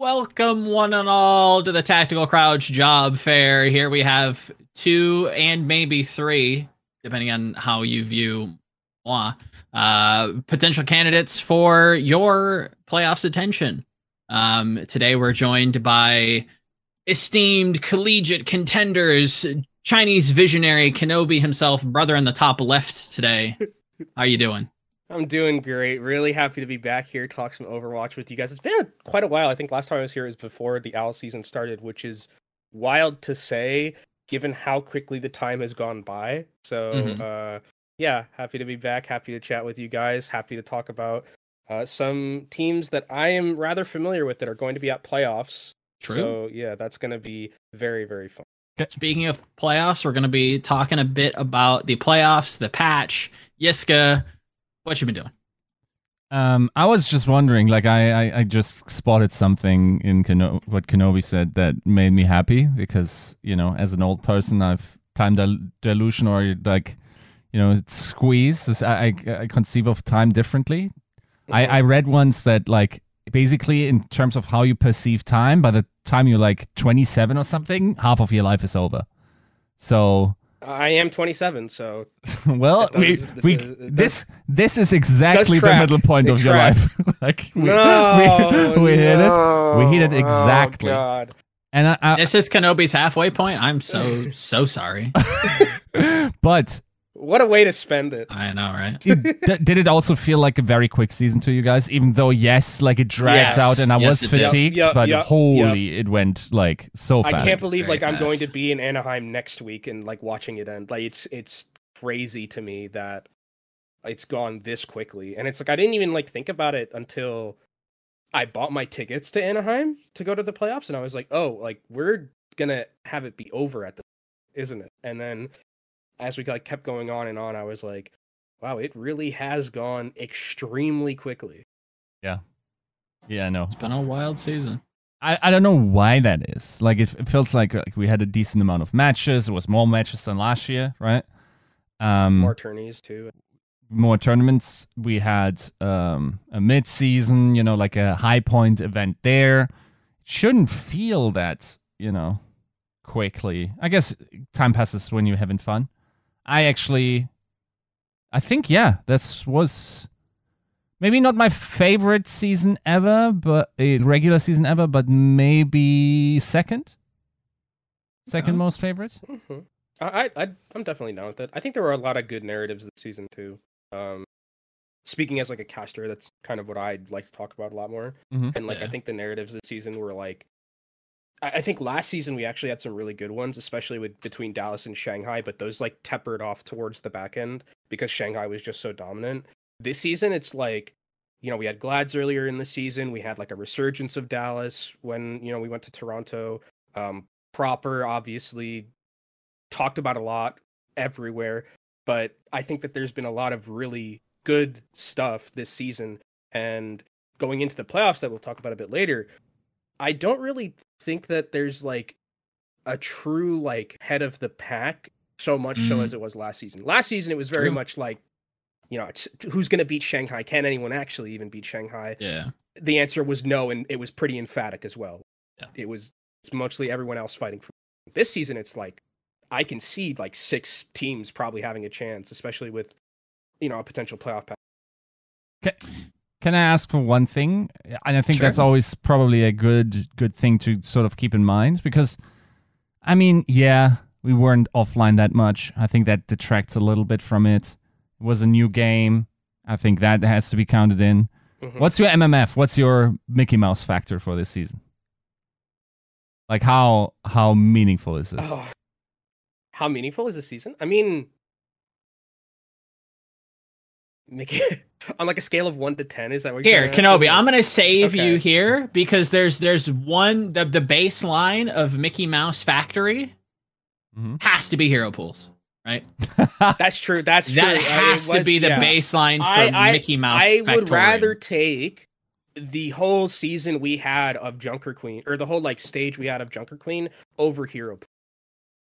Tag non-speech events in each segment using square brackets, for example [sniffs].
Welcome, one and all, to the Tactical Crouch Job Fair. Here we have two and maybe three, depending on how you view moi, uh, potential candidates for your playoffs attention. Um, today we're joined by esteemed collegiate contenders, Chinese visionary Kenobi himself, brother in the top left today. How you doing? I'm doing great. Really happy to be back here, talk some Overwatch with you guys. It's been a, quite a while. I think last time I was here was before the OWL season started, which is wild to say given how quickly the time has gone by. So, mm-hmm. uh, yeah, happy to be back. Happy to chat with you guys. Happy to talk about uh, some teams that I am rather familiar with that are going to be at playoffs. True. So, yeah, that's going to be very, very fun. Speaking of playoffs, we're going to be talking a bit about the playoffs, the patch, Yiska what you been doing? Um, I was just wondering, like, I, I, I just spotted something in Keno- what Kenobi said that made me happy because, you know, as an old person, I've time dil- dilution or like, you know, squeeze. I, I, I conceive of time differently. Mm-hmm. I, I read once that, like, basically, in terms of how you perceive time, by the time you're like 27 or something, half of your life is over. So I am 27, so [laughs] well, does, we we does, this this is exactly the middle point it of your life. [laughs] like we, no, we, [laughs] we no. hit it. We hit it oh, exactly. Oh, and I, I, this is Kenobi's halfway point. I'm so so sorry. but what a way to spend it. I know, right? [laughs] did it also feel like a very quick season to you guys? Even though, yes, like it dragged yes. out and I yes, was fatigued, yep, but yep, holy, yep. it went like so fast. I can't believe very like fast. I'm going to be in Anaheim next week and like watching it end. Like it's it's crazy to me that it's gone this quickly. And it's like I didn't even like think about it until I bought my tickets to Anaheim to go to the playoffs, and I was like, oh, like we're gonna have it be over at the, isn't it? And then as we like kept going on and on, I was like, wow, it really has gone extremely quickly. Yeah. Yeah, I know. It's been a wild season. I, I don't know why that is. Like it, it feels like, like we had a decent amount of matches. It was more matches than last year, right? Um, more tourneys too. More tournaments. We had um, a mid-season, you know, like a high point event there. Shouldn't feel that, you know, quickly. I guess time passes when you're having fun. I actually, I think yeah, this was maybe not my favorite season ever, but a regular season ever, but maybe second, second most favorite. Mm-hmm. I, I I'm definitely down with it. I think there were a lot of good narratives this season too. Um, speaking as like a caster, that's kind of what I'd like to talk about a lot more. Mm-hmm. And like yeah. I think the narratives this season were like I think last season we actually had some really good ones, especially with between Dallas and Shanghai, but those like tempered off towards the back end because Shanghai was just so dominant. This season, it's like, you know, we had Glads earlier in the season. We had like a resurgence of Dallas when, you know, we went to Toronto. Um, proper, obviously, talked about a lot everywhere. But I think that there's been a lot of really good stuff this season. And going into the playoffs that we'll talk about a bit later, I don't really think that there's like a true like head of the pack so much mm. so as it was last season. Last season it was very True. much like you know, who's going to beat Shanghai? Can anyone actually even beat Shanghai? Yeah. The answer was no and it was pretty emphatic as well. Yeah. It was it's mostly everyone else fighting for [laughs] this season it's like I can see like six teams probably having a chance, especially with you know, a potential playoff path. Okay. [sniffs] Can I ask for one thing? And I think sure. that's always probably a good good thing to sort of keep in mind because I mean, yeah, we weren't offline that much. I think that detracts a little bit from it. It was a new game. I think that has to be counted in. Mm-hmm. What's your MMF? What's your Mickey Mouse factor for this season? Like how how meaningful is this? Oh, how meaningful is the season? I mean, Mickey [laughs] on like a scale of one to ten is that what you here kenobi i'm gonna save okay. you here because there's there's one the, the baseline of mickey mouse factory mm-hmm. has to be hero pools right [laughs] that's true that's true that has was, to be the yeah. baseline for I, I, mickey mouse i would rather take the whole season we had of junker queen or the whole like stage we had of junker queen over hero Pool.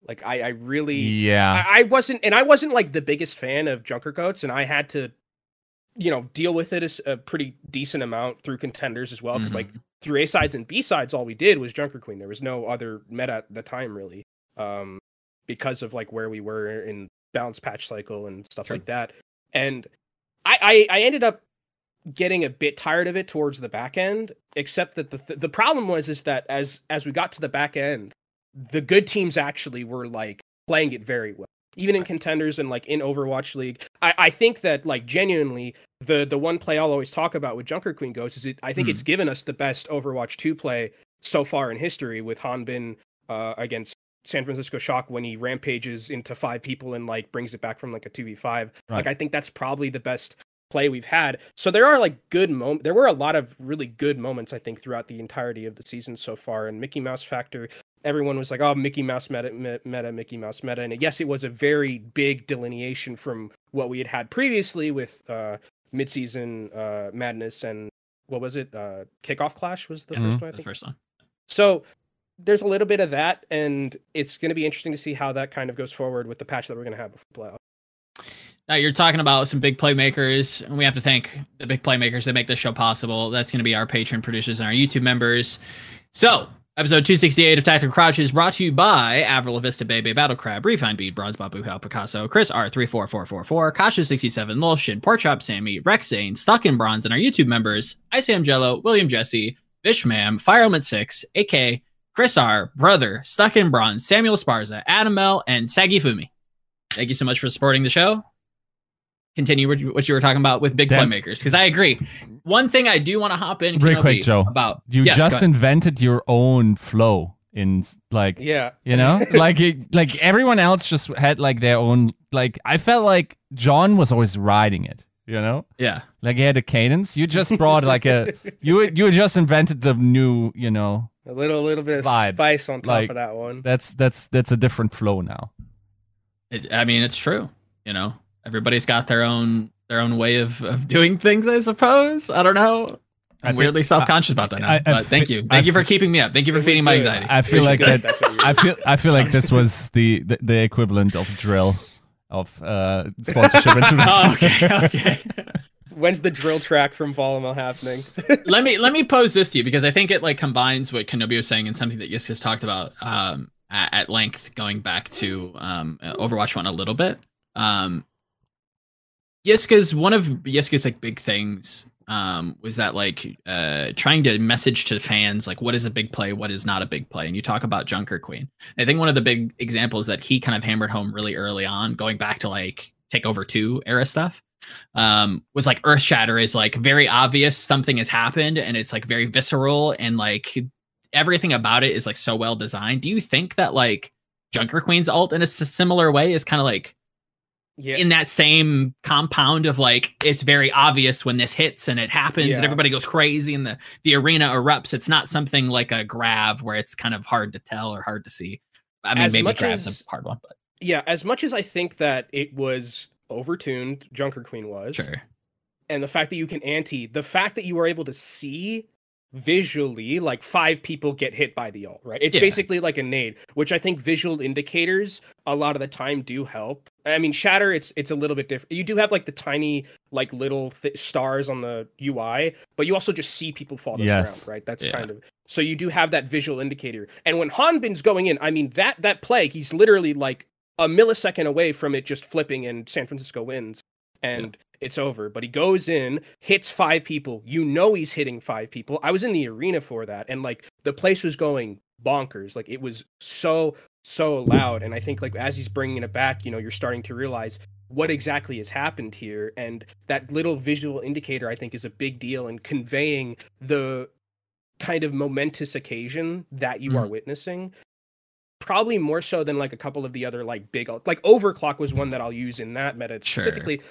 like I, I really, yeah, I, I, wasn't, and I wasn't like the biggest fan of Junker Goats, and I had to you know deal with it a pretty decent amount through contenders as well because mm-hmm. like through A sides and B sides, all we did was Junker Queen. There was no other meta at the time really, um, because of like where we were in balance patch cycle and stuff sure. like that. And I, I I ended up getting a bit tired of it towards the back end. Except that the th- the problem was is that as as we got to the back end, the good teams actually were like playing it very well even in contenders and like in Overwatch League. I, I think that like genuinely the the one play I'll always talk about with Junker Queen Ghost is it I think it's hmm. given us the best Overwatch 2 play so far in history with Hanbin uh, against San Francisco Shock when he rampages into five people and like brings it back from like a 2v5. Right. Like I think that's probably the best play we've had. So there are like good moments. There were a lot of really good moments I think throughout the entirety of the season so far. And Mickey Mouse Factor everyone was like, "Oh, Mickey Mouse meta, meta, Mickey Mouse meta," and yes, it was a very big delineation from what we had had previously with uh, midseason uh, madness and what was it? Uh, Kickoff Clash was the mm-hmm. first one. I think. The first one. So there's a little bit of that, and it's going to be interesting to see how that kind of goes forward with the patch that we're going to have before playoff. Now you're talking about some big playmakers, and we have to thank the big playmakers that make this show possible. That's going to be our patron producers and our YouTube members. So Episode 268 of Tactical Crouch is brought to you by Avril Vista Bebe Battle Crab, Refine Bead, Bronze Babu Hal Picasso, Chris R34444, Kasha67, Lulshin, Porchop Sammy, Rexane, Stuck in Bronze, and our YouTube members, Isam Jello, William Jesse, Fishmam, Fire Element 6, AK, Chris R, Brother, Stuck in Bronze, Samuel Sparza, Adam L, and Sagi Fumi. Thank you so much for supporting the show continue what you were talking about with big Damn. playmakers because I agree. One thing I do want to hop in, real quick, Joe. About you yes, just invented your own flow in like yeah, you know, [laughs] like it, like everyone else just had like their own. Like I felt like John was always riding it. You know, yeah, like he had a cadence. You just brought like a [laughs] you you just invented the new you know a little little bit of vibe. spice on top like, of that one. That's that's that's a different flow now. It, I mean, it's true. You know, everybody's got their own their own way of, of doing things, I suppose. I don't know. I'm weirdly self conscious about that now. I, I, but thank you, thank I, you for keeping me up. Thank you for feeding my anxiety. I feel like that. I feel I feel like this was the the, the equivalent of drill of uh, sponsorship [laughs] introduction. oh, okay, okay. When's the drill track from Volamel happening? [laughs] let me let me pose this to you because I think it like combines what Kenobi was saying and something that Yiska's talked about um, at, at, length, going back to um, Overwatch one a little bit. Um, Yiska's one of Yiska's like big things um, was that like uh, trying to message to fans like what is a big play, what is not a big play, and you talk about Junker Queen. I think one of the big examples that he kind of hammered home really early on, going back to like Takeover Two era stuff, um, was like Earth Shatter is like very obvious something has happened and it's like very visceral and like everything about it is like so well designed. Do you think that like Junker Queen's alt in a similar way is kind of like yeah. in that same compound of like it's very obvious when this hits and it happens yeah. and everybody goes crazy and the the arena erupts it's not something like a grav where it's kind of hard to tell or hard to see i mean as maybe grav's as, a hard one but yeah as much as i think that it was overtuned junker queen was sure and the fact that you can anti the fact that you were able to see visually like five people get hit by the ult right it's yeah. basically like a nade which i think visual indicators a lot of the time do help i mean shatter it's it's a little bit different you do have like the tiny like little th- stars on the ui but you also just see people fall to yes. the ground right that's yeah. kind of so you do have that visual indicator and when hanbin's going in i mean that that play he's literally like a millisecond away from it just flipping and san francisco wins and it's over. But he goes in, hits five people. You know he's hitting five people. I was in the arena for that, and like the place was going bonkers. Like it was so so loud. And I think like as he's bringing it back, you know, you're starting to realize what exactly has happened here, and that little visual indicator I think is a big deal in conveying the kind of momentous occasion that you mm. are witnessing probably more so than like a couple of the other like big like overclock was one that I'll use in that meta specifically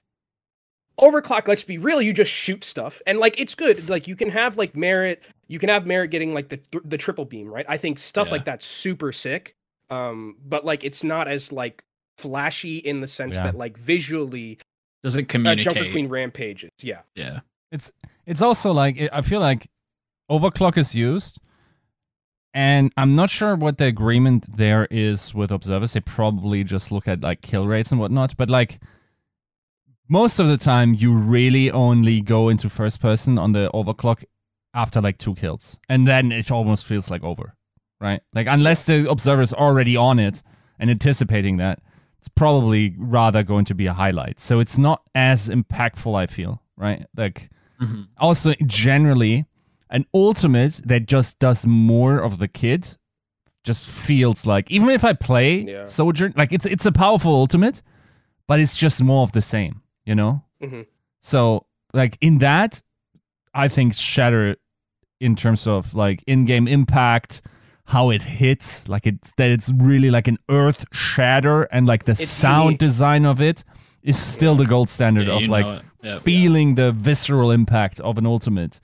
overclock let's be real you just shoot stuff and like it's good like you can have like merit you can have merit getting like the the triple beam right i think stuff yeah. like that's super sick um but like it's not as like flashy in the sense yeah. that like visually doesn't communicate uh, Junker Queen rampages yeah yeah it's it's also like i feel like overclock is used and I'm not sure what the agreement there is with observers. They probably just look at like kill rates and whatnot. But like, most of the time you really only go into first person on the overclock after like two kills, and then it almost feels like over, right? Like unless the observer is already on it and anticipating that, it's probably rather going to be a highlight. So it's not as impactful, I feel, right? Like mm-hmm. also generally an ultimate that just does more of the kid just feels like even if I play yeah. Sojourn, like it's it's a powerful ultimate, but it's just more of the same, you know. Mm-hmm. So like in that, I think Shatter, in terms of like in-game impact, how it hits, like it's that it's really like an earth shatter, and like the it's sound design of it is still the gold standard yeah, of like yep, feeling yeah. the visceral impact of an ultimate.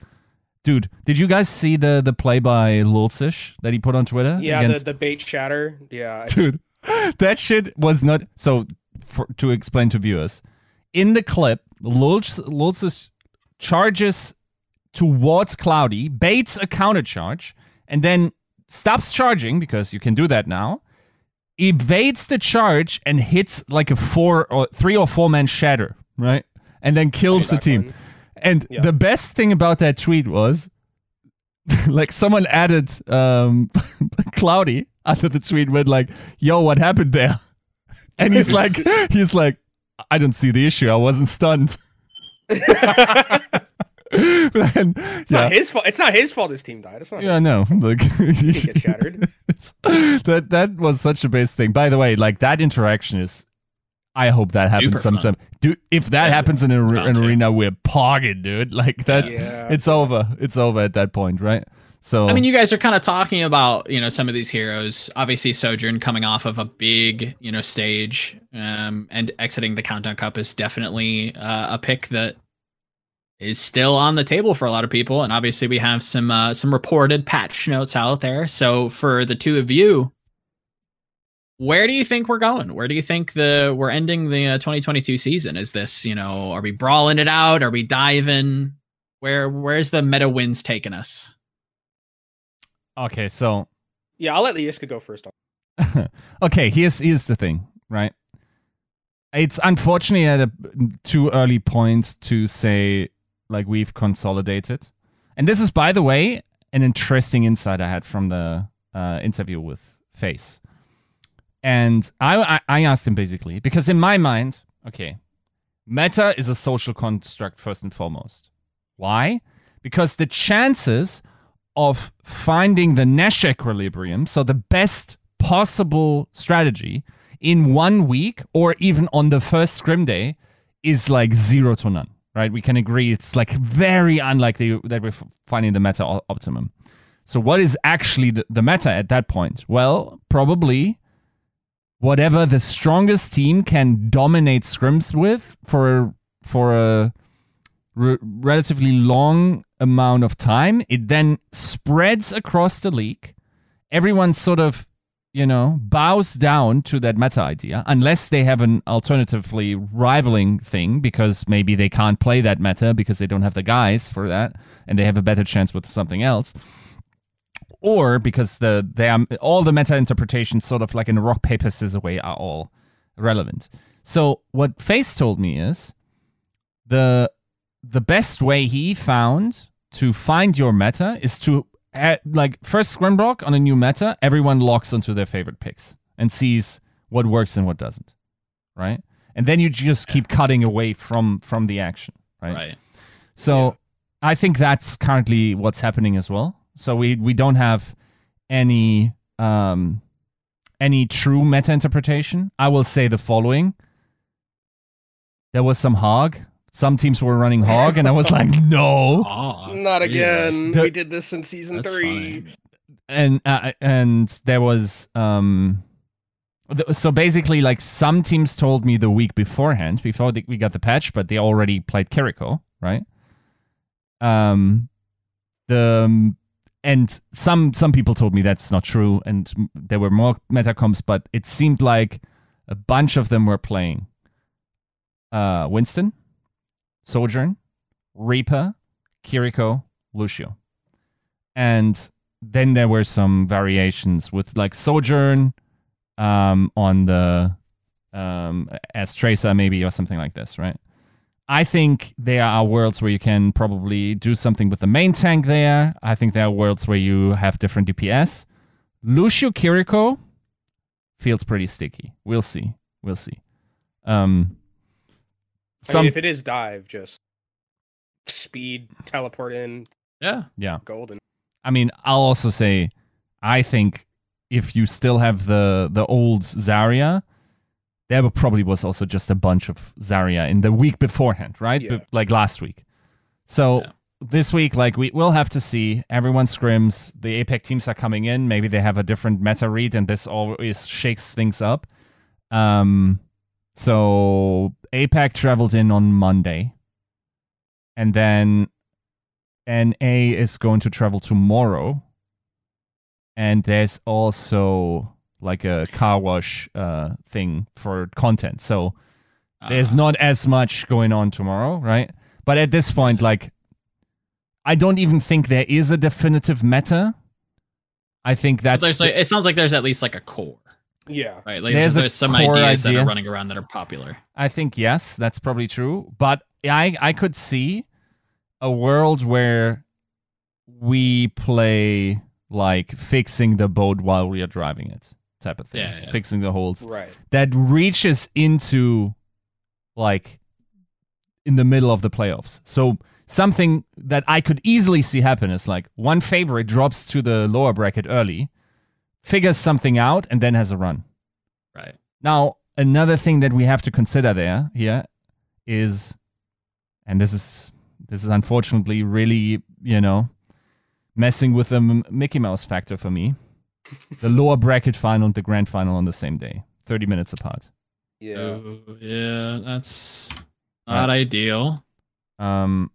Dude, did you guys see the the play by Lullsish that he put on Twitter? Yeah, against... the, the bait shatter. Yeah. Dude, [laughs] that shit was not so for, to explain to viewers. In the clip, Lullsish charges towards Cloudy, baits a counter charge, and then stops charging because you can do that now. Evades the charge and hits like a four or three or four man shatter, right? And then kills the team. One. And yeah. the best thing about that tweet was [laughs] like someone added um [laughs] Cloudy under the tweet with like, yo, what happened there? [laughs] And he's like he's like, I don't see the issue. I wasn't stunned. [laughs] then, it's yeah. not his fault. It's not his fault. His team died. It's not. Yeah, no. [laughs] Like he get [laughs] shattered. that that was such a base thing. By the way, like that interaction is I hope that happens Super sometime. Dude, if that yeah, happens in an, an arena, we're pogging, dude. Like that, yeah. it's over. It's over at that point, right? So I mean, you guys are kind of talking about you know some of these heroes. Obviously, Sojourn coming off of a big you know stage, um, and exiting the Countdown Cup is definitely uh, a pick that is still on the table for a lot of people. And obviously, we have some uh, some reported patch notes out there. So for the two of you, where do you think we're going? Where do you think the we're ending the uh, 2022 season? Is this, you know, are we brawling it out? Are we diving? Where where's the meta wins taking us? Okay, so yeah, I'll let the Yiska go first. [laughs] okay, here's here's the thing, right? It's unfortunately at a too early point to say like we've consolidated, and this is, by the way, an interesting insight I had from the uh, interview with Face. and I, I asked him basically because in my mind, okay, meta is a social construct first and foremost. Why? Because the chances of finding the Nash equilibrium, so the best possible strategy in one week or even on the first scrim day, is like zero to none, right? We can agree it's like very unlikely that we're finding the meta optimum. So, what is actually the, the meta at that point? Well, probably whatever the strongest team can dominate scrims with for for a re- relatively long amount of time, it then spreads across the league. Everyone sort of, you know, bows down to that meta idea unless they have an alternatively rivaling thing because maybe they can't play that meta because they don't have the guys for that and they have a better chance with something else or because the they are, all the meta interpretations, sort of like in a rock paper scissors way, are all relevant. So what Face told me is the the best way he found to find your meta is to add, like first scrim block on a new meta, everyone locks onto their favorite picks and sees what works and what doesn't, right? And then you just keep cutting away from from the action, right? Right. So yeah. I think that's currently what's happening as well. So we we don't have any um any true meta interpretation. I will say the following. There was some hog. Some teams were running hog, and I was like, [laughs] no, oh, not again. Yeah. we did this in season That's three. Funny. And uh, and there was um so basically like some teams told me the week beforehand before we got the patch but they already played Kiriko, right um the um, and some some people told me that's not true, and there were more metacoms, but it seemed like a bunch of them were playing uh, Winston, Sojourn, Reaper, Kiriko, Lucio, and then there were some variations with like Sojourn um, on the um, as Tracer maybe or something like this, right? I think there are worlds where you can probably do something with the main tank there. I think there are worlds where you have different DPS. Lucio Kiriko feels pretty sticky. We'll see. We'll see. Um, some... I mean, if it is dive, just speed, teleport in. Yeah. Yeah. Golden. I mean, I'll also say, I think if you still have the the old Zarya, there probably was also just a bunch of Zarya in the week beforehand, right? Yeah. like last week. So yeah. this week, like we will have to see. Everyone scrims. The APAC teams are coming in. Maybe they have a different meta read, and this always shakes things up. Um, so APAC traveled in on Monday, and then NA is going to travel tomorrow. And there's also like a car wash uh, thing for content. So uh-huh. there's ah. not as much going on tomorrow, right? But at this point, like, I don't even think there is a definitive meta. I think that's. Like, it sounds like there's at least like a core. Yeah. Right. Like there's, there's some ideas idea. that are running around that are popular. I think yes, that's probably true. But I I could see a world where we play like fixing the boat while we are driving it type of thing. Yeah, yeah. Fixing the holes. Right. That reaches into like in the middle of the playoffs. So something that I could easily see happen is like one favorite drops to the lower bracket early, figures something out, and then has a run. Right. Now, another thing that we have to consider there here is and this is this is unfortunately really, you know, messing with the Mickey Mouse factor for me [laughs] the lower bracket final and the grand final on the same day, 30 minutes apart. Yeah. Oh, yeah, that's not ideal. Um,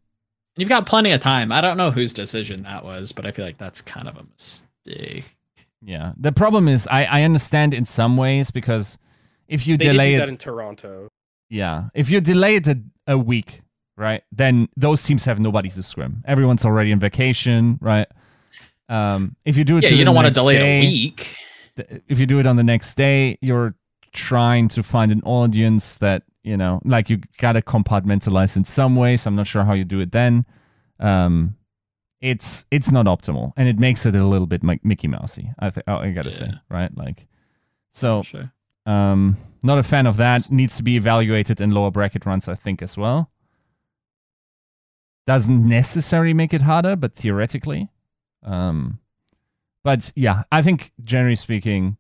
you've got plenty of time. I don't know whose decision that was, but I feel like that's kind of a mistake. Yeah. The problem is, I, I understand in some ways because if you they delay it in Toronto, yeah, if you delay it a, a week, right, then those teams have nobody to scrim. Everyone's already on vacation, right? Um, if you do it, yeah, you don't want to delay day, it a week. If you do it on the next day, you're trying to find an audience that you know, like you gotta compartmentalize in some ways. I'm not sure how you do it then. Um, it's it's not optimal, and it makes it a little bit like Mickey Mousey. I th- I gotta yeah. say, right? Like, so sure. um, not a fan of that. Needs to be evaluated in lower bracket runs, I think, as well. Doesn't necessarily make it harder, but theoretically, um, but yeah, I think generally speaking,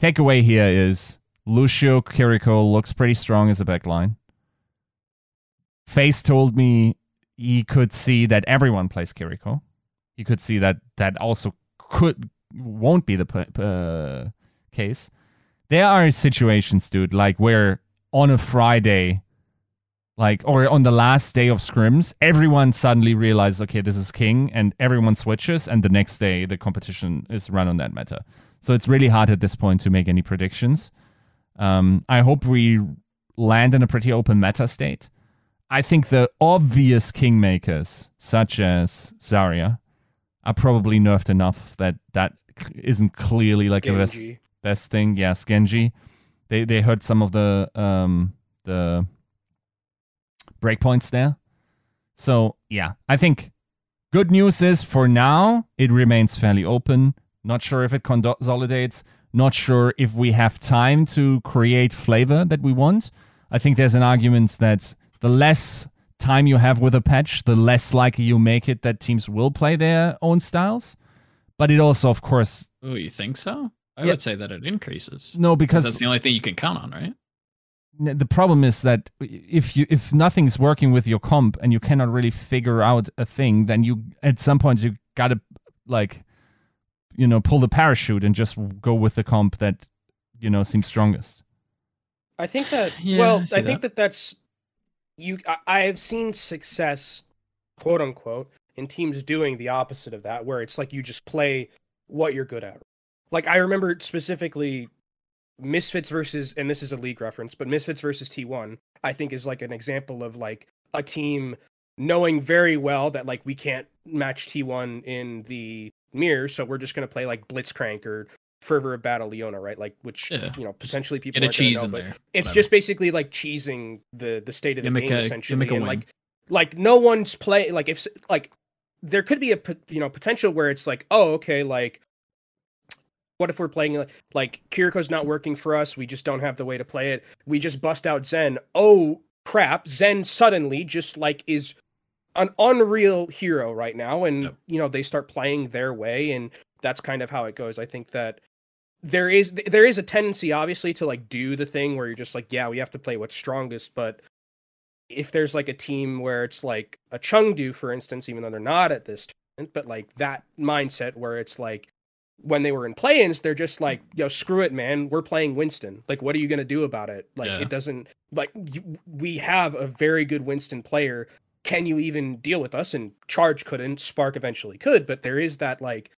takeaway here is Lucio Kiriko looks pretty strong as a backline. Face told me he could see that everyone plays Kiriko. He could see that that also could won't be the uh, case. There are situations, dude, like where on a Friday like or on the last day of scrims everyone suddenly realizes okay this is king and everyone switches and the next day the competition is run on that meta so it's really hard at this point to make any predictions um, i hope we land in a pretty open meta state i think the obvious kingmakers such as zarya are probably nerfed enough that that isn't clearly like Genji. a best, best thing yes genji they they hurt some of the um the breakpoints there. So, yeah, I think good news is for now, it remains fairly open. Not sure if it consolidates. Not sure if we have time to create flavor that we want. I think there's an argument that the less time you have with a patch, the less likely you make it that teams will play their own styles. But it also, of course. Oh, you think so? I yeah. would say that it increases. No, because that's the only thing you can count on, right? the problem is that if you if nothing's working with your comp and you cannot really figure out a thing then you at some point you gotta like you know pull the parachute and just go with the comp that you know seems strongest i think that [sighs] yeah, well i, I think that. that that's you I, have seen success quote unquote in teams doing the opposite of that where it's like you just play what you're good at. Like i remember specifically Misfits versus, and this is a league reference, but Misfits versus T1, I think is like an example of like a team knowing very well that like we can't match T1 in the mirror, so we're just gonna play like Blitzcrank or fervor of battle Leona, right? Like which Yeah, you know potentially people Get a cheese know, in there. It's whatever. just basically like cheesing the the state of the game a- essentially, and win. like like no one's play like if like there could be a you know potential where it's like oh okay like what if we're playing like, like Kiriko's not working for us we just don't have the way to play it we just bust out Zen oh crap Zen suddenly just like is an unreal hero right now and Yep. you know they start playing their way and that's kind of how it goes I think that there is there is a tendency obviously to like do the thing where you're just like yeah we have to play what's strongest but if there's like a team where it's like a Chengdu for instance even though they're not at this tournament but like that mindset where it's like when they were in play-ins they're just like yo screw it man we're playing Winston. Like what are you going to do about it? Like Yeah. it doesn't like you, we have a very good Winston player. Can you even deal with us? And charge couldn't spark eventually could but there is that like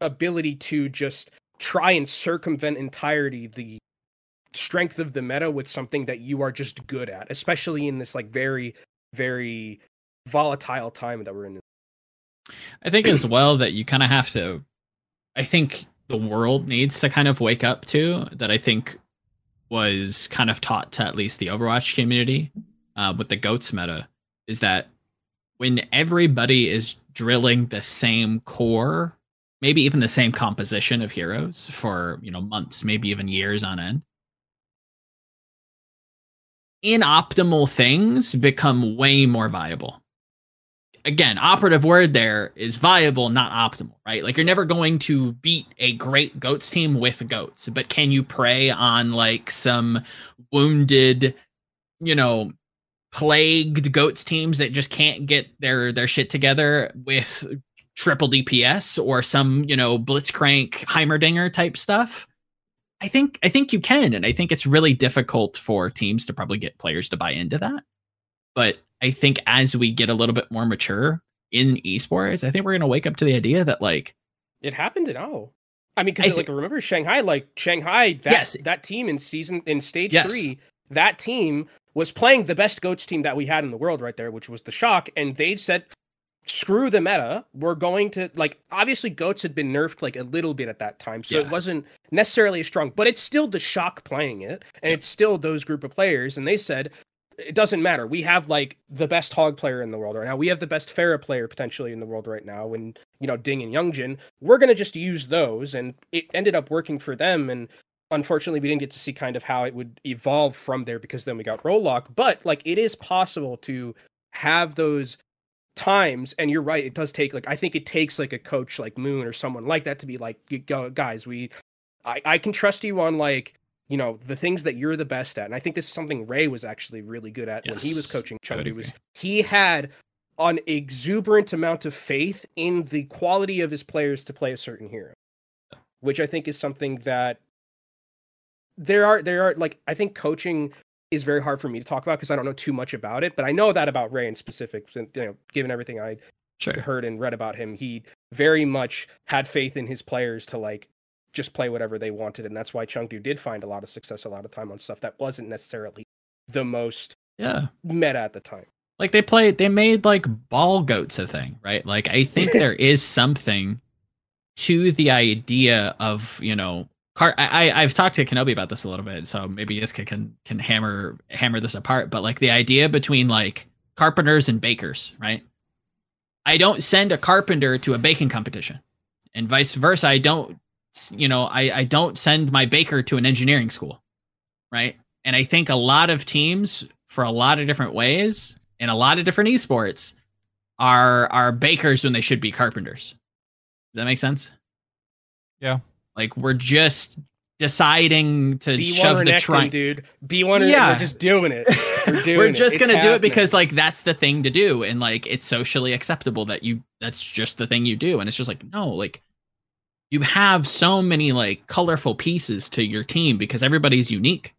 ability to just try and circumvent entirety the strength of the meta with something that you are just good at especially in this like very very volatile time that we're in I think as well that you kind of have to. I think the world needs to kind of wake up to that. I think was kind of taught to at least the Overwatch community uh, with the goats meta is that when everybody is drilling the same core, maybe even the same composition of heroes for you know months, maybe even years on end. Inoptimal things become way more viable again, operative word there is viable, not optimal, right? Like you're never going to beat a great goats team with goats, but can you prey on like some wounded, you know, plagued goats teams that just can't get their their shit together with triple DPS or some, you know, blitzcrank Heimerdinger type stuff? I think I think you can, and I think it's really difficult for teams to probably get players to buy into that. But I think as we get a little bit more mature in esports, I think we're gonna wake up to the idea that like it happened now i mean because like remember shanghai like shanghai that, Yes. that team in season in stage Yes. three that team was playing the best goats team that we had in the world right there which was the shock and they said screw the meta we're going to like obviously goats had been nerfed like a little bit at that time so it wasn't necessarily as strong but it's still the shock playing it and it's still those group of players and they said it doesn't matter. We have like the best hog player in the world right now. We have the best Pharah player potentially in the world right now. And you know, Ding and Youngjin, we're gonna just use those, and it ended up working for them. And unfortunately, we didn't get to see kind of how it would evolve from there because then we got role lock. But like, it is possible to have those times. And you're right, it does take like I think it takes like a coach like Moon or someone like that to be like, guys, we, I, I can trust you on like you know the things that you're the best at. And i think this is something ray was actually really good at when he was coaching would Chengdu was he had an exuberant amount of faith in the quality of his players to play a certain hero which i think is something that there are there are like i think coaching is very hard for me to talk about because i don't know too much about it but i know that about ray in specific you know given everything i sure. heard and read about him, he very much had faith in his players to like just play whatever they wanted, and that's why Chengdu did find a lot of success a lot of time on stuff that wasn't necessarily the most Yeah. meta at the time. Like they played they made like ball goats a thing, right? Like I think [laughs] there is something to the idea of, you know, car I, I I've talked to Kenobi about this a little bit, so maybe Yiska can can hammer hammer this apart. But like the idea between like carpenters and bakers, right? I don't send a carpenter to a baking competition. And vice versa. I don't you know, I, I don't send my baker to an engineering school. Right. And I think a lot of teams for a lot of different ways in a lot of different esports are are bakers when they should be carpenters. Does that make sense? Yeah. Like we're just deciding to B1 shove the trunk. dude. B1 or Yeah. we're just doing it. [laughs] We're doing we're just It's gonna do it because like that's the thing to do, and like it's socially acceptable that you that's just the thing you do, and it's just like no, like you have so many like colorful pieces to your team because everybody's unique.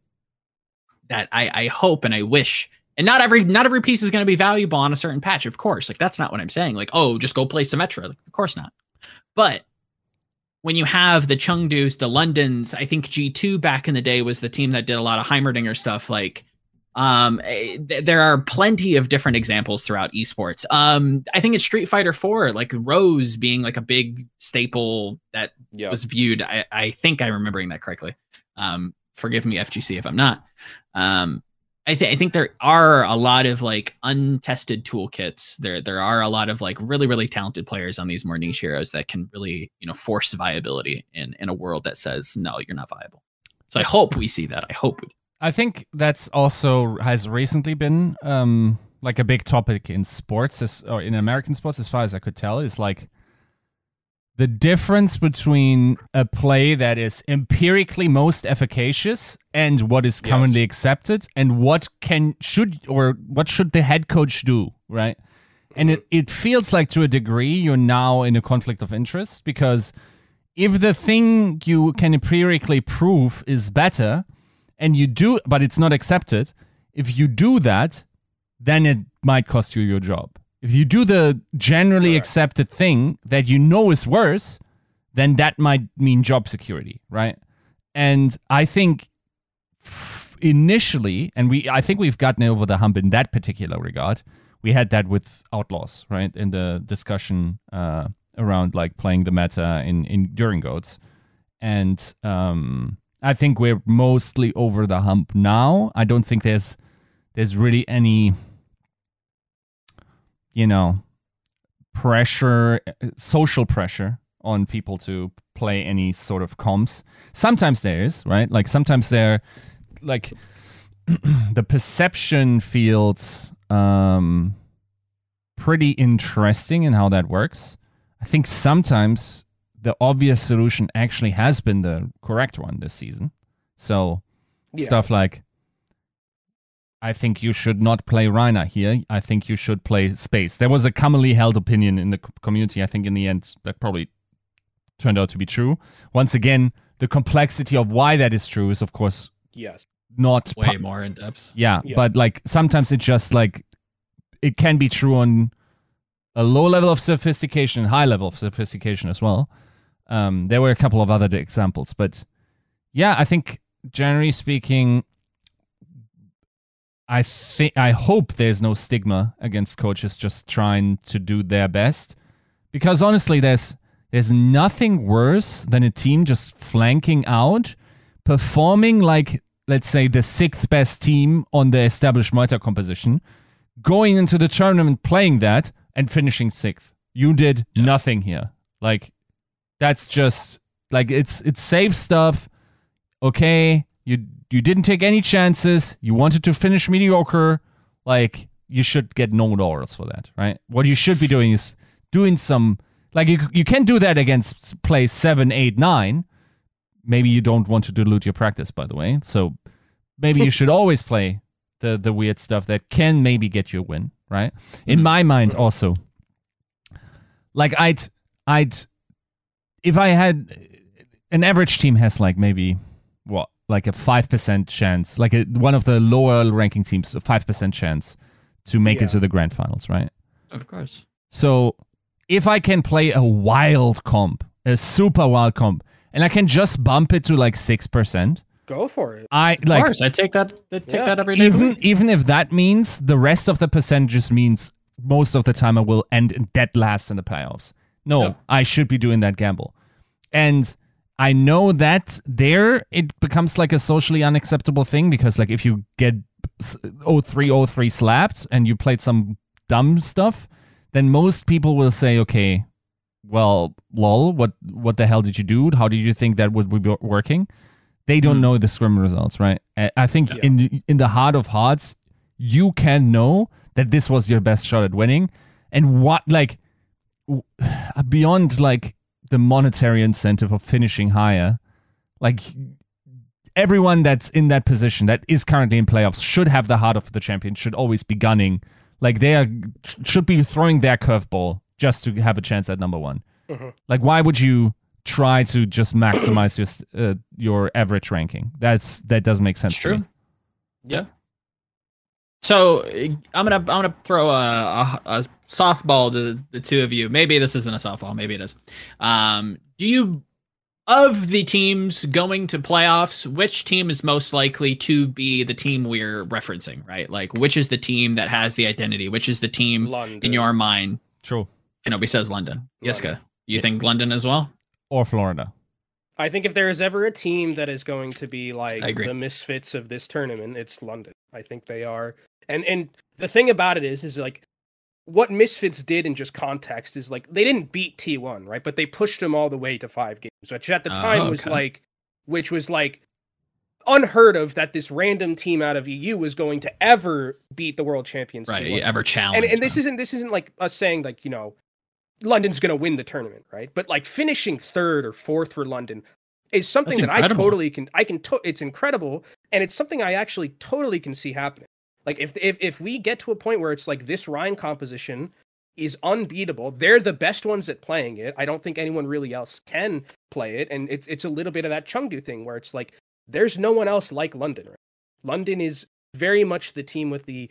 That I I hope and I wish, and not every not every piece is gonna be valuable on a certain patch, of course. Like that's not what I'm saying. Like oh, just go play Symmetra. Like, of course not. But when you have the Chengdus, the Londons, I think G2 back in the day was the team that did a lot of Heimerdinger stuff. Like Um, eh, th- there are plenty of different examples throughout esports. Um, I think it's Street Fighter 4, like Rose being like a big staple that yep. was viewed. I, I think I'm remembering that correctly. Um, forgive me, FGC, if I'm not. Um, I, th- I think there are a lot of like untested toolkits. There there are a lot of like really really talented players on these more niche heroes that can really you know force viability in in a world that says no, you're not viable. So I hope we see that. I hope we. I think that's also has recently been um like a big topic in sports as, or in American sports as far as I could tell is like the difference between a play that is empirically most efficacious and what is commonly yes. accepted and what can should or what should the head coach do right and it, it feels like to a degree you're now in a conflict of interest because if the thing you can empirically prove is better and you do but it's not accepted if you do that then it might cost you your job if you do the generally Correct. accepted thing that you know is worse, then that might mean job security, right? And I think initially, and we, I think we've gotten over the hump in that particular regard. We had that with Outlaws, right, in the discussion uh, around like playing the meta in in during goats, and um, I think we're mostly over the hump now. I don't think there's there's really any you know, pressure, social pressure on people to play any sort of comps. Sometimes there is, right? Like sometimes there, like [clears throat] the perception feels um, pretty interesting in how that works. I think sometimes the obvious solution actually has been the correct one this season. So yeah. stuff like I think you should not play Reyna here. I think you should play Space. There was a commonly held opinion in the community. I think in the end that probably turned out to be true. Once again, the complexity of why that is true is, of course, yes, not way more in depth. Yeah, yeah, but like sometimes it just like it can be true on a low level of sophistication, high level of sophistication as well. Um, there were a couple of other examples, but yeah, I think generally speaking, I think I hope there's no stigma against coaches just trying to do their best, because honestly, there's there's nothing worse than a team just flanking out, performing like let's say the sixth best team on the established meta composition, going into the tournament playing that and finishing sixth. You did yeah. nothing here. Like that's just like it's it's safe stuff. Okay, you you didn't take any chances. You wanted to finish mediocre. Like you should get no laurels for that, right? What you should be doing is doing some like you you can do that against play seven, eight, nine. Maybe you don't want to dilute your practice, by the way. So maybe you [laughs] should always play the the weird stuff that can maybe get you a win, right? In mm-hmm. my mind, also, like I'd I'd if I had an average team has like maybe like a 5% chance, like a, one of the lower ranking teams, a 5% chance to make yeah. it to the grand finals, right? Of course. So if I can play a wild comp, a super wild comp, and I can just bump it to like 6%, go for it. I like. Of course, I take that. I take yeah. that every day. Even even if that means the rest of the percentages means most of the time I will end dead last in the playoffs. No, yeah. I should be doing that gamble, and I know that there it becomes like a socially unacceptable thing because like if you get 0303 slapped and you played some dumb stuff, then most people will say, okay, well, lol, what what the hell did you do? How did you think that would be working? They don't mm. know the scrim results, right? I think yeah. in in the heart of hearts, you can know that this was your best shot at winning, and what like [sighs] beyond like the monetary incentive of finishing higher. Like everyone that's in that position that is currently in playoffs should have the heart of the champion, should always be gunning. Like they are should be throwing their curveball just to have a chance at number one. Mm-hmm. Like why would you try to just maximize your uh, your average ranking? That's that doesn't make sense. It's true. Yeah. So I'm gonna I'm gonna throw a, a, a, softball to the two of you. Maybe this isn't a softball. Maybe it is. Um, do you of the teams going to playoffs, which team is most likely to be the team we're referencing, right? Like, which is the team that has the identity? Which is the team London. in your mind? True. Kenobi says London. Yiska, you think London as well? Or Florida? I think if there is ever a team that is going to be like the misfits of this tournament, it's London. I think they are. And and the thing about it is is like what Misfits did in just context is like they didn't beat T1, right? But they pushed them all the way to 5 games, which at the oh, time okay. was like which was like unheard of that this random team out of EU was going to ever beat the world champions. Right, T1. ever challenge. And, and this isn't this isn't like us saying like, you know, London's going to win the tournament, right? But like finishing third or fourth for London is something That's that incredible. I totally can I can to- it's incredible and it's something I actually totally can see happening. Like if if if we get to a point where it's like this Rein composition is unbeatable, they're the best ones at playing it. I don't think anyone really else can play it and it's it's a little bit of that Chengdu thing where it's like there's no one else like London. Right? London is very much the team with the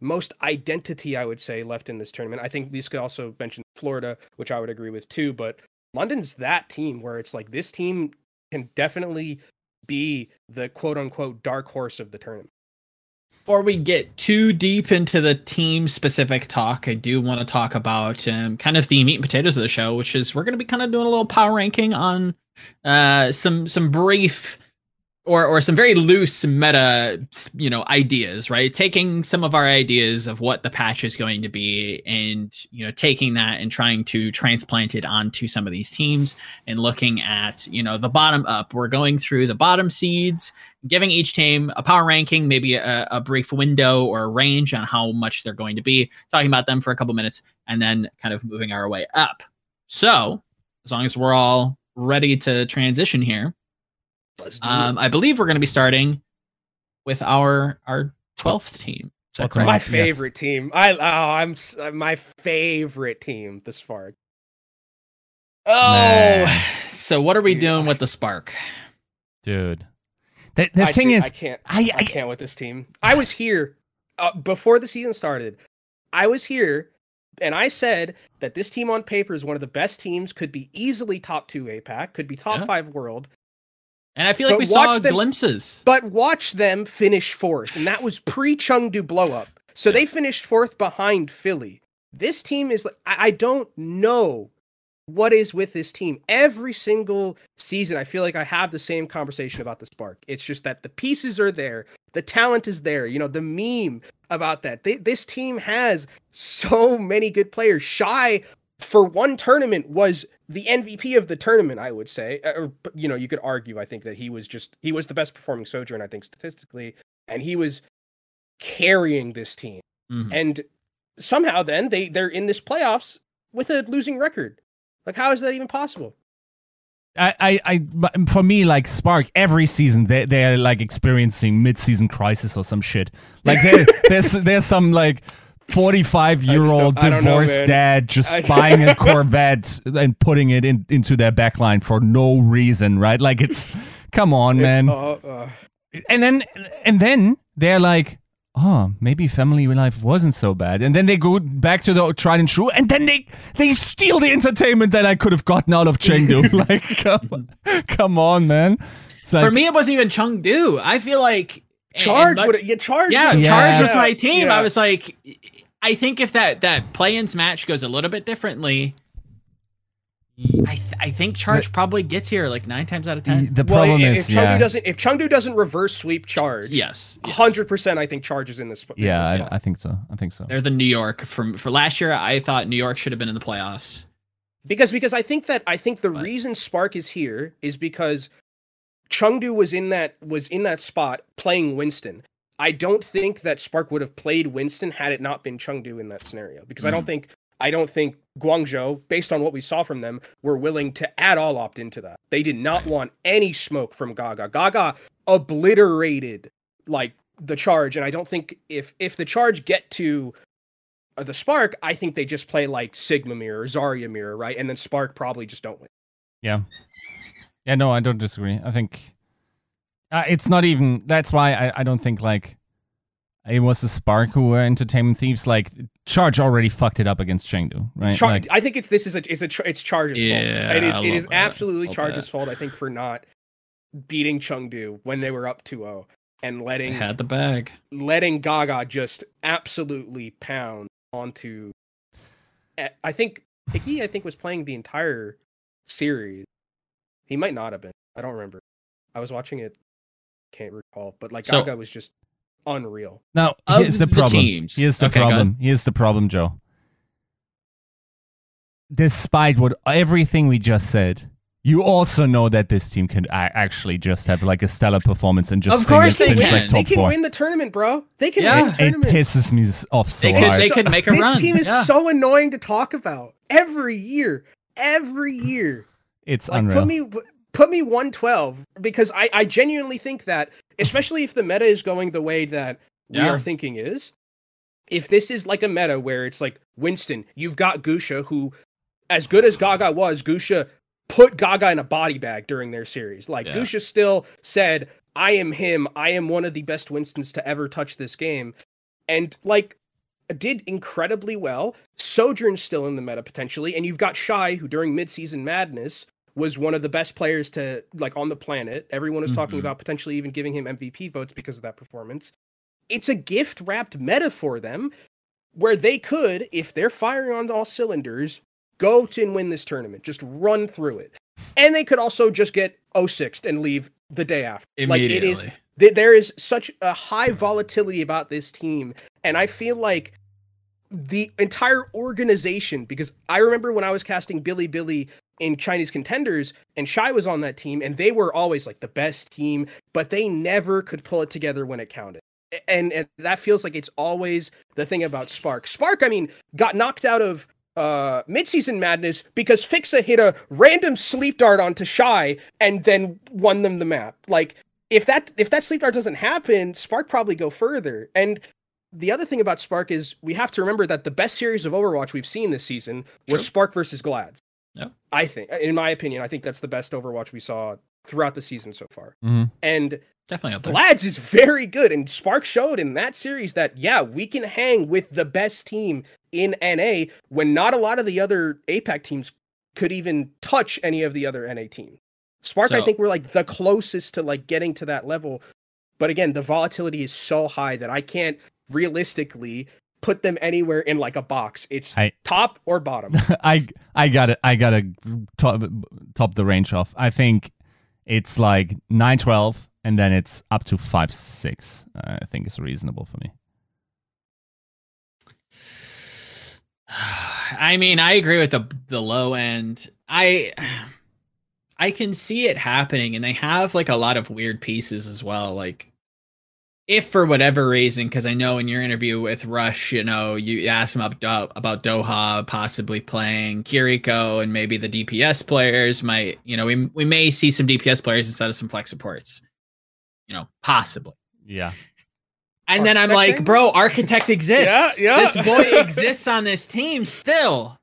most identity, I would say, left in this tournament. I think these could also mention Florida, which I would agree with too. But London's that team where it's like this team can definitely be the quote unquote dark horse of the tournament. Before we get too deep into the team specific talk, I do want to talk about um, kind of the meat and potatoes of the show, which is we're going to be kind of doing a little power ranking on uh, some some brief or or some very loose meta you know ideas right? Taking some of our ideas of what the patch is going to be and you know taking that and trying to transplant it onto some of these teams and looking at you know the bottom up. We're going through the bottom seeds giving each team a power ranking maybe a, a brief window or a range on how much they're going to be talking about them for a couple minutes and then kind of moving our way up. So as long as we're all ready to transition here um, I believe we're going to be starting with our our twelfth team. That's my favorite yes. team. I oh, I'm uh, my favorite team, the Spark. Oh, nah. so what are we Dude, doing I, with the Spark, Dude? The, the thing is, I can't. I, I, I, can't with this team. I was here uh, before the season started. I was here, and I said that this team on paper is one of the best teams. Could be easily top two APAC. Could be top yeah. five world. And I feel like but we saw them, glimpses. But watch them finish fourth, and that was pre Chengdu blow up. So yeah. they finished fourth behind Philly. This team is like I, I don't know what is with this team. Every single season, I feel like I have the same conversation about the Spark. It's just that the pieces are there, the talent is there. You know, the meme about that. They, this team has so many good players. Shy for one tournament was the MVP of the tournament, I would say. Uh, or you know, you could argue. I think that he was just he was the best performing Sojourn. I think statistically, and he was carrying this team. Mm-hmm. And somehow, then they they're in this playoffs with a losing record. Like, how is that even possible? I, I, I, for me, like Spark, every season they they're like experiencing mid-season crisis or some shit. Like [laughs] there's there's some like 45 year old divorced know, dad just buying a [laughs] Corvette and putting it in, into their backline for no reason, right? Like it's come on, man. Uh, uh. And then and then they're like, oh, maybe family life wasn't so bad. And then they go back to the tried and true, and then they they steal the entertainment that I could have gotten out of Chengdu. [laughs] like, come, come on, man. Like, For me, it wasn't even Chengdu. I feel like Charge would yeah, charge. Yeah, yeah, charge was my team. Yeah. I was like, I think if that that play-ins match goes a little bit differently, I th- I think Charge probably gets here like nine times out of ten. The problem well, is, if Chengdu yeah. doesn't if Chengdu doesn't reverse sweep Charge, yes, hundred percent, I think Charge is in this. Yeah, this I, I, think so. I think so. They're the New York from for last year. I thought New York should have been in the playoffs because because I think that I think the but. reason Spark is here is because Chengdu was in that was in that spot playing Winston. I don't think that Spark would have played Winston had it not been Chengdu in that scenario because mm. I don't mm. think I don't think Guangzhou, based on what we saw from them, were willing to at all opt into that. They did not want any smoke from Gaga. Gaga obliterated like the charge, and I don't think if if the charge get to uh, the Spark, I think they just play like Sigma Mirror or Zarya Mirror, right? And then Spark probably just don't win. Yeah. Yeah, no, I don't disagree. I think uh, it's not even. That's why I, I don't think like it was the Spark who were entertainment thieves. Like Charge already fucked it up against Chengdu, right? Char- like, I think it's this is a it's a it's Charge's yeah, fault. It is it is absolutely Charge's fault. I think for not beating Chengdu when they were up 2-0 and letting they had the bag, letting Gaga just absolutely pound onto. Eh, I think Hickey, I think was playing the entire series. He might not have been. I don't remember. I was watching it. Can't recall, but like so, Gaga was just unreal. Now here's the, the problem. Teams. Here's the okay, problem. Here's the problem, Joe. Despite what everything we just said, you also know that this team can actually just have like a stellar performance and just of course finish, they can. Like they can four. win the tournament, bro. They can yeah. win the tournament. It pisses me off so they could, hard. They could make a this run. This team is yeah. so annoying to talk about every year. Every year, [sighs] it's like, unreal. Put me put me 112 because I I genuinely think that, especially if the meta is going the way that we yeah. are thinking is, if this is like a meta where it's like Winston, you've got Guxue who as good as Gaga was, Guxue put Gaga in a body bag during their series. Like yeah. Guxue still said, I am him. I am one of the best Winstons to ever touch this game. And like did incredibly well. Sojourn's still in the meta potentially, and you've got Shy, who during midseason madness was one of the best players to like on the planet. Everyone mm-hmm. talking about potentially even giving him MVP votes because of that performance. It's a gift wrapped meta for them where they could, if they're firing on all cylinders, go to and win this tournament. Just run through it. And they could also just get 06 and leave the day after. Like it is there is such a high volatility about this team and I feel like the entire organization because I remember when I was casting Bilibili in Chinese contenders and Shy was on that team and they were always like the best team but they never could pull it together when it counted and, and that feels like it's always the thing about Spark. Spark, I mean, got knocked out of uh midseason madness because Fixa hit a random sleep dart onto Shy and then won them the map. Like if that if that sleep dart doesn't happen, Spark probably go further. And the other thing about Spark is we have to remember that the best series of Overwatch we've seen this season was True. Spark versus Glads. Yeah. I think in my opinion, I think that's the best Overwatch we saw throughout the season so far. Mm-hmm. And Definitely there. Is very good, and Spark showed in that series that yeah, we can hang with the best team in NA when not a lot of the other APAC teams could even touch any of the other NA teams. Spark, so, I think we're like the closest to like getting to that level, but again, the volatility is so high that I can't realistically put them anywhere in like a box. It's I, top or bottom. [laughs] I I got it. I got to top top the range off. I think it's like nine twelve and then it's up to five six. Uh, I think it's reasonable for me. [sighs] I mean, I agree with the the low end. I [sighs] I can see it happening, and they have like a lot of weird pieces as well. Like, if for whatever reason, because I know in your interview with Rush, you know, you asked him about about Doha possibly playing Kiriko, and maybe the DPS players might, you know, we we may see some DPS players instead of some flex supports you know, possibly. Yeah. And then I'm like, bro, architect [laughs] exists. yeah, yeah. This boy [laughs] exists on this team still.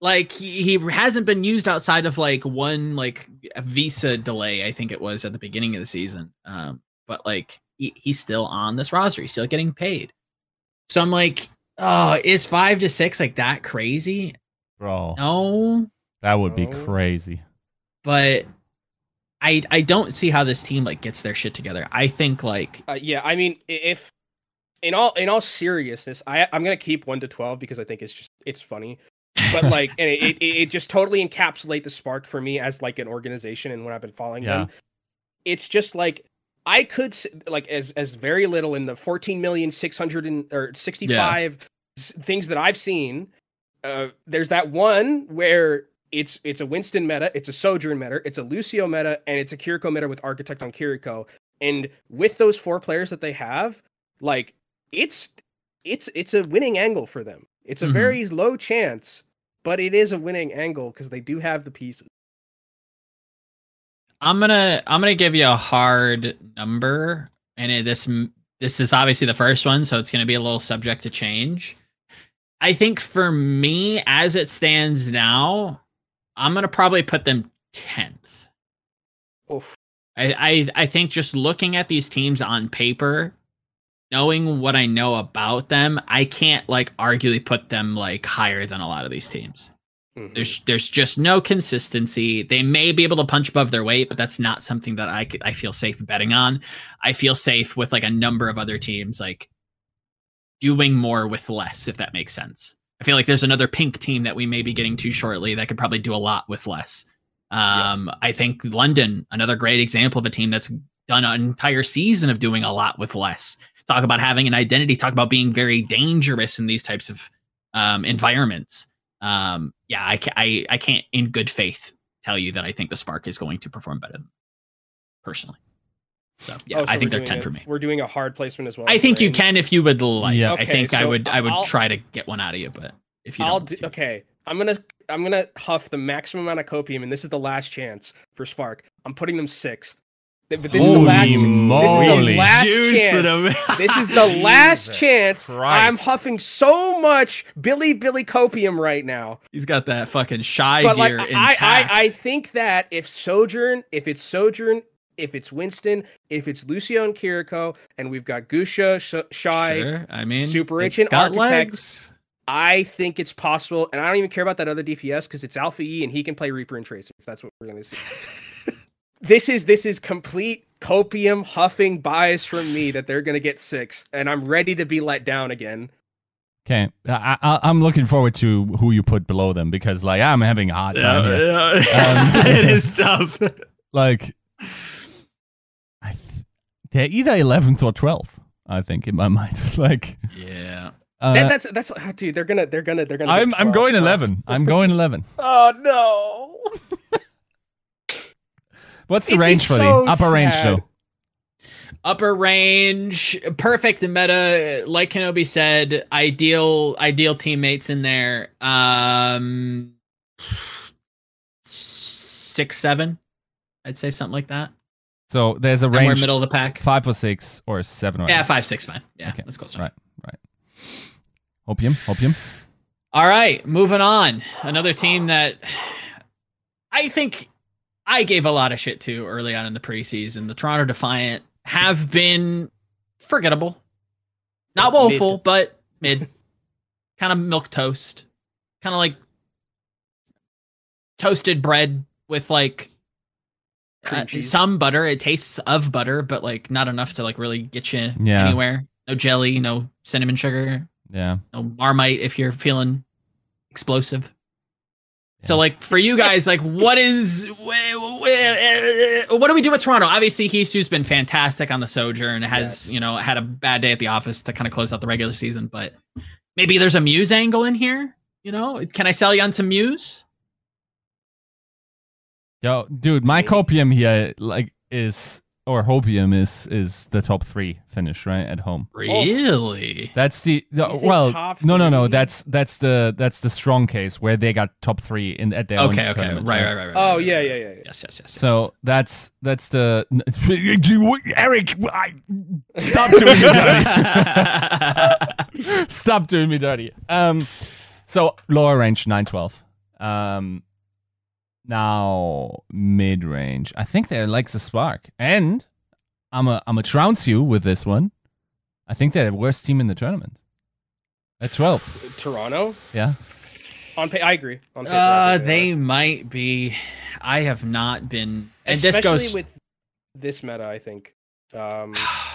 Like he, he hasn't been used outside of like one like visa delay, I think it was at the beginning of the season. Um, but like he, he's still on this roster. He's still getting paid. So I'm like, oh, is five to six like that crazy? Bro. No. That would be crazy. But I I don't see how this team like gets their shit together. I think like uh, yeah, I mean if in all in all seriousness, I I'm gonna keep one to twelve because I think it's just it's funny, but [laughs] like and it, it, it just totally encapsulate the spark for me as like an organization and when I've been following yeah. them. It's just like I could like as as very little in the fourteen million six hundred and or sixty five yeah. things that I've seen. Uh, there's that one where it's it's a Winston meta, it's a Sojourn meta, it's a Lucio meta, and it's a Kiriko meta with Architect on Kiriko. And with those four players that they have, like it's it's it's a winning angle for them. It's a mm-hmm. very low chance, but it is a winning angle because they do have the pieces. I'm gonna I'm gonna give you a hard number, and it, this this is obviously the first one, so it's gonna be a little subject to change. I think for me, as it stands now, I'm gonna probably put them tenth. Oof. I, I I think just looking at these teams on paper, knowing what I know about them, I can't like arguably put them like higher than a lot of these teams. Mm-hmm. There's there's just no consistency. They may be able to punch above their weight, but that's not something that I I feel safe betting on. I feel safe with like a number of other teams like doing more with less, if that makes sense. I feel like there's another pink team that we may be getting to shortly that could probably do a lot with less. Um, yes. I think London, another great example of a team that's done an entire season of doing a lot with less. Talk about having an identity. Talk about being very dangerous in these types of um, environments um, yeah, I, I, I can't in good faith tell you that I think the Spark is going to perform better than personally. So yeah, oh, so I think they're ten a, for me. We're doing a hard placement as well. I think you can if you would like. Yeah. Okay, I think so I would I would I'll, try to get one out of you, but if you I'll do, okay. I'm gonna I'm gonna huff the maximum amount of copium, and this is the last chance for Spark. I'm putting them sixth. But this Holy is the last. This is the last chance. [laughs] this is the last chance. Christ. I'm huffing so much Bilibili copium right now. He's got that fucking shy but gear like, I, I, I think that if Sojourn, if it's Sojourn, if it's Winston, if it's Lucio and Kiriko, and we've got Guxue, Sh- Shy, sure. I mean, Super H, and Architects. I think it's possible, and I don't even care about that other DPS because it's Alpha E and he can play Reaper and Tracer if that's what we're gonna see. [laughs] this is this is complete copium huffing bias from me that they're gonna get sixth, and I'm ready to be let down again. Okay, I, am looking forward to who you put below them because, like, I'm having a hard time yeah, here. Yeah. [laughs] Um, it is tough. [laughs] Like, th- they're either 11th or 12th. I think in my [laughs] mind, like, yeah. Uh, that, that's that's oh, dude. They're gonna they're gonna they're gonna. I'm I'm going 11. I'm going 11. oh no. What's the It'd range for so the upper sad. range though? Upper range, perfect meta. Like Kenobi said, ideal ideal teammates in there. Um, six seven, I'd say something like that. So there's a Somewhere range, middle of the pack, five or six or seven. Or yeah, eight. five six fine. Yeah, okay. let's go. Right, right. Opium, opium. All right, moving on. Another team that I think I gave a lot of shit to early on in the preseason. The Toronto Defiant have been forgettable. Not woeful, mid. but mid. [laughs] kind of milk toast. Kind of like toasted bread with like uh, some butter. It tastes of butter, but like not enough to like really get you yeah. anywhere. No jelly, no cinnamon sugar. Yeah. No marmite if you're feeling explosive. So like for you guys, like what is what do we do with Toronto? Obviously, Hisu's been fantastic on the Sojourn. Has yes. you know had a bad day at the office to kind of close out the regular season, but maybe there's a Muse angle in here. You know, can I sell you on some Muse? Yo, dude, my copium here like is or Hopium is is the top three finish right at home. Really? That's the, the well. No, no, no. That's that's the that's the strong case where they got top three in at their okay, own okay, right, right, right, right. Oh right, yeah, yeah, yeah, yeah. Yes, yes, yes. So that's that's the [laughs] Eric. I, stop doing me dirty. [laughs] stop doing me dirty. Um, so lower range nine twelve. Um, now mid range. I think they likes a spark, and I'm a I'm a trounce you with this one. I think they're the worst team in the tournament. At twelve, Toronto. Yeah. On pay, I agree. On paper, uh, they might be. I have not been, and Especially this goes with this meta. I think. Um, [sighs] [sighs]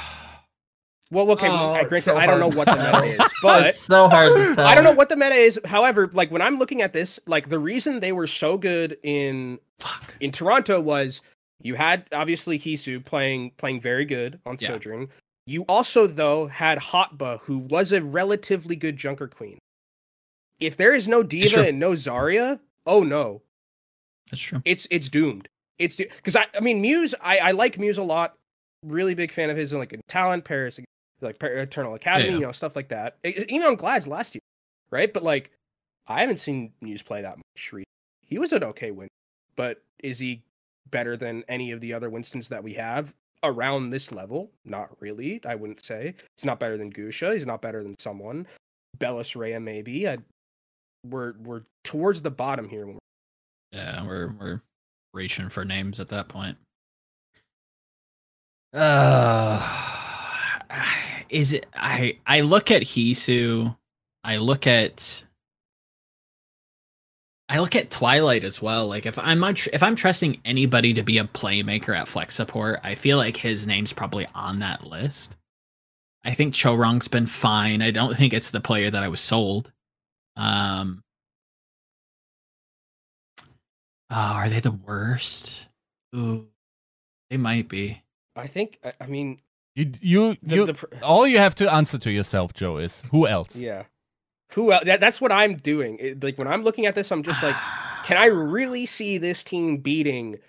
Well, okay. Oh, I, granted, so I don't know what the meta is, [laughs] but it's so hard. To tell. I don't know what the meta is. However, like when I'm looking at this, like the reason they were so good in Fuck. in Toronto was you had obviously Hisu playing playing very good on yeah. Sojourn. You also though had Hotba, who was a relatively good Junker Queen. If there is no D.Va and no Zarya, oh no, that's true. It's it's doomed. It's because do- I I mean Muse I I like Muse a lot. Really big fan of his and like in talent Paris like Eternal Academy, yeah. you know, stuff like that. Even on Glad's last year, right? But like, I haven't seen Muse play that much. He was an okay win, but is he better than any of the other Winstons that we have around this level? Not really. I wouldn't say he's not better than Guxue. He's not better than someone. Bellis Rhea maybe. I, we're we're towards the bottom here. Yeah, we're we're reaching for names at that point. [sighs] [sighs] [sighs] Uh is it I I look at Hisu, I look at I look at Twilight as well. Like if I'm much, if I'm trusting anybody to be a playmaker at flex support, I feel like his name's probably on that list. I think Chorong's been fine. I don't think it's the player that I was sold. Um, oh, are they the worst? Ooh, they might be. I think. I mean, you you, the, you the, all you have to answer to yourself, Joe, is who else? Yeah, who else? That, that's what I'm doing. It, like when I'm looking at this, I'm just like, [sighs] can I really see this team beating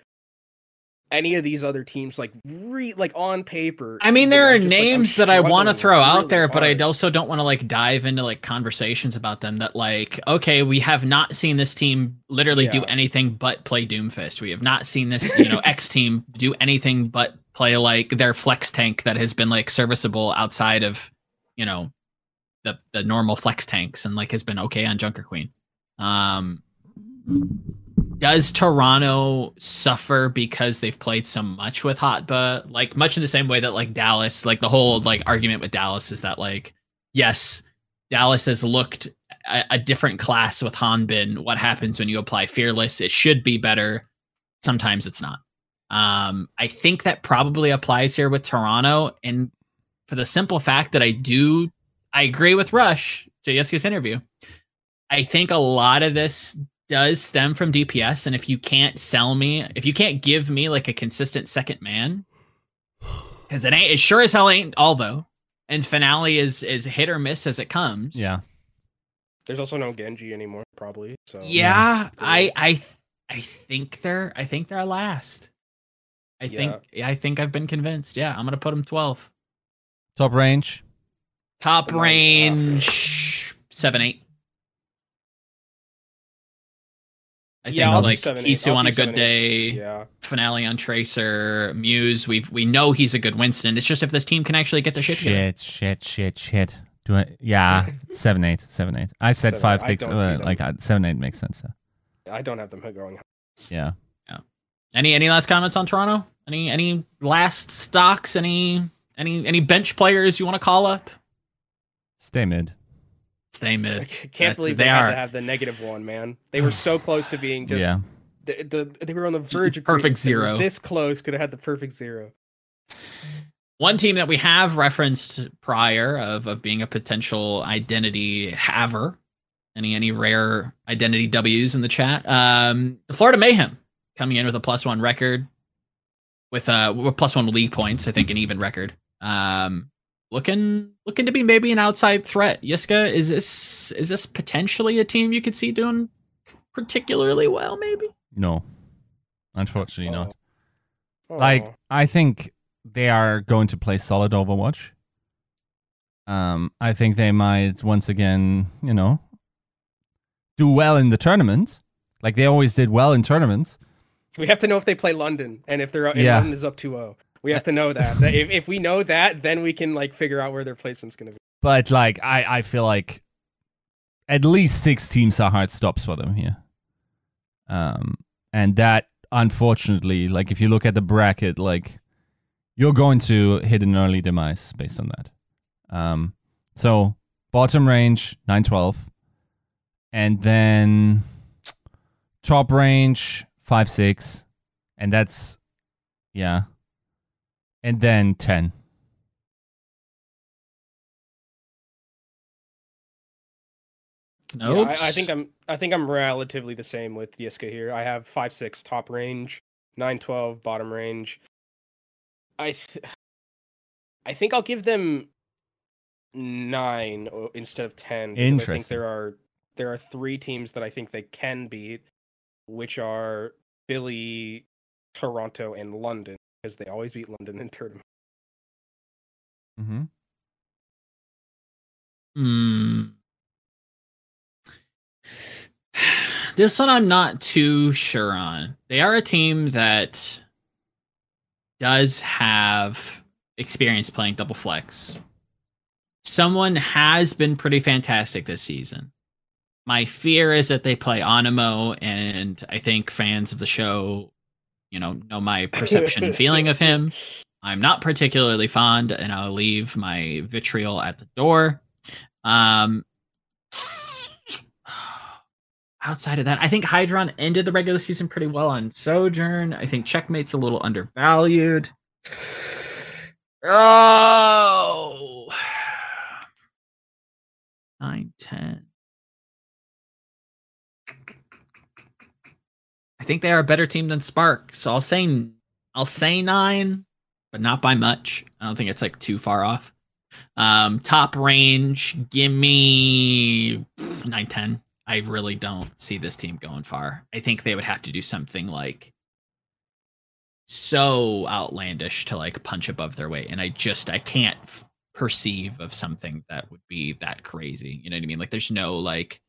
any of these other teams like re like on paper i mean there are names like, that i want to throw really out there hard. but i also don't want to like dive into like conversations about them that like okay we have not seen this team literally yeah. do anything but play doomfist we have not seen this [laughs] you know x team do anything but play like their flex tank that has been like serviceable outside of you know the the normal flex tanks and like has been okay on junker queen um does Toronto suffer because they've played so much with Hotba? Like much in the same way that like Dallas, like the whole like argument with Dallas is that like yes, Dallas has looked a, a different class with Hanbin. What happens when you apply Fearless? It should be better. Sometimes it's not. Um, I think that probably applies here with Toronto, and for the simple fact that I do, I agree with Rush to Yiska's interview. I think a lot of this does stem from DPS, and if you can't sell me, if you can't give me like a consistent second man, because it ain't, it sure as hell ain't Alvo, and finale is is hit or miss as it comes. Yeah. There's also no Genji anymore, probably. So yeah, yeah. I I I think they're I think they're last. I yeah. think I think I've been convinced. Yeah, I'm gonna put him 12. Top range. Top range seven eight. I yeah, think I'll like Hisu on a good day, yeah. finale on Tracer, Muse. We we know he's a good Winston. It's just if this team can actually get their shit shit, together. Shit, shit, shit, Do I? Yeah, [laughs] seven eight, seven eight. I said seven, five six. Uh, like uh, seven eight makes sense. I don't have them going. Yeah. Yeah. Any any last comments on Toronto? Any any last stocks? Any any any bench players you want to call up? Stay mid. Stay mid. I can't That's, believe they, they had to have the negative one, man. They were so close to being just. Yeah. The, the they were on the verge of perfect zero. This close could have had the perfect zero. One team that we have referenced prior of, of being a potential identity haver. Any any rare identity W's in the chat? Um, the Florida Mayhem coming in with a plus one record, with uh plus one league points. I think an even record. Um, looking looking to be maybe an outside threat. Yiska, is this is this potentially a team you could see doing particularly well? Maybe. No, unfortunately oh. not. Oh. Like I think they are going to play solid Overwatch. Um, I think they might once again, you know, do well in the tournament, like they always did well in tournaments. We have to know if they play London and if they're yeah. London is up 2-0. We have to know that. if, if we know that, then we can like figure out where their placement's gonna be. But like, I I feel like at least six teams are hard stops for them here. Um, and that unfortunately, like if you look at the bracket, like you're going to hit an early demise based on that. Um, so bottom range nine twelve, and then top range five six, and that's yeah and then 10. No, yeah, I, I, think I'm I think I'm relatively the same with Yiska here. I have five six top range, nine twelve bottom range. I th- I think I'll give them nine instead of ten. Interesting. I think there are there are three teams that I think they can beat, which are Philly, Toronto, and London because they always beat London in tournament. Mm-hmm. Hmm. [sighs] This one I'm not too sure on. They are a team that does have experience playing double flex. Someone has been pretty fantastic this season. My fear is that they play Animo, and I think fans of the show you know know my [laughs] perception and feeling of him. I'm not particularly fond, and I'll leave my vitriol at the door. Um, [sighs] outside of that, I think Hydron ended the regular season pretty well on Sojourn. I think Checkmate's a little undervalued. [sighs] Oh, [sighs] 9, 10. Think they are a better team than Spark, so I'll say I'll say nine, but not by much. I don't think it's like too far off. Um, top range, give me nine ten. I really don't see this team going far. I think they would have to do something like so outlandish to like punch above their weight, and I just I can't f- perceive of something that would be that crazy. You know what I mean? Like there's no like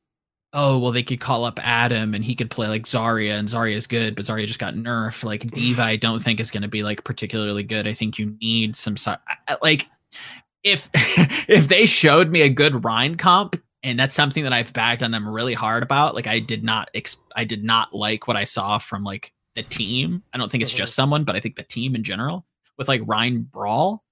oh well they could call up Adam and he could play like Zarya and Zarya is good, but Zarya just got nerfed. Like D.Va, I don't think is going to be like particularly good. I think you need some like if [laughs] if they showed me a good Rein comp and that's something that I've bagged on them really hard about. Like I did not ex- I did not like what I saw from like the team. I don't think it's mm-hmm. just someone, but I think the team in general with like Rein Brawl.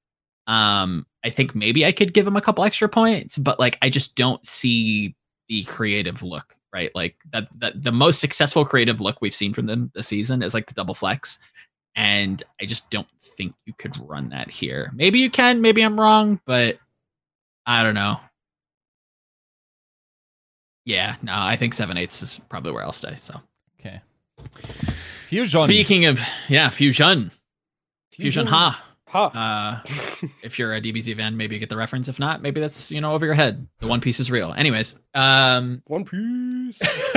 Um, I think maybe I could give him a couple extra points, but like I just don't see the creative look, right? Like that, that the most successful creative look we've seen from them this season is like the double flex. And I just don't think you could run that here. Maybe you can, maybe I'm wrong, but I don't know. Yeah, no, I think seven eighths is probably where I'll stay. So okay. Fusion. Speaking of yeah, fusion. Fusion, fusion ha. Huh. Uh, if you're a DBZ fan, maybe you get the reference. If not, maybe that's you know over your head. The One Piece is real. Anyways, um, [laughs] One Piece. [laughs]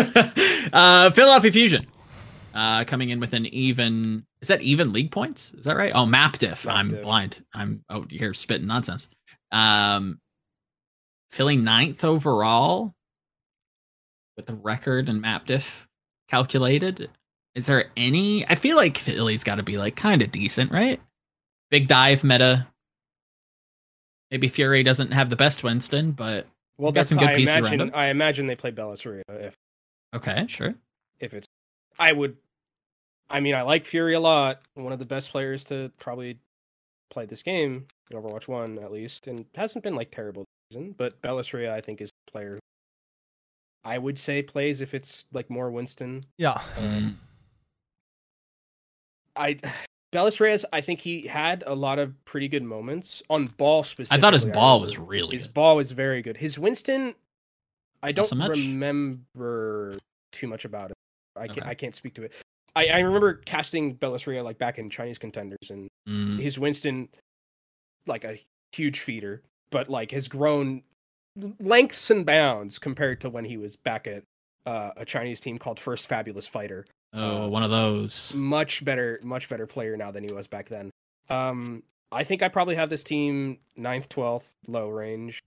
uh, Philadelphia Fusion, uh, coming in with an even. Is that even league points? Is that right? Oh, map diff. Map I'm diff. blind. I'm oh you're spitting nonsense. Um, filling ninth overall with the record and map diff calculated. Is there any? I feel like Philly's got to be like kind of decent, right? Big dive meta. Maybe Fury doesn't have the best Winston, but well, got some good I pieces imagine, around him. I imagine they play Bellisria if. Okay, sure. If it's, I would. I mean, I like Fury a lot. One of the best players to probably play this game in Overwatch One, at least, and hasn't been like terrible season. But Bellisria, I think, is a player. I would say plays if it's like more Winston. Yeah. Um, I Bellis Reyes, I think he had a lot of pretty good moments on ball specifically. I thought his ball was really his good. ball was very good. His Winston, I don't so remember too much about it. I can't I can't speak to it. I, I remember casting Bellis Reyes like back in Chinese contenders and mm. his Winston like a huge feeder, but like has grown lengths and bounds compared to when he was back at uh, a Chinese team called First Fabulous Fighter. Oh, uh, one of those. Much better, much better player now than he was back then. Um, I think I probably have this team ninth, twelfth, low range,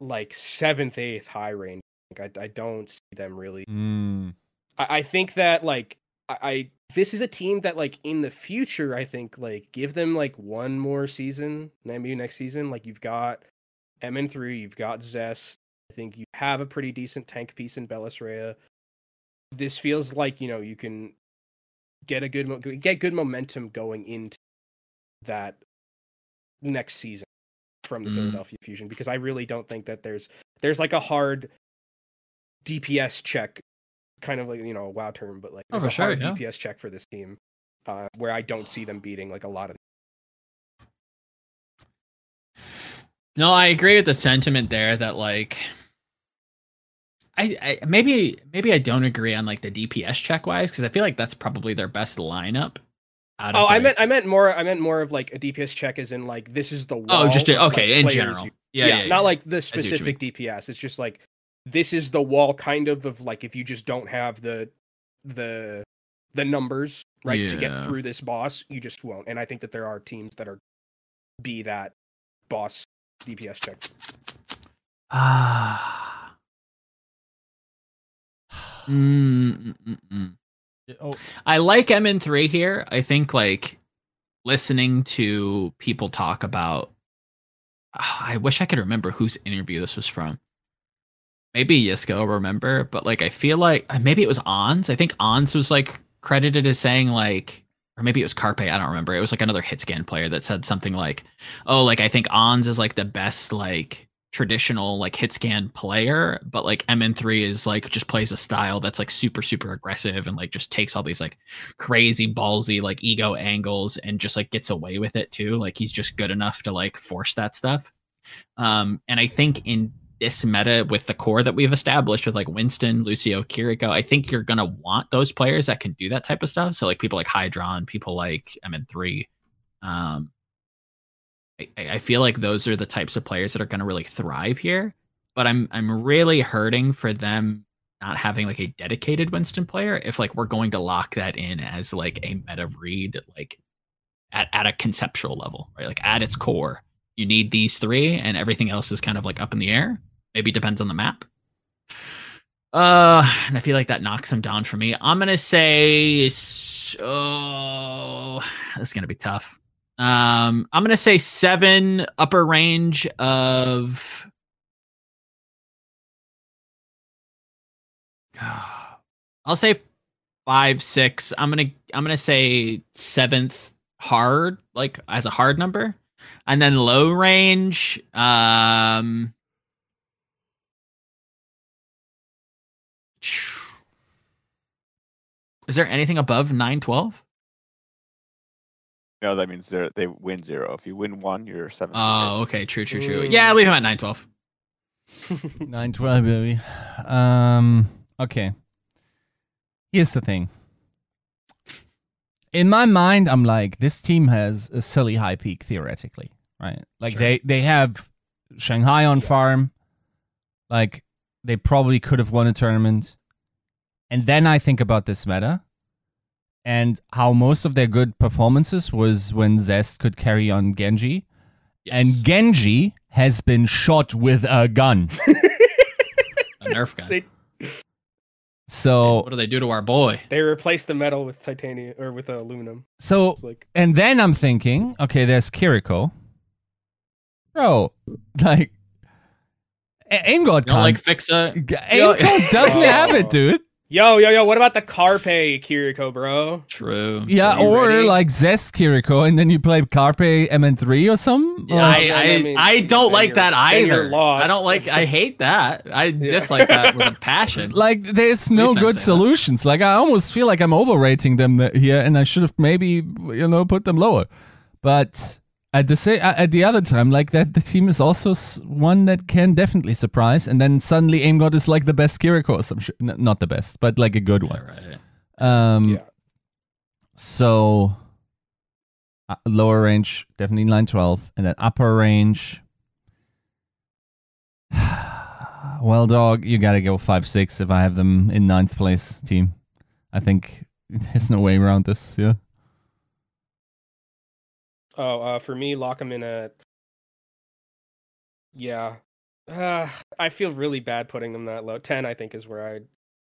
like seventh, eighth, high range. I, I don't see them really. Mm. I, I think that like I, I this is a team that like in the future I think like give them like one more season, maybe next season. Like you've got MN3, you've got Zest, I think you have a pretty decent tank piece in Bellis Rhea. This feels like you know you can get a good get good momentum going into that next season from the mm. Philadelphia Fusion because I really don't think that there's there's like a hard DPS check, kind of like you know a WoW term, but like oh, oh, a sure, hard yeah. DPS check for this team, uh, where I don't see them beating like a lot of No, I agree with the sentiment there that like I, I maybe maybe I don't agree on like the DPS check wise because I feel like that's probably their best lineup. oh, I like... meant I meant more I meant more of like a DPS check as in like this is the wall. oh just a, okay like, in general you... yeah, yeah, yeah, not like the specific DPS. It's just like this is the wall kind of of like if you just don't have the the the numbers right yeah. to get through this boss, you just won't. And I think that there are teams that are be that boss DPS check. [sighs] Ah. Mm, mm, mm, oh. I like MN3 here. I think like listening to people talk about. Oh, I wish I could remember whose interview this was from. Maybe Yiska remember, but like I feel like uh, maybe it was Ons. I think Ons was like credited as saying like or maybe it was Carpe. I don't remember. It was like another hit scan player that said something like, "Oh, like I think Ons is like the best like traditional like hit scan player, but like MN3 is like just plays a style that's like super super aggressive and like just takes all these like crazy ballsy like ego angles and just like gets away with it too. Like he's just good enough to like force that stuff. Um, and I think in this meta with the core that we've established with like Winston, Lucio, Kiriko, I think you're gonna want those players that can do that type of stuff. So like people like Hydron, people like MN3. Um, I, I feel like those are the types of players that are gonna really thrive here. But I'm I'm really hurting for them not having like a dedicated Winston player if like we're going to lock that in as like a meta read like at, at a conceptual level, right? Like at its core you need these three and everything else is kind of like up in the air maybe depends on the map uh and i feel like that knocks him down for me i'm gonna say oh this is gonna be tough um i'm gonna say seven upper range of [sighs] i'll say five six i'm gonna i'm gonna say seventh hard like as a hard number and then low range, um, is there anything above 912? No, that means they they win zero. If you win one, you're seven. Oh, okay, true, true, true. Yeah, leave him at 912. [laughs] 912, baby. Um, okay. Here's the thing in my mind, I'm like, this team has a silly high peak theoretically, right? Like sure. they they have Shanghai on yeah. farm, like they probably could have won a tournament, and then I think about this meta and how most of their good performances was when Zest could carry on Genji, yes. and Genji has been shot with a gun. [laughs] a Nerf gun. They, so what do they do to our boy? They replace the metal with titanium or with aluminum. So like, and then I'm thinking, okay, there's Kiriko. Bro, like Aim God can't like fix a Aim God [laughs] doesn't oh. have it, dude. Yo, yo, yo, what about the Carpe Kiriko, bro? True. Yeah, or ready? like Zest Kiriko, and then you play Carpe MN3 or something? Yeah, I, I, I, mean, I don't like that either. I don't like, I [laughs] hate that. I yeah. dislike that with a [laughs] passion. Like, there's no good solutions. That. Like, I almost feel like I'm overrating them here, and I should have maybe, you know, put them lower. But at the same at the other time like that the team is also one that can definitely surprise and then suddenly aim god is like the best kiriko or some shit N- not the best but like a good one right. um yeah. so uh, lower range definitely line 12 and then upper range [sighs] well dog you gotta go 5-6 if i have them in ninth place team i think [laughs] there's no way around this yeah Oh, uh, for me, lock them in at. Yeah, uh, I feel really bad putting them that low. Ten, I think, is where I'd.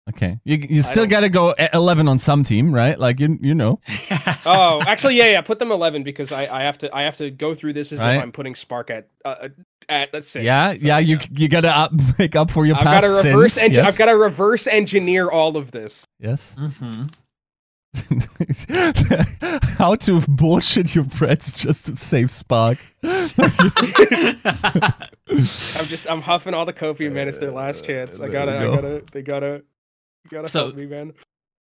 Okay, you you still got to go eleven on some team, right? Like you you know. [laughs] oh, actually, yeah, yeah. Put them eleven because I, I have to I have to go through this as right? if I'm putting Spark at uh, uh at let's say. Yeah, so, yeah. You yeah. you got to up, [laughs] make up for your I've past got to reverse sins. yes. I've got to reverse engineer all of this. Yes. Mm-hmm. [laughs] How to bullshit your friends just to save Spark. [laughs] I'm just I'm huffing all the Kofi man. It's their last uh, chance. I gotta go. I gotta they gotta gotta so, help me, man.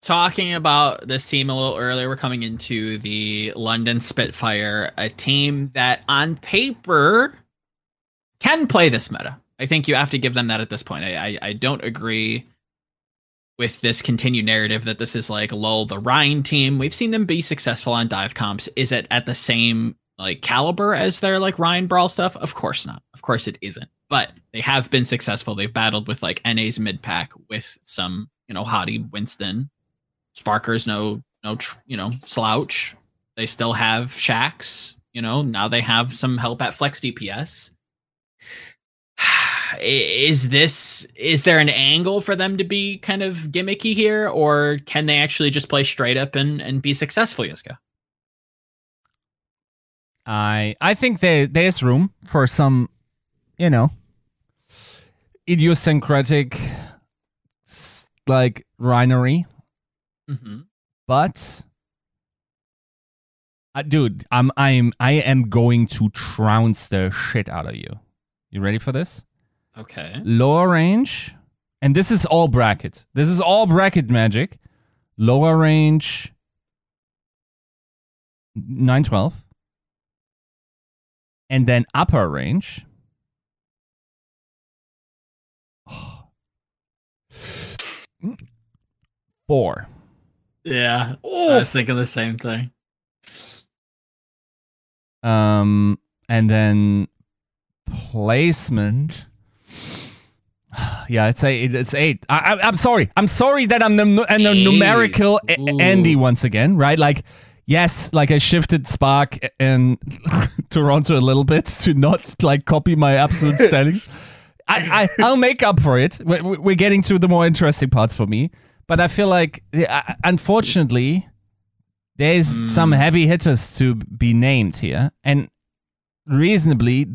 Talking about this team a little earlier, we're coming into the London Spitfire, a team that on paper can play this meta. I think you have to give them that at this point. I, I, I don't agree with this continued narrative that this is like lull the Rein team. We've seen them be successful on dive comps. Is it at the same like caliber as their like Rein brawl stuff? Of course not. Of course it isn't. But they have been successful. They've battled with like NA's mid pack with some, you know, Hottie Winston. Sparker's no no you know, slouch. They still have Shax, you know, now they have some help at flex DPS [sighs] is this is there an angle for them to be kind of gimmicky here or can they actually just play straight up and and be successful Yiska? I I think there there's room for some you know idiosyncratic like rhinery. Mm-hmm. But Uh, dude, I'm I'm I am going to trounce the shit out of you. You ready for this? Okay. Lower range, and this is all bracket. This is all bracket magic. Lower range, nine twelve, and then upper range. [sighs] Four. Yeah. I was thinking the same thing. Um, and then placement. [sighs] Yeah, it's eight. It's eight. I, I, I'm sorry. I'm sorry that I'm the, and the numerical Ooh. Andy once again, right? Like, yes, like I shifted Spark and [laughs] Toronto a little bit to not like copy my absolute [laughs] standings. I, I I'll make up for it. We're, we're getting to the more interesting parts for me, but I feel like, unfortunately, there's some Mm. heavy hitters to be named here, and reasonably,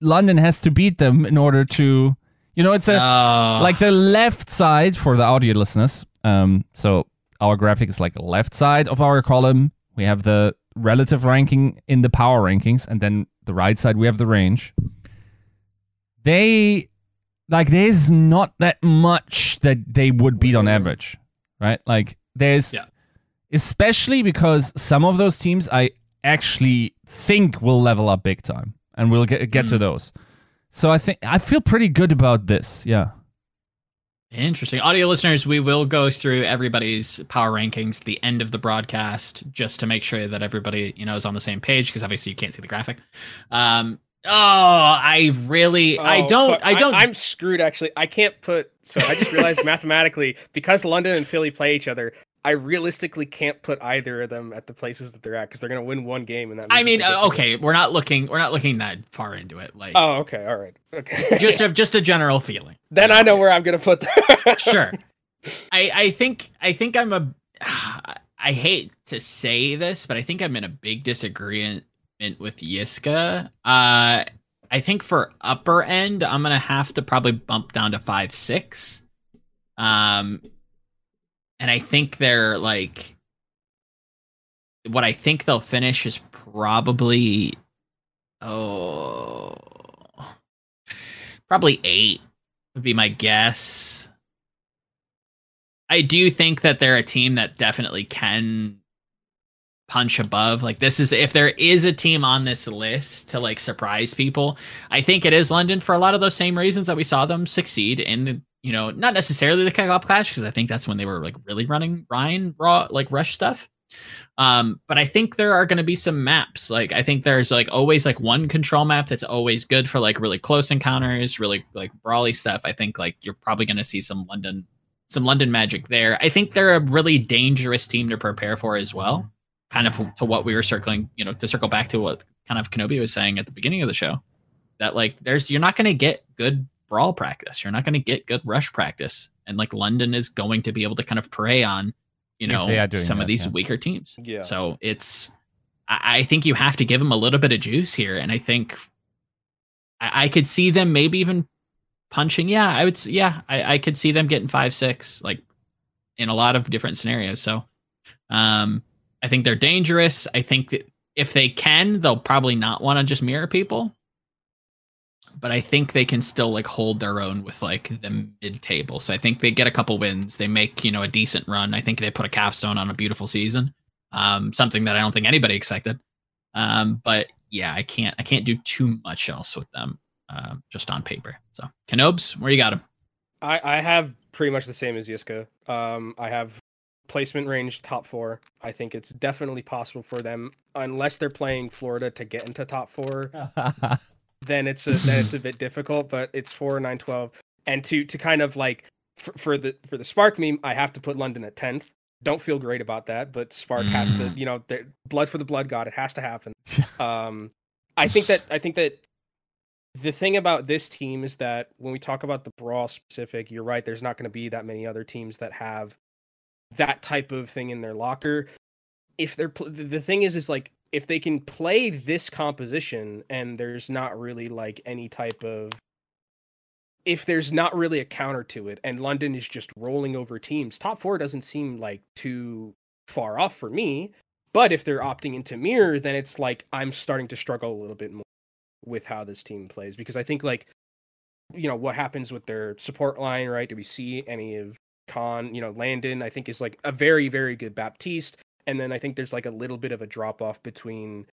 London has to beat them in order to, you know, it's a Oh. like the left side for the audio listeners. Um, so our graphic is like left side of our column. We have the relative ranking in the power rankings, and then the right side we have the range. They like there's not that much that they would beat on average, right? Like there's Yeah. especially because some of those teams I actually think will level up big time, and we'll get get to those. So I think I feel pretty good about this. Yeah. Interesting. Audio listeners, we will go through everybody's power rankings at the end of the broadcast just to make sure that everybody, you know, is on the same page because obviously you can't see the graphic. Um oh, I really I oh, don't fuck. I don't I'm screwed actually. I can't put. So I just realized [laughs] mathematically because London and Philly play each other. I realistically can't put either of them at the places that they're at because they're gonna win one game and that. I mean, uh, okay, we're not looking we're not looking that far into it. Like Oh, okay, all right, okay. [laughs] just a, just a general feeling. then I know where I'm gonna put them. [laughs] sure. I I think I think I'm a [sighs] I hate to say this, but I think I'm in a big disagreement with Yiska. Uh I think for upper end, I'm gonna have to probably bump down to five six. Um and I think they're like what I think they'll finish is probably oh probably eight would be my guess. I do think that they're a team that definitely can punch above. Like this is if there is a team on this list to like surprise people, I think it is London for a lot of those same reasons that we saw them succeed in the you know, not necessarily the kickoff clash because I think that's when they were like really running Ryan raw like rush stuff. Um, but I think there are going to be some maps. Like I think there's like always like one control map that's always good for like really close encounters, really like brawly stuff. I think like you're probably going to see some London some London magic there. I think they're a really dangerous team to prepare for as well. Kind of to what we were circling, you know, to circle back to what kind of Kenobi was saying at the beginning of the show. That like there's you're not going to get good brawl practice. You're not going to get good rush practice. And like London is going to be able to kind of prey on, you know, they are doing some that, of these yeah. weaker teams. Yeah. So it's I, I think you have to give them a little bit of juice here. And I think I, I could see them maybe even punching. Yeah, I would. Yeah, I, I could see them getting five, six, like in a lot of different scenarios. So, um, I think they're dangerous. I think that if they can, they'll probably not want to just mirror people. But I think they can still like hold their own with like the mid table. So I think they get a couple wins. They make you know a decent run. I think they put a capstone on a beautiful season. Um, something that I don't think anybody expected. Um, but yeah, I can't I can't do too much else with them uh, just on paper. So Kenobes, where you got him? I, I have pretty much the same as Yiska. Um, I have placement range top four. I think it's definitely possible for them, unless they're playing Florida to get into top four. [laughs] Then it's a then it's a bit difficult. But it's four nine twelve, and to to kind of like for, for the for the Spark meme, I have to put London at tenth. Don't feel great about that, but Spark has to, Mm. you know, blood for the blood god. It has to happen. [laughs] um, I think that I think that the thing about this team is that when we talk about the brawl specific, you're right. There's not going to be that many other teams that have that type of thing in their locker. If they're the thing is, is like if they can play this composition and there's not really like any type of if there's not really a counter to it and London is just rolling over teams, top four doesn't seem like too far off for me. But if they're opting into mirror, then it's like I'm starting to struggle a little bit more with how this team plays because I think like you know what happens with their support line, right? Do we see any of Khan? You know, Landon I think is like a very very good Baptiste, and then I think there's like a little bit of a drop off between.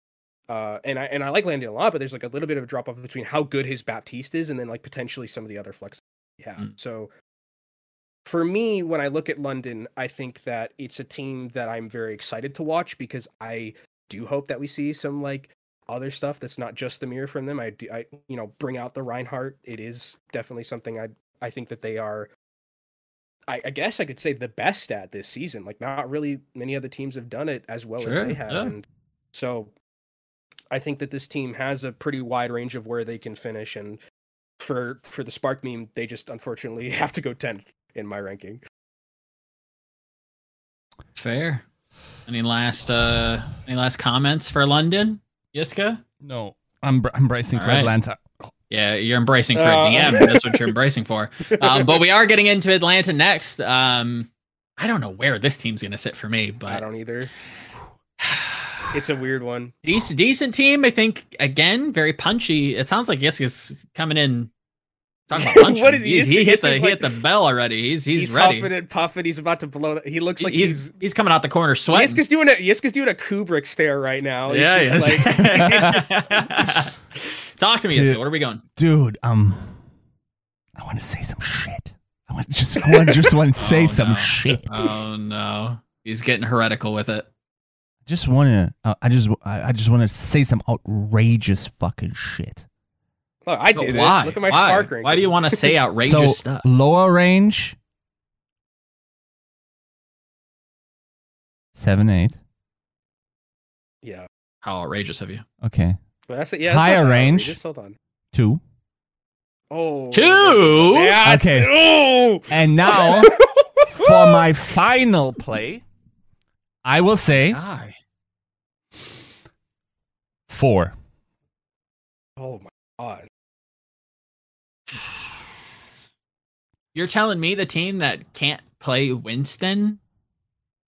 Uh, and I and I like Landon a lot, but there's like a little bit of a drop off between how good his Baptiste is and then like potentially some of the other flex yeah. Mm. So for me, when I look at London, I think that it's a team that I'm very excited to watch because I do hope that we see some like other stuff that's not just the mirror from them. I do, I you know bring out the Reinhardt. It is definitely something I I think that they are. I, I guess I could say the best at this season. Like not really many other teams have done it as well sure, as they have, yeah. and so I think that this team has a pretty wide range of where they can finish. And for for the Spark meme, they just unfortunately [laughs] have to go 10th in my ranking. Fair. Any last uh any last comments for London, Yiska? No, I'm I'm bracing All for right. Atlanta. Yeah, you're embracing for uh, a DM. That's what you're embracing for. [laughs] Um, but we are getting into Atlanta next. Um, I don't know where this team's gonna sit for me, but I don't either. [sighs] It's a weird one. Decent, decent team. I think again, very punchy. It sounds like Yiska's coming in Talking about [laughs] punching. what is he? He hit the like, he hit the bell already. He's he's, he's ready. Huffing and puffing. He's about to blow. He looks like he's he's, he's coming out the corner sweating. Yiska's doing a Yiska's doing a Kubrick stare right now. He's yeah, yes. Like... [laughs] Talk to me, dude, Yiska. What are we going, dude? Um, I want to say some shit. I want just I want just want to [laughs] say oh, some no. shit. Oh no, he's getting heretical with it. I just want to. Uh, I just I, I just want to say some outrageous fucking shit. Look, I did why? it. Look at my why? spark ranking. Why do you want to say [laughs] outrageous so, stuff? Lower range, seven, eight. Yeah. How outrageous have you? Okay. Well, that's it. Yeah. Higher range. Just hold on. Two. Oh. Two. Yeah. Okay. Oh. And now [laughs] for my final play, I will say four. Oh my god. [sighs] You're telling me the team that can't play Winston?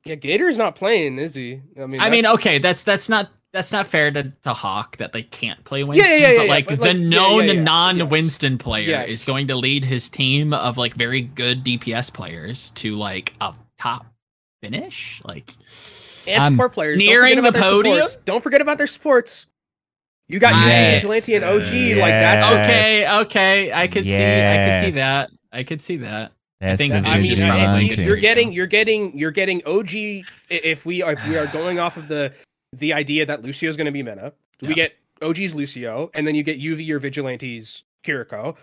Yeah, Gator's not playing, is he? I mean, I mean, okay, that's that's not that's not fair to, to Hawk that they can't play Winston. Yeah, yeah, yeah, but like but the known yeah, yeah, non-Winston yes. player yes. is going to lead his team of like very good DPS players to like a top finish. Like and um, support players nearing the podium. Supports. Don't forget about their supports. You got yes. Vigilante and OG yes. like that. Okay, okay, I could yes. see, I could see that. I could see that. I think I mean, you, you're getting, you're getting, you're getting OG. If we are, if we are going off of the the idea that Lucio is going to be meta, yeah. we get OG's Lucio, and then you get UV or Vigilante's Kiriko,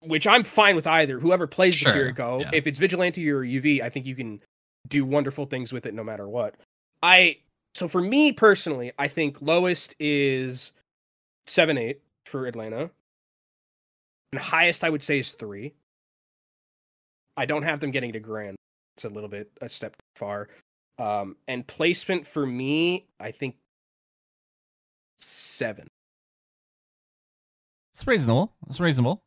which I'm fine with either. Whoever plays sure. the Kiriko, yeah. if it's Vigilante or UV, I think you can do wonderful things with it no matter what. I so for me personally, I think lowest is seven eight for Atlanta. And highest I would say is three. I don't have them getting to grand. It's a little bit a step far. Um, and placement for me, I think seven. It's reasonable. It's reasonable.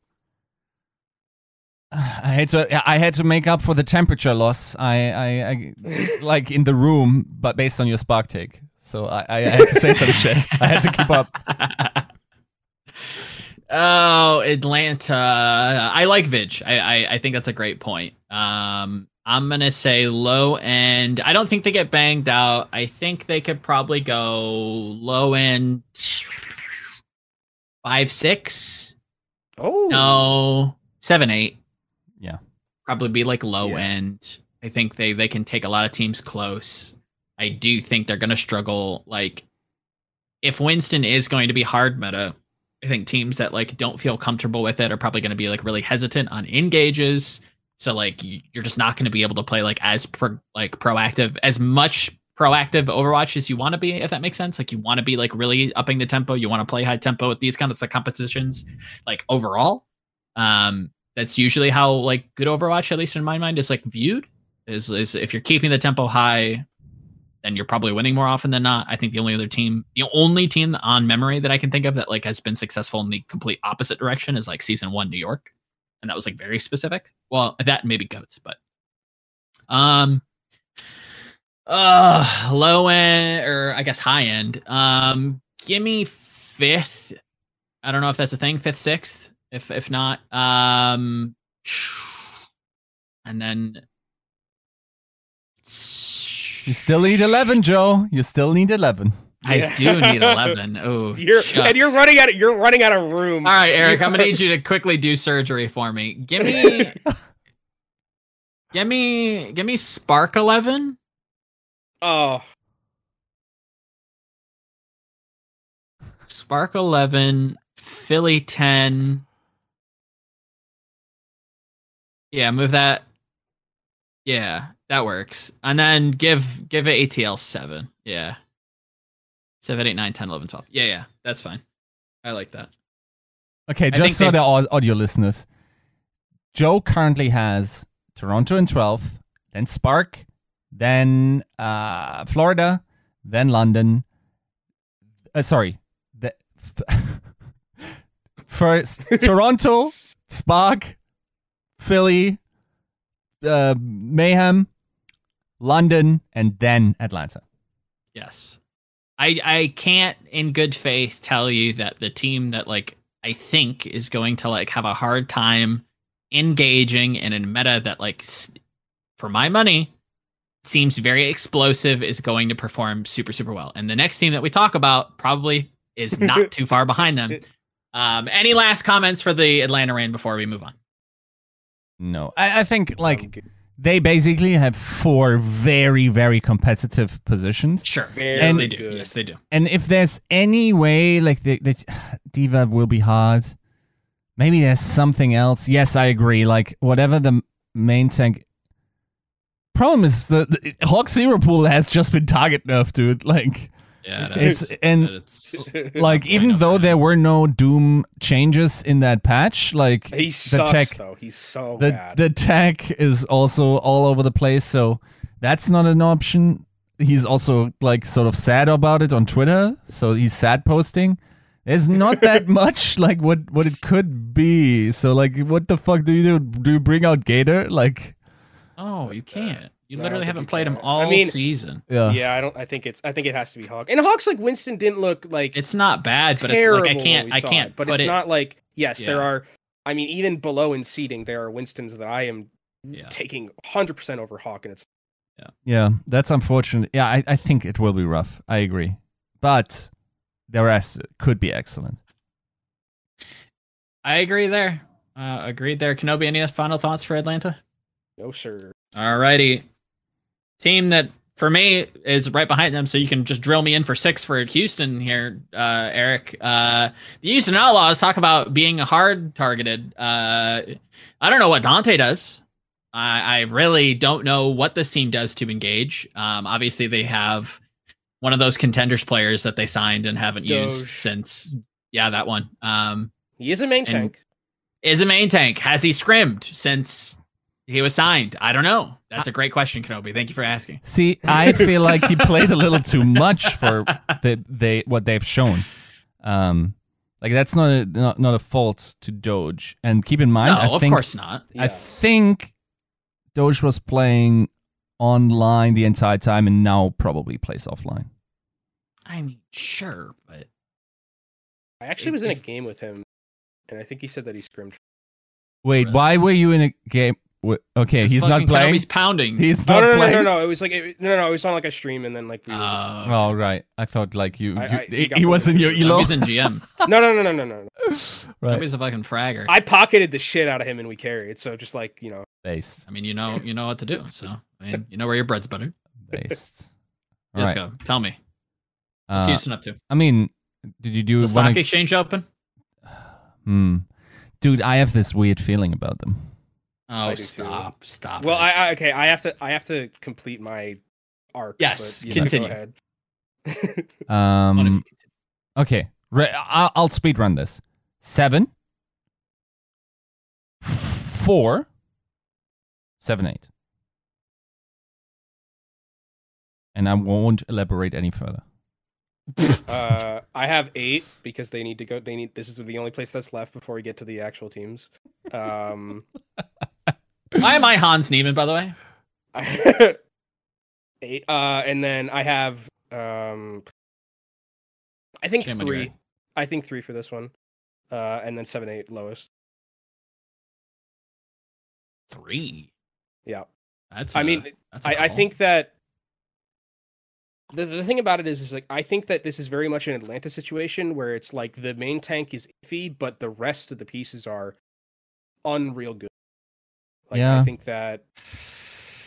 [sighs] I had to I had to make up for the temperature loss. I, I, I [laughs] like in the room, but based on your spark take. So I, I had to say some shit. I had to keep up. [laughs] Oh, Atlanta. I like Vig. I, I, I think that's a great point. Um, I'm gonna say low end. I don't think they get banged out. I think they could probably go low end five six. Oh no, seven eight. Yeah, probably be like low yeah. end. I think they they can take a lot of teams close. I do think they're gonna struggle. Like if Winston is going to be hard meta, I think teams that like don't feel comfortable with it are probably going to be like really hesitant on engages. So like you're just not going to be able to play like as pro- like proactive as much proactive Overwatch as you want to be, if that makes sense. Like you want to be like really upping the tempo. You want to play high tempo with these kinds of competitions. Like overall, um, that's usually how like good Overwatch, at least in my mind, is like viewed. Is is if you're keeping the tempo high, then you're probably winning more often than not. I think the only other team, the only team on memory that I can think of that like has been successful in the complete opposite direction is like season one New York, and that was like very specific. Well, that maybe goats, but um, Uh, low end or I guess high end. Um, give me fifth. I don't know if that's a thing. Fifth, sixth. If if not, um, and then You still need 11, Joe. You still need 11. I do need [laughs] eleven. Oh, You're and you're running out. Of, you're running out of room. All right, Eric. I'm gonna need you to quickly do surgery for me. Give me, [laughs] give me, give me Spark eleven. Oh, Spark 11, Philly 10. Yeah, move that. Yeah, that works. And then give give it ATL 7. Yeah. 7, 8, 9, 10, 11, 12. Yeah, yeah, that's fine. I like that. Okay, just so they- the audio listeners. Joe currently has Toronto in 12th, then Spark, then uh, Florida, then London. Uh, sorry. The, f- [laughs] first, Toronto, [laughs] Spark, Philly, uh, Mayhem, London, and then Atlanta. Yes. I I can't in good faith tell you that the team that like I think is going to like have a hard time engaging in a meta that like for my money seems very explosive is going to perform super super well. And the next team that we talk about probably is not [laughs] too far behind them. Um any last comments for the Atlanta Reign before we move on? No, I, I think like I'm good. They basically have four very, very competitive positions. Sure. Very yes, they do. good. Yes, they do. And if there's any way, like the, the [sighs] D.Va will be hard. Maybe there's something else. Yes, I agree. Like whatever the main tank. Problem is the, the Hawk Hero Pool has just been target nerfed, dude. Like Yeah, it it's is. and it's [laughs] like even though there were no Doom changes in that patch, like he sucks tech- though. He's so the bad. the tech is also all over the place so that's not an option he's also like sort of sad about it on twitter so he's sad posting there's not that [laughs] much like what what it could be so like what the fuck do you do do you bring out gator like Oh, you can't. You No, literally haven't played him all I mean- season. yeah yeah, I don't. I think it's. I think it has to be Hawk. And Hawks like Winston didn't look like It's not bad, but it's like I can't I can't it, But put it's it not like yes, there are. I mean, even below in seeding, there are Winstons that I am yeah. taking 100 percent over Hawk, and it's yeah Yeah, that's unfortunate yeah I, I think it will be rough i agree but the rest could be excellent I agree there. Uh, agreed there. Kenobi, any final thoughts for Atlanta? no sir. Alrighty. Team that for me is right behind them, so you can just drill me in for six for Houston here, uh, Eric. Uh, the Houston Outlaws talk about being hard targeted. Uh, I don't know what Dante does. I, I really don't know what this team does to engage. Um, obviously, they have one of those contenders players that they signed and haven't used since. Yeah, that one. Um, He is a main tank. is a main tank. Has he scrimmed since he was signed? I don't know. That's a great question, Kenobi. Thank you for asking. See, I [laughs] feel like he played a little too much for the they what they've shown. Um, like that's not a not, not a fault to Doge. And keep in mind, No, I of think course not. I Yeah. think Doge was playing online the entire time, and now probably plays offline. I mean, sure, but I actually was in a game with him, and I think he said that he scrimmed. Wait, Really? why were you in a game? Wi- Okay, It's he's not playing. Kenobi's pounding. He's not no, no, no, playing. no, no. It was like it, no, no, no. It was on like a stream, and then like we were just- Uh, Oh right, I thought like you. You- I- he he, he was in your bullied. elo. Kenobi's in GM. no, no, no, no, no, no. no. right, Kenobi's a fucking fragger. I pocketed the shit out of him, and we carried. So just like you know, based, I mean, you know, you know what to do. So, I mean, you know where your bread's buttered. based. [laughs] All Let's right. go. Tell me, what's Uh, Houston up to? I mean, did you do Is the wanna- stock exchange open? [sighs] Hmm. Dude, I have this weird feeling about them. Oh, do too. stop, stop. well. I, I okay. I have to, I have to complete my arc. Yes, but, you know, go continue. ahead. [laughs] Um. Okay. Re- I'll, I'll speed run this. Seven. Four. Seven, eight. And I won't elaborate any further. [laughs] uh, I have eight because they need to go. They need. This is the only place that's left before we get to the actual teams. Um, [laughs] Why am I Hans Niemann, by the way? [laughs] eight. Uh, and then I have um, I think you, three. I think three for this one. Uh, and then seven, eight lowest. Three. Yeah. That's. I mean, that's I, I think that the the thing about it is, is like I think that this is very much an Atlanta situation where it's like the main tank is iffy, but the rest of the pieces are unreal good. Like Yeah. I think that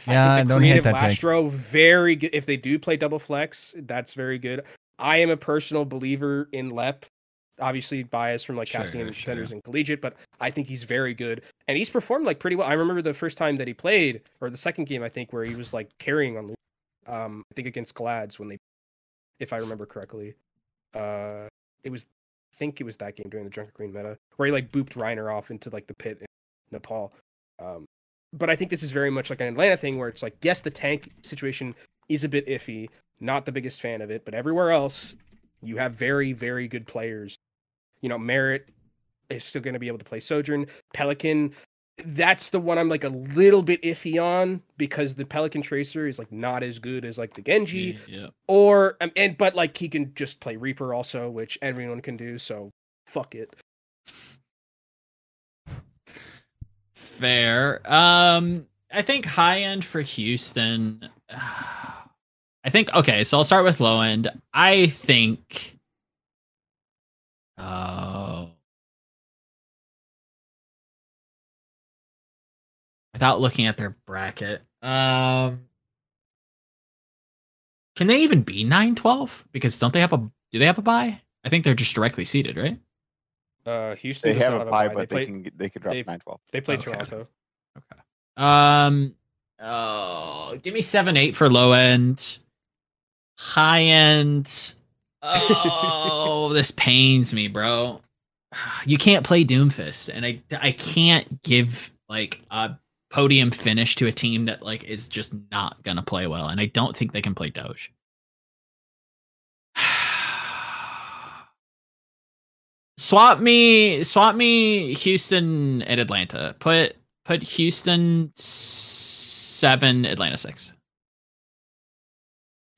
Yeah, I think the don't hate creative that take. Lastro very good. If they do play double flex, that's very good. I am a personal believer in Lep. Obviously biased from like Sure, casting and sure. contenders and collegiate, but I think he's very good and he's performed like pretty well. I remember the first time that he played, or the second game I think, where he was like carrying on. Um, I think against Glads when they, if I remember correctly, uh, it was. I think it was that game during the Junker Queen meta where he like booped Reiner off into like the pit in Nepal. Um, but I think this is very much like an Atlanta thing where it's like, yes, the tank situation is a bit iffy. Not the biggest fan of it, but everywhere else, you have very, very good players. You know, Merritt is still going to be able to play Sojourn. Pelican, that's the one I'm like a little bit iffy on because the Pelican Tracer is like not as good as like the Genji Yeah. or um, and but like he can just play Reaper also, which everyone can do. So fuck it. Fair. Um, I think high end for Houston. [sighs] I think okay. So I'll start with low end. I think. Oh. without looking at their bracket, um, can they even be nine twelve? Because don't they have a? Do they have a buy? I think they're just directly seated, right? Uh, Houston They have a have bye. but they they play can get- they can drop they- nine twelve. they play Okay. Toronto. Okay. Um. Oh, give me seven eight for low end. High end. Oh, [laughs] this pains me, bro. You can't play Doomfist, and I I can't give like a podium finish to a team that like is just not gonna play well, and I don't think they can play Doge. Swap me, swap me, Houston and Atlanta. Put put Houston seven, Atlanta six.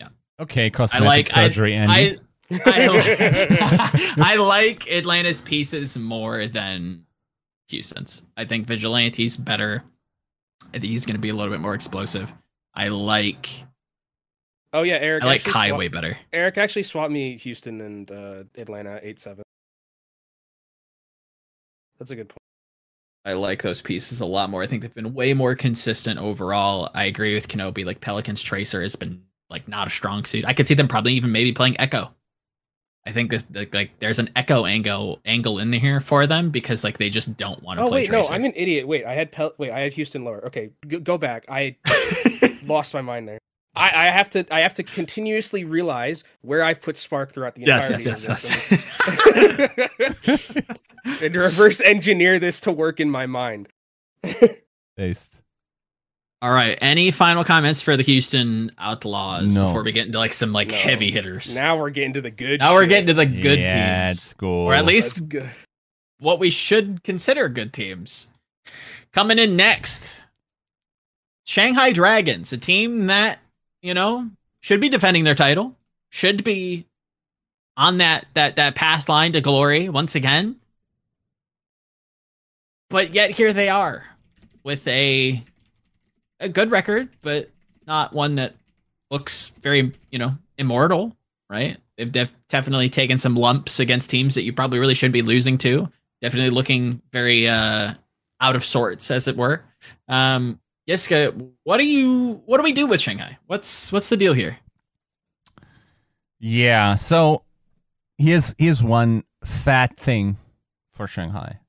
Yeah. Okay, cosmetic like- I- surgery, and I I, [laughs] [laughs] I like Atlanta's pieces more than Houston's. I think Vigilante's better. I think he's going to be a little bit more explosive. I like Oh yeah, Eric. I like actually Kai swap- way better. Eric actually swapped me Houston and uh, Atlanta eight seven. That's a good point. I like those pieces a lot more. I think they've been way more consistent overall. I agree with Kenobi. Like Pelicans Tracer has been like not a strong suit. I could see them probably even maybe playing Echo. I think this like, like there's an Echo angle angle in here for them because like they just don't want to Oh play wait, Tracer. no, I'm an idiot. Wait, I had Pel- wait, I had Houston lower. Okay, go back. I [laughs] lost my mind there. I, I have to I have to continuously realize where I've put Spark throughout the yes, entirety yes, of yes, yes. [laughs] and reverse engineer this to work in my mind. based. All right. Any final comments for the Houston Outlaws No. before we get into like some like No. heavy hitters? Now we're getting to the good. Now we're getting to the good yeah, teams, Let's or at least what we should consider good teams. Coming in next, Shanghai Dragons, a team that you know should be defending their title, should be on that that that path line to glory once again. But yet here they are with a a good record, but not one that looks very, you know, immortal, right? They've def- definitely taken some lumps against teams that you probably really shouldn't be losing to. Definitely looking very uh out of sorts, as it were. Um, Yiska, what do you what do we do with Shanghai? What's what's the deal here? Yeah. So here's here's one fat thing for Shanghai.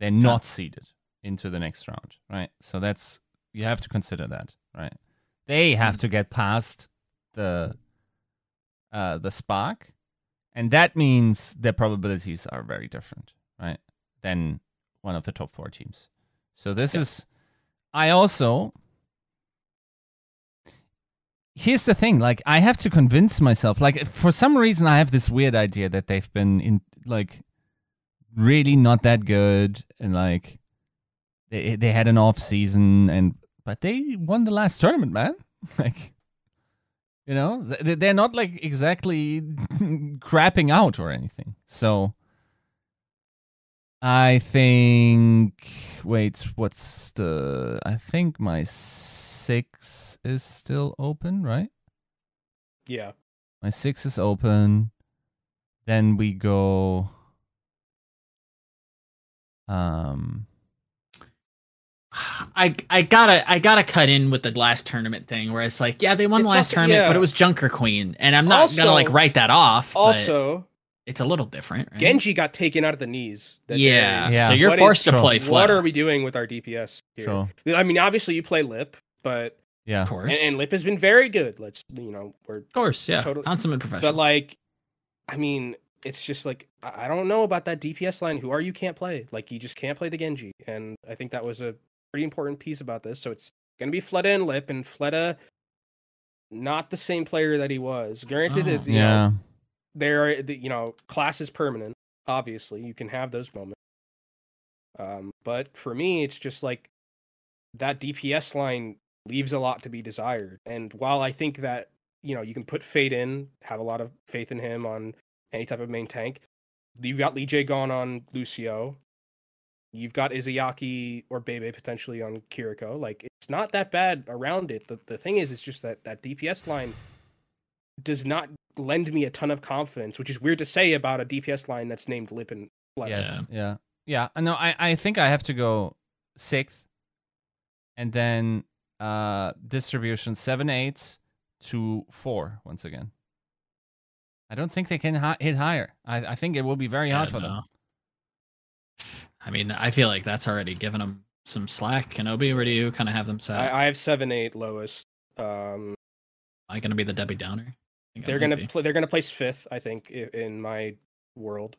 They're not seeded into the next round, right? So that's you have to consider that, right? They have to get past the uh the spark, and that means their probabilities are very different, right? Than one of the top four teams. So this Yeah. is I also here's the thing like i have to convince myself like for some reason i have this weird idea that they've been in like really not that good and like they they had an off season and but they won the last tournament man [laughs] like You know, they're not like exactly [laughs] crapping out or anything. So I think. Wait, what's the? I think my six is still open, right? Yeah. My six is open. Then we go. Um. I I gotta I gotta cut in with the last tournament thing where it's like yeah they won the last also, tournament yeah. but it was Junker Queen and I'm not also, gonna like write that off. Also, it's a little different. Right? Genji got taken out of the knees. Yeah, yeah. So you're what forced is, to play. What are we doing with our DPS? Here? Sure. I mean, obviously you play Lip, but yeah, of course. And, and, Lip has been very good. Let's you know we're of course yeah totally, consummate professional. But like, I mean, it's just like I don't know about that DPS line. Who are you can't play? Like you just can't play the Genji, and I think that was a pretty important piece about this. So it's gonna be Fleta and Lip, and Fleta not the same player that he was. Granted, oh, yeah. Know, there are you know class is permanent obviously you can have those moments. Um, but for me it's just like that dps line leaves a lot to be desired and while i think that you know you can put fate in have a lot of faith in him on any type of main tank you've got LeeJaeGon on lucio you've got izayaki or bebe potentially on kiriko like it's not that bad around it the, the thing is it's just that that dps line does not lend me a ton of confidence, which is weird to say about a DPS line that's named Lip and Yes, yeah, yeah. No, I I think I have to go sixth, and then uh distribution seven eight to four once again. I don't think they can hi- hit higher. I I think it will be very yeah, hard for no. them. I mean, I feel like that's already given them some slack. Kenobi, where do you kind of have them set? I, I have seven eight lowest. Um, Am I going to be the Debbie Downer? They're gonna play. They're gonna place fifth, I think, in my world.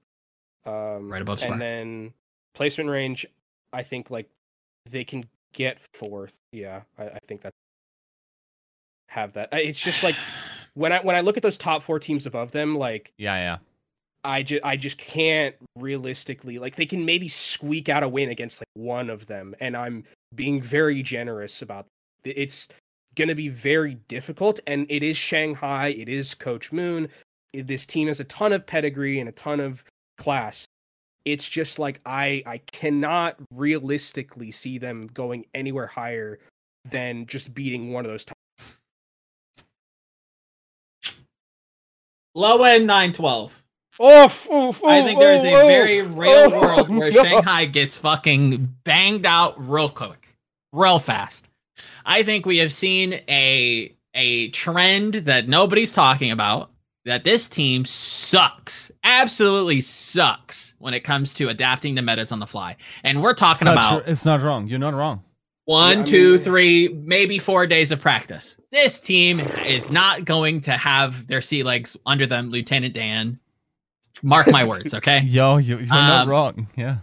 Um, right above. And then placement range, I think like they can get fourth. Yeah, I, I think that have that. It's just like [sighs] when I when I look at those top four teams above them, like yeah, yeah. I just I just can't realistically like they can maybe squeak out a win against like one of them, and I'm being very generous about it. it's going to be very difficult. And it is Shanghai, it is Coach Moon. This team has a ton of pedigree and a ton of class. It's just like I I cannot realistically see them going anywhere higher than just beating one of those. Top. Low end nine twelve. Oof, oof, I think there's a very real world [laughs] oh, where no. Shanghai gets fucking banged out real quick, real fast. I think we have seen a a trend that nobody's talking about that this team sucks, absolutely sucks when it comes to adapting to metas on the fly. And we're talking it's about tr- it's not wrong. You're not wrong. One, yeah, two, mean, three, maybe four days of practice. This team is not going to have their sea legs under them, Lieutenant Dan. Mark my words, okay? [laughs] Yo, you, you're um, not wrong. Yeah.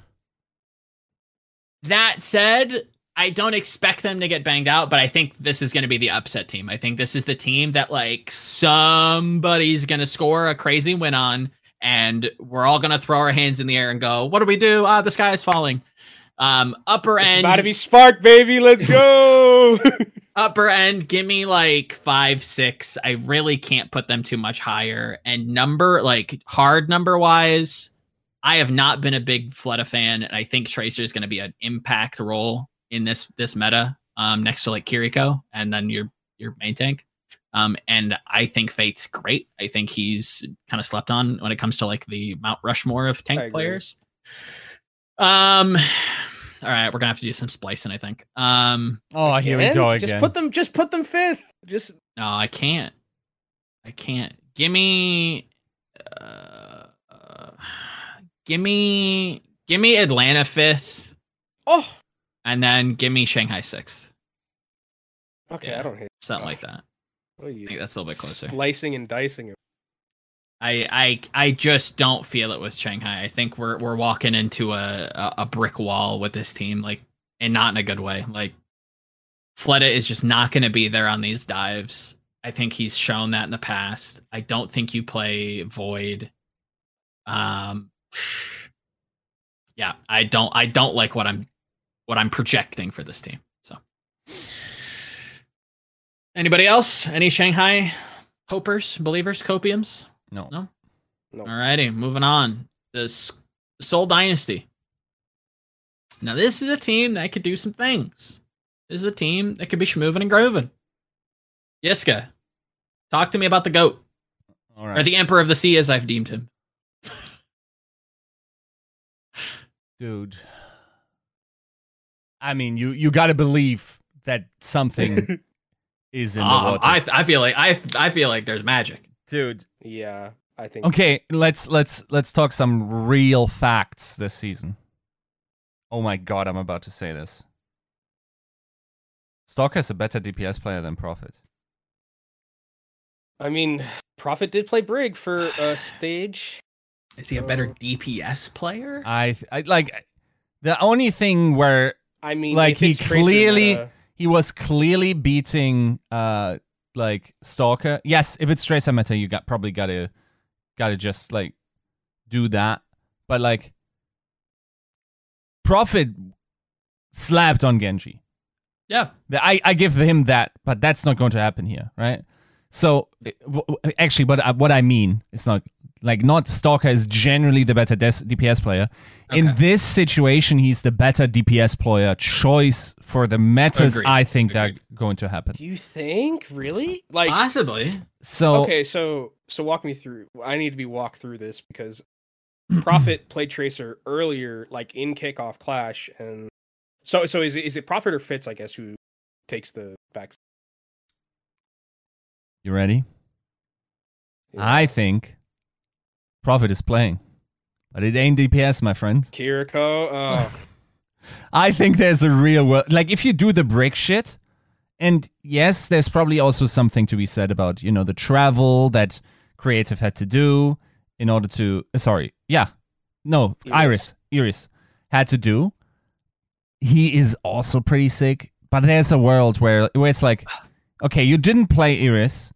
That said, I don't expect them to get banged out, but I think this is going to be the upset team. I think this is the team that like somebody's going to score a crazy win on, and we're all going to throw our hands in the air and go, "What do we do? Ah, the sky is falling." Um, upper it's end, about to be spark, baby. Let's go. [laughs] upper end, give me like five, six. I really can't put them too much higher. And number, like hard number wise, I have not been a big Fleta fan, and I think Tracer is going to be an impact role in this this meta um, next to like Kiriko and then your your main tank. Um, and I think Fate's great. I think he's kind of slept on when it comes to like the Mount Rushmore of tank players. Um, [sighs] all right, we're gonna have to do some splicing. I think. Um, oh, here we go again. Just put them. Just put them fifth. Just no, I can't. I can't. Give me. Uh, uh, [sighs] give me. Give me Atlanta fifth. Oh, and then give me Shanghai sixth. Okay, yeah, I don't hate something like that. I think that's a little bit closer. Slicing and dicing. I I I just don't feel it with Shanghai. I think we're we're walking into a a brick wall with this team, like, and not in a good way. Like, Fleta is just not going to be there on these dives. I think he's shown that in the past. I don't think you play Void. Um, [sighs] yeah, I don't I don't like what I'm what I'm projecting for this team. So, anybody else? Any Shanghai Hopers, believers, copiums. No. No. No. All righty, moving on. The S- Seoul Dynasty. Now, this is a team that could do some things. This is a team that could be schmoving and groving. Yiska, talk to me about the GOAT, All or the Emperor of the Sea, as I've deemed him. Dude. I mean, you you got to believe that something [laughs] is in the Um, water. I, I feel like I, I feel like there's magic. Dude. yeah, I think. Okay, let's let's let's talk some real facts this season. Oh my god, I'm about to say this. Stock has a better DPS player than Profit. I mean, Profit did play Brig for a [sighs] stage. Is he a better. DPS player? I, I like the only thing where I mean, Like, he clearly- meta- he was clearly beating uh like Stalker. Yes, if it's Tracer meta, you got probably gotta gotta just like do that. But like Profit slapped on Genji. Yeah. I, I give him that, but that's not going to happen here, right? So eh, w- w- actually, what I, what I mean, it's not like not Stalker is generally the better des- DPS player. In this situation, he's the better DPS player choice for the metas. Agreed. I think that are going to happen. Do you think really? Like, Possibly. So okay, so so walk me through. I need to be walked through this because [clears throat] Profit played Tracer earlier, like in kickoff clash, and so so is it, is it Profit or Fits? I guess who takes the back? you ready? I think Profit is playing, but it ain't DPS, my friend. Kiriko. Oh, [laughs] I think there's a real world. Like, if you do the brick shit, and yes, there's probably also something to be said about, you know, the travel that creative had to do in order to. uh, Sorry. Yeah. No, Iris. Iris. Iris had to do. He is also pretty sick, but there's a world where, where it's like, okay, you didn't play Iris.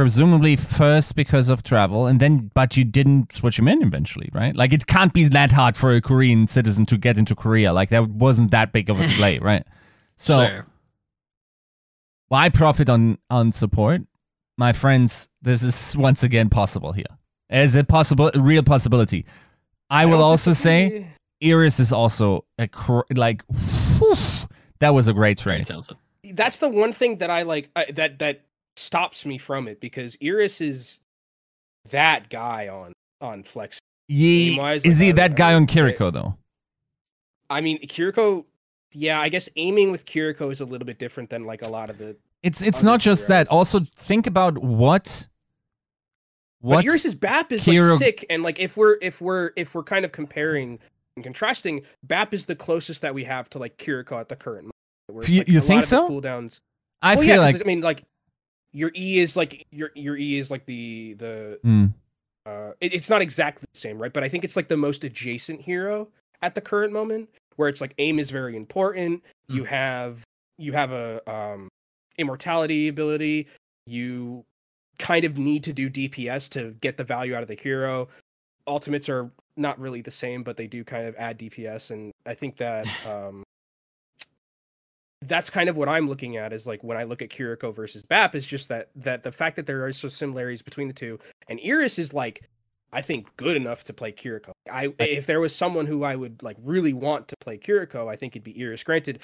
Presumably first because of travel, and then but you didn't switch him in eventually, right? Like it can't be that hard for a Korean citizen to get into Korea. Like that wasn't that big of a [laughs] delay, right? So Sure. why profit on on support, my friends? This is once again possible here. Is it possible? A real possibility. I, will don't also say disagree. Iris is also a cr- like whew, that was a great trade. that's the one thing that I like uh, that that stops me from it because Iris is that guy on on Flex. Ye, Aim-wise, is like, he that guy on Kiriko though? I mean, Kiriko. Yeah, I guess aiming with Kiriko is a little bit different than like a lot of the. It's it's not just that. Also, think about what But what Iris's BAP is Kiro- like sick, and like if we're if we're if we're kind of comparing and contrasting, BAP is the closest that we have to like Kiriko at the current. moment, You- like, you think lot of the so? Cooldowns. I well, feel yeah, like. I mean, like your E is like your your E is like the the Hmm. uh it, it's not exactly the same right? But i think it's like the most adjacent hero at the current moment where it's like aim is very important. You have you have a um immortality ability. You kind of need to do dps to get the value out of the hero. Ultimates are not really the same but they do kind of add dps and i think that [laughs] um that's kind of what I'm looking at is like when I look at Kiriko versus BAP is just that that the fact that there are so similarities between the two and Iris is like I think good enough to play Kiriko. I if there was someone who I would like really want to play Kiriko, I think it'd be Iris. Granted,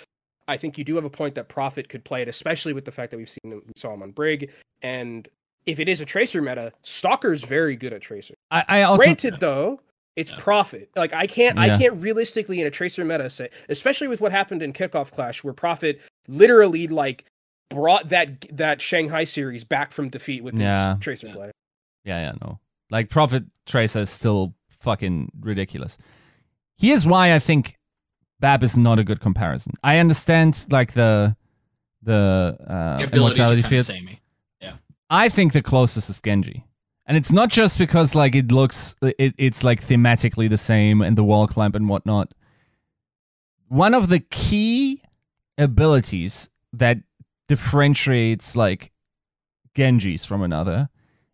I think you do have a point that Profit could play it, especially with the fact that we've seen him, we saw him on Brig, and if it is a Tracer meta, Stalker's very good at Tracer. I, I also Granted, though, it's Yeah. Profit. Like I can't, Yeah. I can't realistically in a Tracer meta say, especially with what happened in Kickoff Clash, where profit literally like brought that that Shanghai series back from defeat with his Yeah. Tracer Yeah. play. Yeah, yeah, no. Like profit Tracer is still fucking ridiculous. Here's why I think Bab is not a good comparison. I understand like the the uh, The immortality field. of samey. I think the closest is Genji. And it's not just because like it looks it, it's like thematically the same and the wall clamp and whatnot. One of the key abilities that differentiates like Genji's from another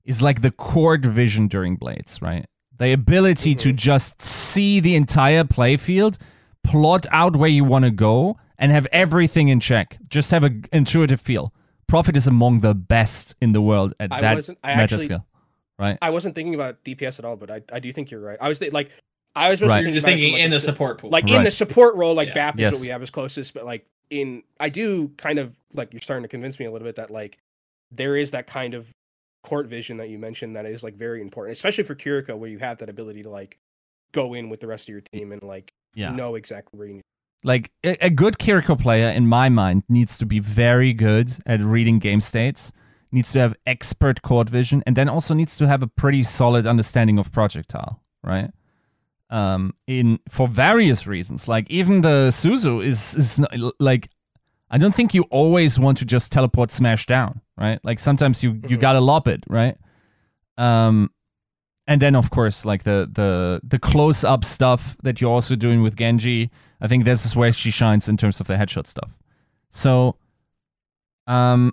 is like the court vision during blades, right? The ability to Mhm. just see the entire playfield, plot out where you want to go, and have everything in check. Just have an intuitive feel. Profit is among the best in the world at I that meta skill, right? I wasn't thinking about DPS at all, but I, I do think you're right. I was thi- like, I was Right. thinking, You're about it thinking like, in the s- support pool. like in the support role, like Yeah. BAP is Yes. what we have as closest, but like in I do kind of like you're starting to convince me a little bit that like there is that kind of court vision that you mentioned that is like very important, especially for Kiriko, where you have that ability to like go in with the rest of your team and like Yeah. know exactly where you need. Like a, a good Kiriko player, in my mind, needs to be very good at reading game states, needs to have expert court vision, and then also needs to have a pretty solid understanding of projectile, right? Um, in for various reasons, like even the Suzu is is not, like, I don't think you always want to just teleport smash down, right? Like sometimes you you Mhm. gotta lob it, right? Um, and then of course like the the the close up stuff that you're also doing with Genji. I think this is where she shines in terms of the headshot stuff. So, um,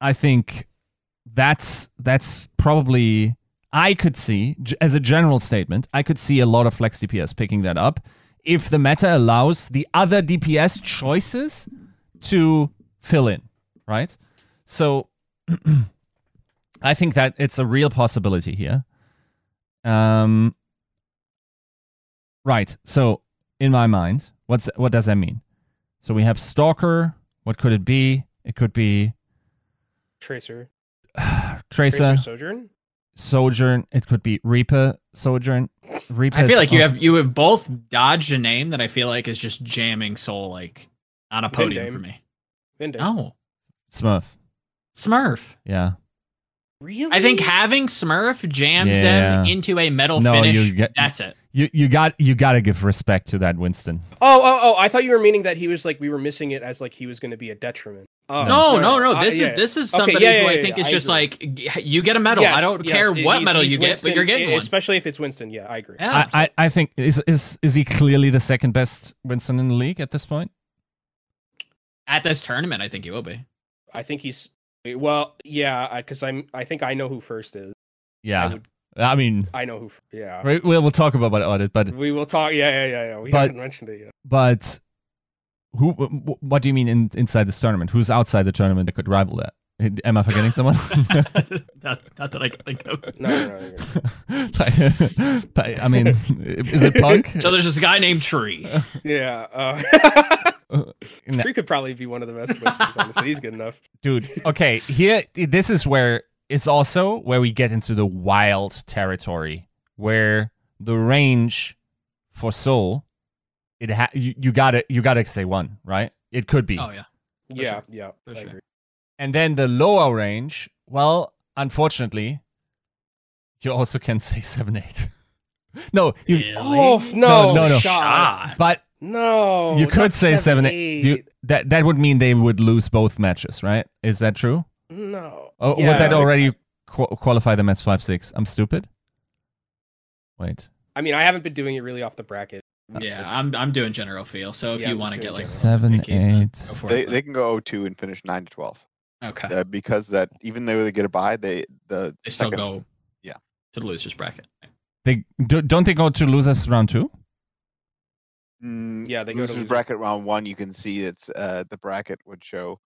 I think that's that's probably I could see as a general statement. I could see a lot of flex DPS picking that up if the meta allows the other DPS choices to fill in, right? So. [clears throat] I think that it's a real possibility here. Um, right. So, in my mind, what's what does that mean? So we have Stalker. What could it be? It could be Tracer, [sighs] Tracer, Tracer Sojourn. Sojourn. It could be Reaper, Sojourn. Reaper. I feel is like you also- have you have both dodged a name that I feel like is just jamming Seoul like on a podium Vindame. for me. Vindam. No, oh. Smurf. Smurf. Yeah. really? I think having Smurf jams Yeah. them into a metal No, finish. you get- that's it. You you got you got to give respect to that Winston. Oh, oh, oh! I thought you were meaning that he was like we were missing it as like he was going to be a detriment. Oh, No, no, no. I- uh, This yeah. is this is Okay, somebody yeah, who I think yeah, is I just agree. like you get a medal. Yes, I don't yes, care what he's- medal he's you get, but you're getting e- one. Especially if it's Winston. Yeah, I agree. Yeah. I, I I think is is is he clearly the second best Winston in the league at this point? At this tournament, I think he will be. I think he's well, yeah, because I'm. I think I know who first is. I, Yeah. would, I mean, I know who. Yeah, we- we'll we'll talk about it, but we will talk. Yeah, yeah, yeah, yeah. We But- haven't mentioned it yet. But who? wh- wh- What do you mean in, inside this tournament? Who's outside the tournament that could rival that? Am I forgetting someone? [laughs] [laughs] not, not that I can think of. No, no, no. you're [laughs] I mean, is it Punk? So there's this guy named Tree. Yeah. Uh, Tree could probably be one of the best. Winstons, honestly, he's good enough. Dude, okay, here, this is where it's also where we get into the wild territory where the range for Seoul, it ha- you, you gotta you gotta say one, right? It could be. Oh yeah. Yeah, sure. yeah. For I sure. agree. And then the lower range, well, unfortunately, you also can [laughs] say seven eight. [laughs] no, you Really? Oh No, no, no, no. shot. but No, you could not say seven, seven, eight. You, that that would mean they would lose both matches, right? Is that true? No. Oh, Yeah, would that like- already qu- qualify them as five six? I'm stupid. Wait, I mean, I haven't been doing it really off the bracket. Yeah, It's- I'm I'm doing general feel. So if Yeah, you want to get like general. seven eight. They they can go 0-2 and finish nine to twelve. okay. Uh, because that even though they get a bye, they the They still go. Yeah. To the losers bracket. They do, don't they go to losers round two? Mm, Yeah, they go to losers losers. bracket round one. You can see it's uh the bracket would show.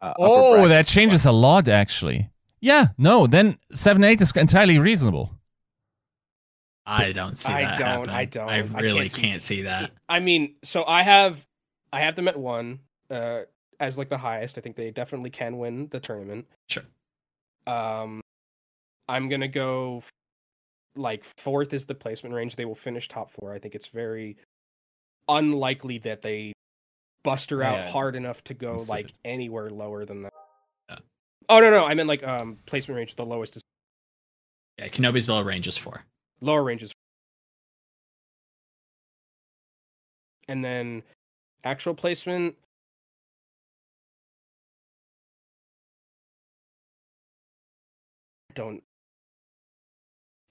Uh, Oh, that changes a lot, actually. Yeah, no, then seven eight is entirely reasonable. I don't see I that. I don't, happening. I don't. I I really can't can't see- see, that. I mean, so I have, I have them at one, uh, as like the highest. I think they definitely can win the tournament. Sure. Um, I'm gonna go, like fourth is the placement range. They will finish top four. I think it's very unlikely that they buster out Yeah. hard enough to go like anywhere lower than that. Yeah. Oh no no, I meant like um placement range. The lowest is Yeah, Kenobi's lower range is four. lower ranges. And then actual placement. Don't.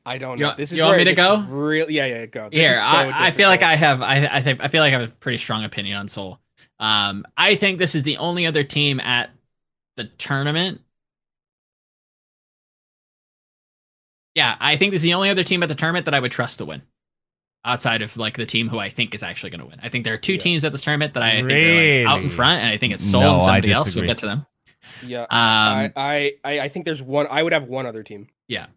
I don't know. want- This is you want me to go? Real, yeah, yeah, go. This Here, is so I, I feel like. I have I I think I feel like I have a pretty strong opinion on Seoul. Um, I think this is the only other team at the tournament. Yeah, I think this is the only other team at the tournament that I would trust to win. outside of like the team who I think is actually going to win. I think there are two Yeah. teams at this tournament that I think are like out in front, and I think it's Seoul No, and somebody else. We'll get to them. Yeah. Um, I, I I I think there's one. I would have one other team. Yeah.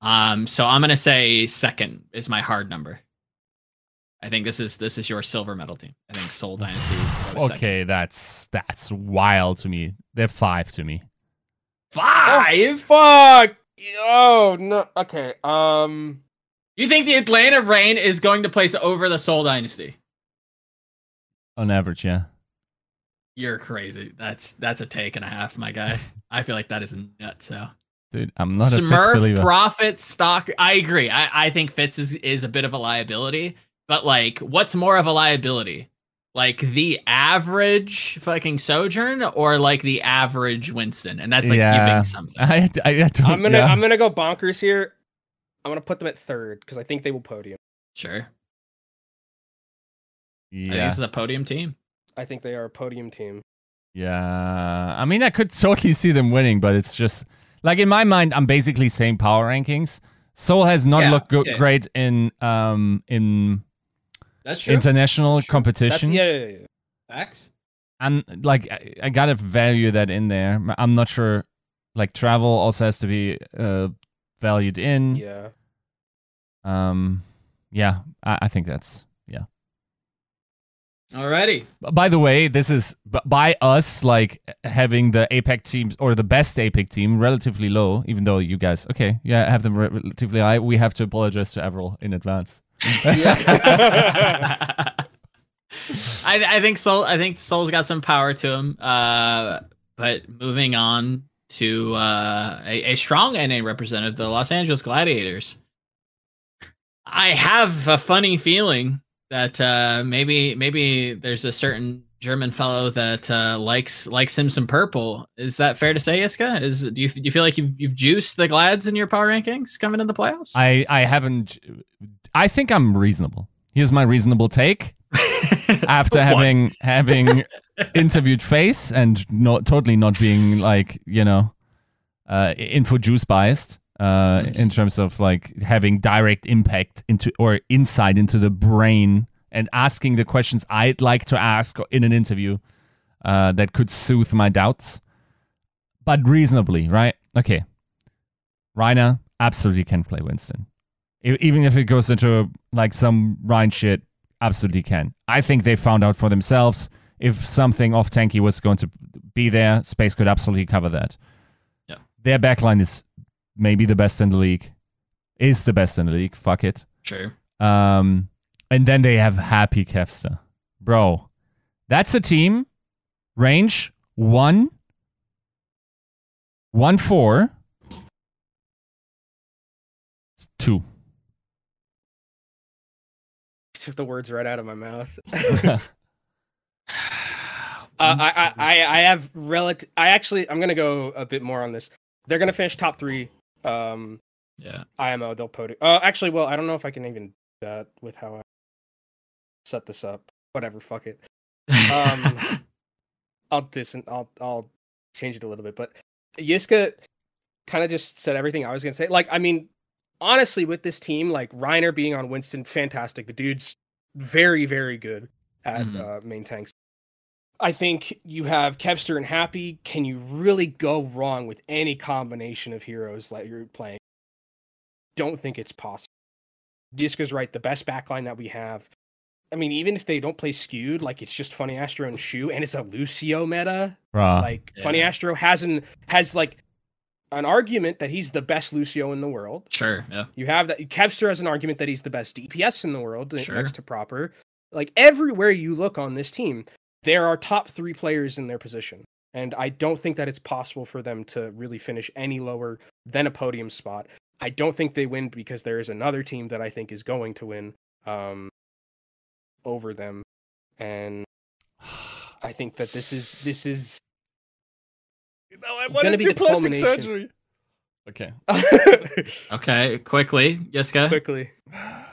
Um, so I'm gonna say second is my hard number. I think this is this is your silver medal team. I think Seoul Dynasty. [sighs] goes second. okay, that's that's wild to me. They're five to me. five. Fuck. Oh no. Okay. Um. You think the Atlanta Reign is going to place over the Seoul Dynasty? On average, yeah. You're crazy. That's that's a take and a half, my guy. [laughs] I feel like that is nuts. So Dude, I'm not a Smurf believer. profit stock. I agree. I, I think Fits is, is a bit of a liability, but like, what's more of a liability? Like the average fucking Sojourn or like the average Winston? And that's like Yeah. giving something. [laughs] I, I, I i'm gonna yeah. I'm gonna go bonkers here. I'm gonna put them at third because I think they will podium. Sure. I think yeah. this is a podium team. I think they are a podium team. Yeah. I mean, I could totally see them winning, but it's just like in my mind, I'm basically saying power rankings. Seoul has not Yeah, looked go- yeah. great in um in That's international That's true. That's competition. yeah, yeah, yeah. Facts. and like I, I gotta value that in there. I'm not sure. Like travel also has to be uh, valued in. yeah. Um, yeah, I, I think that's yeah. Alrighty. By the way, this is by us like having the APAC teams or the best APAC team relatively low. Even though you guys, okay, yeah, have them relatively high. We have to apologize to Avril in advance. [laughs] I, I think Seoul. I think Seoul's got some power to him. Uh, but moving on to uh, a, a strong NA representative, the Los Angeles Gladiators. I have a funny feeling that uh, maybe maybe there's a certain German fellow that uh, likes likes him some purple. Is that fair to say, Yiska? Is do you do you feel like you've you've juiced the Glads in your power rankings coming in the playoffs? I I haven't. I think I'm reasonable. Here's my reasonable take. [laughs] after having having [laughs] interviewed face and not totally not being like you know uh info juice biased uh in terms of like having direct impact into or insight into the brain and asking the questions I'd like to ask in an interview uh that could soothe my doubts. But reasonably right? Okay. Reiner absolutely can play Winston even if it goes into like some Rein shit absolutely can. I think they found out for themselves if something off tanky was going to be there, Space could absolutely cover that. Yeah. Their backline is maybe the best in the league. Is the best in the league. Fuck it. sure. Um, and then they have Happy Kevster. Bro, that's a team. Range one, one four, two. Took the words right out of my mouth. [laughs] [laughs] Uh, I, I, I, I have relative. I actually, I'm gonna go a bit more on this. They're gonna finish top three. Um, Yeah. IMO, they'll podium. Uh, actually, well, I don't know if I can even do that with how I set this up. Whatever, fuck it. Um, [laughs] I'll dis, and I'll, I'll change it a little bit. But Yiska kind of just said everything I was gonna say. Like, I mean, honestly, with this team, like Reiner being on Winston, fantastic. The dude's very, very good at Mhm. uh, main tanks. I think you have Kevster and Happy. Can you really go wrong with any combination of heroes that you're playing? Don't think it's possible. Yiska's right. The best backline that we have. I mean, even if they don't play skewed, like it's just FunnyAstro and Shu, and it's a Lucio meta. Bruh. like Funny. Astro hasn't has like an argument that he's the best Lucio in the world. Sure. Yeah. You have that Kevster has an argument that he's the best DPS in the world Sure. next to proper. Like everywhere you look on this team, there are top three players in their position. And I don't think that it's possible for them to really finish any lower than a podium spot. I don't think they win because there is another team that I think is going to win um, over them. And [sighs] I think that this is this is No, I gonna be plastic surgery. Okay. [laughs] Okay. Quickly, Yiska, quickly.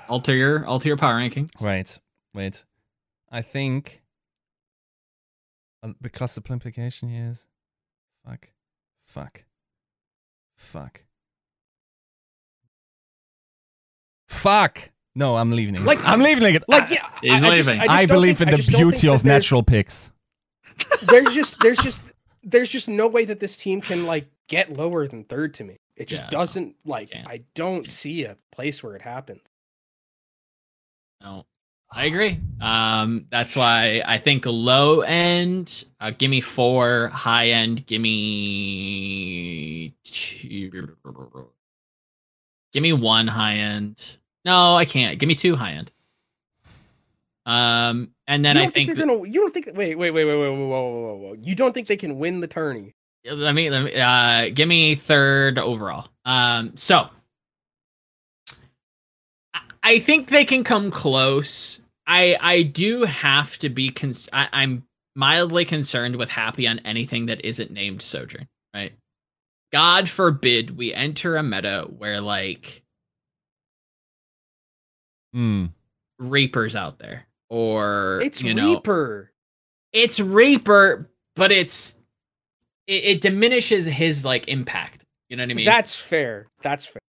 alter your alter your power ranking. Wait, wait. I think uh, because the implication here is fuck, fuck, fuck, fuck. No, I'm leaving it. Like- I'm leaving it. Like yeah, He's I, I just- leaving. I, I, just don't believe think- in the just don't think beauty of natural picks. There's just there's just there's just no way that this team can like get lower than third to me. It just Yeah, doesn't like can't. I don't see a place where it happens. No, I agree. Um, that's why I think low end, uh, give me four. High end, give me two. Give me one high end. No, I can't. Give me two high end. Um, and then I don't think they're that- gonna. You don't think? Wait, wait, wait, wait, wait, whoa, whoa, whoa, whoa, whoa. You don't think they can win the tourney? let me let me uh give me third overall. Um so I- I think they can come close. I I do have to be cons- I, I'm mildly concerned with happy on anything that isn't named Sojourn, right? God forbid we enter a meta where like Mm. Reaper's out there or It's you know Reaper. it's Reaper, but it's it, it diminishes his like impact. You know what I mean? That's fair. That's fair.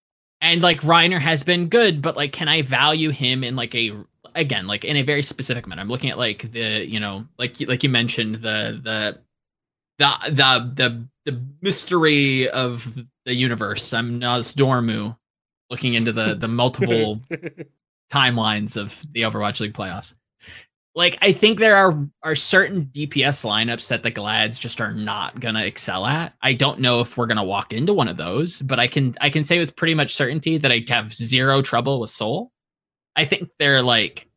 and like Reiner has been good, but like, can I value him in like a again like in a very specific manner? I'm looking at like the you know like like you mentioned the the the the the the mystery of the universe. I'm Nosdormu, looking into the the [laughs] multiple [laughs] timelines of the Overwatch League playoffs. Like I think there are are certain DPS lineups that the Glads just are not gonna excel at. I don't know if we're gonna walk into one of those, but I can I can say with pretty much certainty that I have zero trouble with Seoul. I think they're like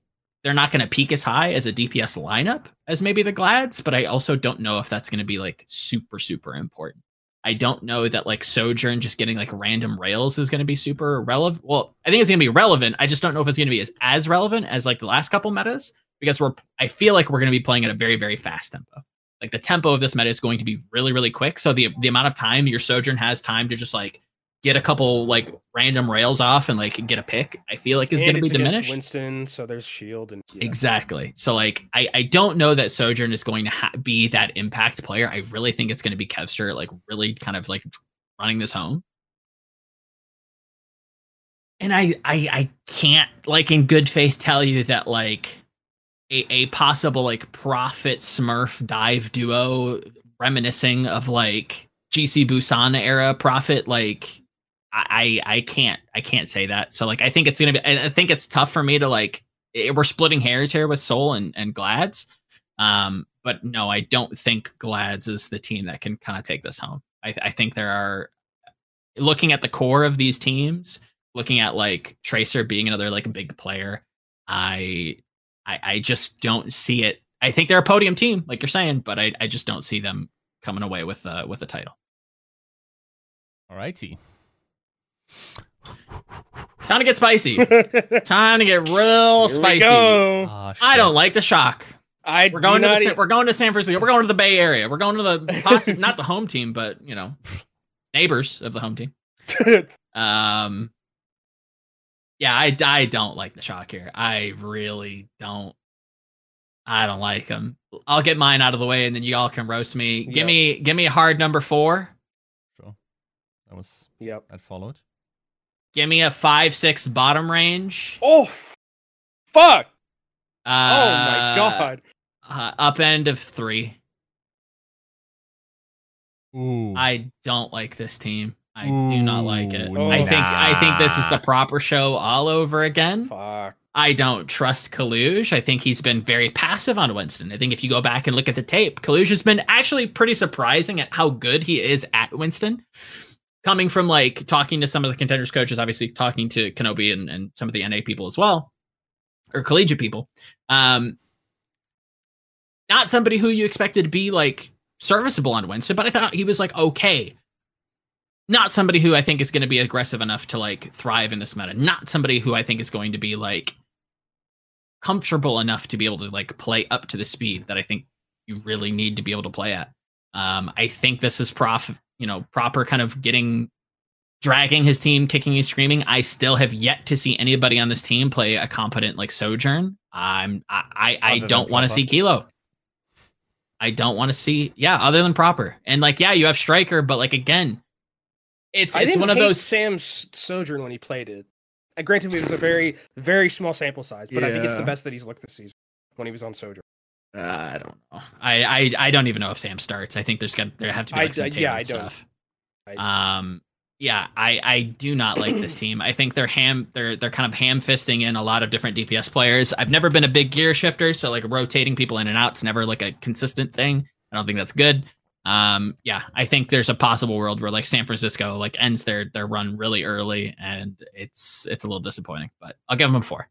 they're not gonna peak as high as a DPS lineup as maybe the Glads, but I also don't know if that's gonna be like super super important. I don't know that like Sojourn just getting like random rails is going to be super relevant. Well, I think it's going to be relevant. I just don't know if it's going to be as, as relevant as like the last couple metas because we're I feel like we're going to be playing at a very very fast tempo. Like the tempo of this meta is going to be really really quick. So the the amount of time your Sojourn has time to just like get a couple like random rails off and like get a pick, I feel like is going to be diminished. Winston, so there's shield and yeah. Exactly. So like I I don't know that Sojourn is going to ha- be that impact player. I really think it's going to be Kevster like really kind of like running this home. And I I I can't like in good faith tell you that like a, a possible like profit smurf dive duo reminiscing of like GC Busan era profit like I I can't I can't say that. So like I think it's gonna be I think it's tough for me to like i- we're splitting hairs here with Seoul and and Glads. Um, but no, I don't think Glads is the team that can kind of take this home. I I think there are looking at the core of these teams, looking at like Tracer being another like big player. I I I just don't see it. I think they're a podium team, like you're saying, but I I just don't see them coming away with uh with a title. All righty. Time to get spicy. [laughs] Time to get real Here spicy. we go. I don't like the shock. I We're going to the, e- we're going to San Francisco. We're going to the Bay Area. We're going to the [laughs] possi- not the home team, but you know, neighbors of the home team. [laughs] Um, yeah, I I don't like the shock here. I really don't. I don't like them. I'll get mine out of the way, and then you all can roast me. Give Yep. me give me a hard number four. Sure. That was Yep. that followed. Give me a five six bottom range. Oh, f- fuck! Uh, oh my god! Uh, up end of three. Ooh. I don't like this team. I do not like it. Ooh, I think I think this is the proper show all over again. Fuck. I don't trust Kaluge. I think he's been very passive on Winston. I think if you go back and look at the tape, Kaluge has been actually pretty surprising at how good he is at Winston. Coming from like talking to some of the contenders coaches, obviously talking to Kenobi and, and some of the NA people as well, or collegiate people. Um, not somebody who you expected to be like serviceable on Winston, but I thought he was like okay. Not somebody who I think is going to be aggressive enough to like thrive in this meta. Not somebody who I think is going to be like comfortable enough to be able to like play up to the speed that I think you really need to be able to play at. Um, I think this is prof, you know, proper kind of getting dragging his team, kicking and screaming. I still have yet to see anybody on this team play a competent like Sojourn. I'm I I, I don't want to see Kilo. I don't want to see yeah, other than proper. And like yeah, you have Striker, but like again, it's I it's didn't one of hate those Sam's Sojourn when he played it. Uh, granted, it was a very very small sample size, but I think it's the best that he's looked this season when he was on Sojourn. Uh, I don't know. I, I I don't even know if Sam starts. I think there's got there have to be I like some d- yeah, Tatum I don't- stuff. I- Um, yeah, I I do not like this team. I think they're ham they're they're kind of ham fisting in a lot of different DPS players. I've never been a big gear shifter, so like rotating people in and out is never like a consistent thing. I don't think that's good. Um, yeah, I think there's a possible world where like San Francisco like ends their their run really early, and it's it's a little disappointing. But I'll give them a four.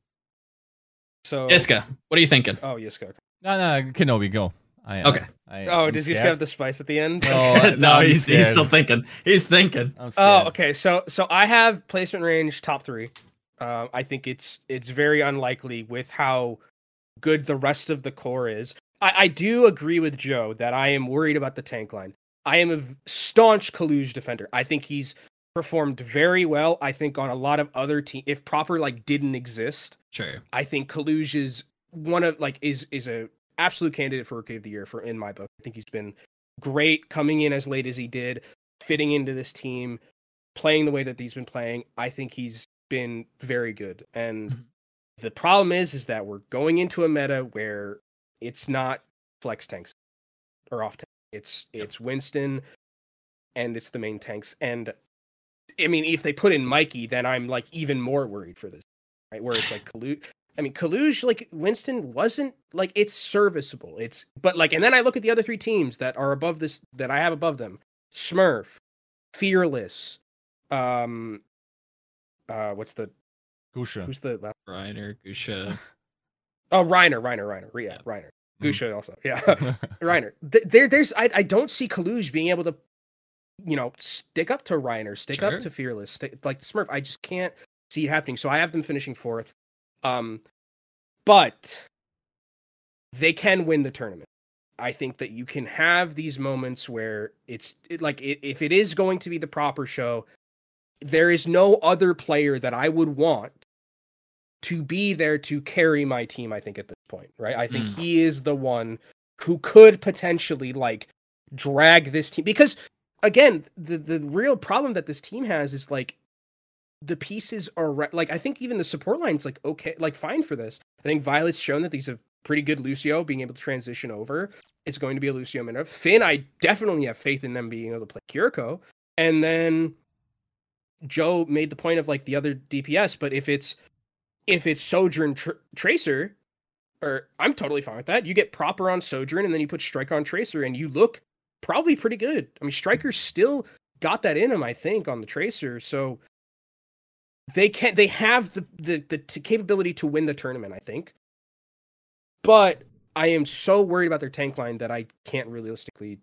So Yiska, what are you thinking? Oh, Yiska. No, no, Kenobi, go. I, Okay. I, Oh, I'm does Yiska scared. have the spice at the end? No, [laughs] uh, no, he's, he's still thinking. He's thinking. I'm Oh, okay. So so I have placement range top three. Um, I think it's it's very unlikely with how good the rest of the core is. I, I do agree with Joe that I am worried about the tank line. I am a staunch Kaluge defender. I think he's performed very well. I think on a lot of other teams, if proper like didn't exist, Sure. I think Kaluge is one of like is is a absolute candidate for rookie of the year for in my book. I think he's been great coming in as late as he did, fitting into this team, playing the way that he's been playing. I think he's been very good. And Mhm. the problem is is that we're going into a meta where it's not flex tanks or off tank. It's Yep. it's Winston and it's the main tanks. And I mean, if they put in Mikey, then I'm like even more worried for this. Right, where it's like [laughs] Kaluge. I mean, Kaluge, like Winston, wasn't like it's serviceable. It's but like, and then I look at the other three teams that are above this that I have above them: Smurf, Fearless, um, uh, what's the Guxue. who's the last? Ryder, Guxue. [laughs] Oh, Reiner, Reiner, Reiner, yeah, Yeah. Reiner, Mm. Guxue also, yeah, [laughs] [laughs] Reiner. There, there's I, I don't see Kaluge being able to, you know, stick up to Reiner, stick Sure. up to Fearless, stick, like Smurf. I just can't see it happening. So I have them finishing fourth. Um, but they can win the tournament. I think that you can have these moments where it's it, like i if it is going to be the proper show, there is no other player that I would want to be there to carry my team. I think at this point, right? I think Mm. he is the one who could potentially like drag this team because again, the the real problem that this team has is like the pieces are re- like I think even the support line's like okay, like fine for this. I think Viol2t's shown that he's a pretty good Lucio, being able to transition over. It's going to be a Lucio minute. Finn, I definitely have faith in them being able to play Kiriko. And then Joe made the point of like the other DPS, but if it's if it's Sojourn tr- Tracer, or I'm totally fine with that. You get proper on Sojourn, and then you put Strike on Tracer, and you look probably pretty good. I mean, Striker still got that in him, I think, on the Tracer. So they can they have the the the t- capability to win the tournament. I think, but I am so worried about their tank line that I can't realistically,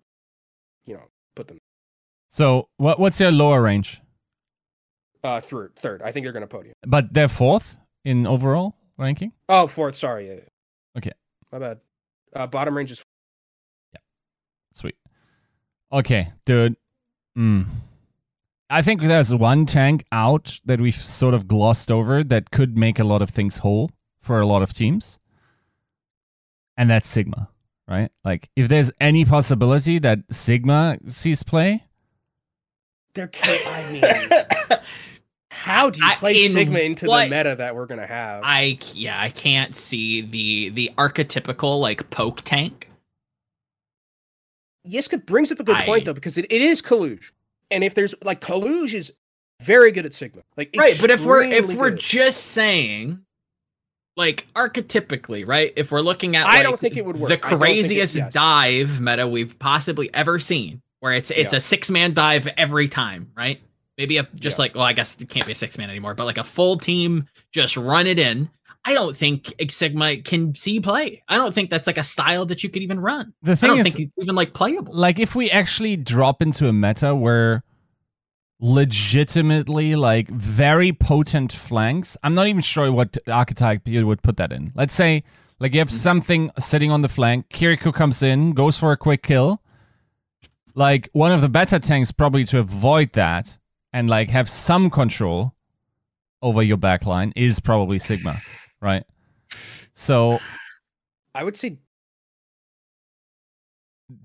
you know, put them so what what's their lower range? uh third. Third, I think they're going to podium. But they're fourth in overall ranking. Oh, fourth. Sorry. Yeah, yeah. Okay. my bad. Uh, bottom range is Yeah. Sweet. Okay, dude. Mm. I think there's one tank out that we've sort of glossed over that could make a lot of things whole for a lot of teams. And that's Sigma, right? Like, if there's any possibility that Sigma sees play, there. Can I mean, [laughs] how do you I- play in Sigma into what- the meta that we're gonna have? I yeah, I can't see the the archetypical like poke tank. Yiska brings up a good I- point though, because it, it is Kaluge, and if there's like Kaluge is very good at Sigma, like Right, but if we're if we're good. just saying like archetypically, right? If we're looking at I don't think it would work. the I it- craziest yes. dive meta we've possibly ever seen, where it's it's Yeah. a six man dive every time, right? Maybe a, just Yeah. like well, I guess it can't be a six man anymore, but like a full team just run it in. I don't think Sigma can see play. I don't think that's like a style that you could even run. the thing I don't is, think it's even like playable. like, if we actually drop into a meta where legitimately like very potent flanks i'm not even sure what archetype you would put that in let's say like you have mm-hmm. something sitting on the flank kiriko comes in goes for a quick kill like one of the better tanks probably to avoid that and like have some control over your backline is probably sigma [laughs] right so I would say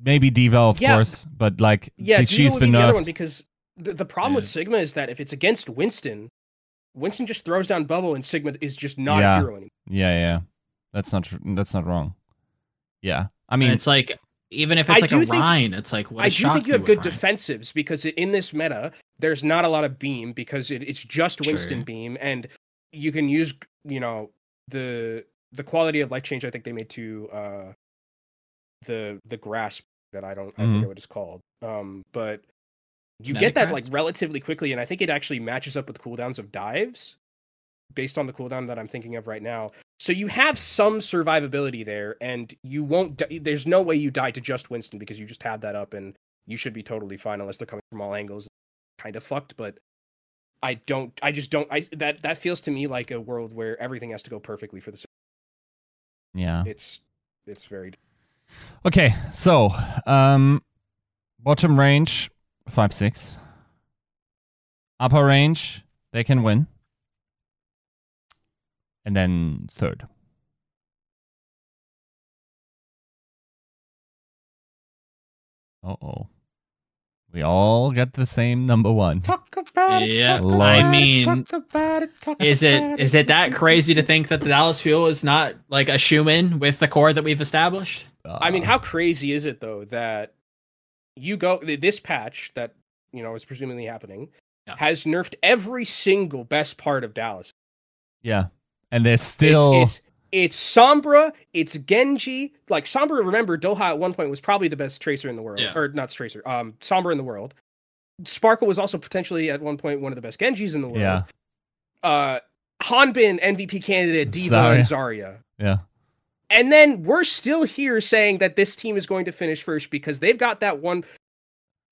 maybe D.Va of Yeah. course but like yeah, the- D.Va she's would been be the other one because the, the problem with Sigma is that if it's against Winston, Winston just throws down bubble and Sigma is just not Yeah. a hero anymore. Yeah, yeah. That's not tr- that's not wrong. Yeah. I mean, and it's like even if it's I like a think- Rein, it's like what I do think you have good Rein? defensives because in this meta, there's not a lot of beam because it, it's just Winston True. beam, and you can use you know the the quality of life change. I think they made to uh the the grasp that I don't I Mhm. forget what it's called. Um, but you Kinetic get that grasp? like relatively quickly, and I think it actually matches up with cooldowns of dives based on the cooldown that I'm thinking of right now. So you have some survivability there, and you won't. di- There's no way you die to just Winston because you just had that up, and you should be totally fine unless they're coming from all angles. Kind of fucked, but I don't. I just don't. I that that feels to me like a world where everything has to go perfectly for the. yeah. It's it's very. Okay, so um, bottom range five six. Upper range they can win, and then third. Uh oh, we all get the same number one. Talk about it, Yeah, I about it, mean, it, Is it is it that crazy to think that the Dallas Fuel is not like a shoe in with the core that we've established? I mean, Uh, how crazy is it though that you go this patch that you know is presumably happening Yeah. has nerfed every single best part of Dallas. yeah, and there's It's- still it's, it's Sombra, it's Genji. Like Sombra, remember Doha at one point was probably the best tracer in the world, Yeah. or not tracer, um, Sombra in the world. Sparkle was also potentially at one point one of the best Genjis in the world. yeah, Uh, Hanbin MVP candidate D.Va Zarya. and Zarya. yeah. And then we're still here saying that this team is going to finish first because they've got that one.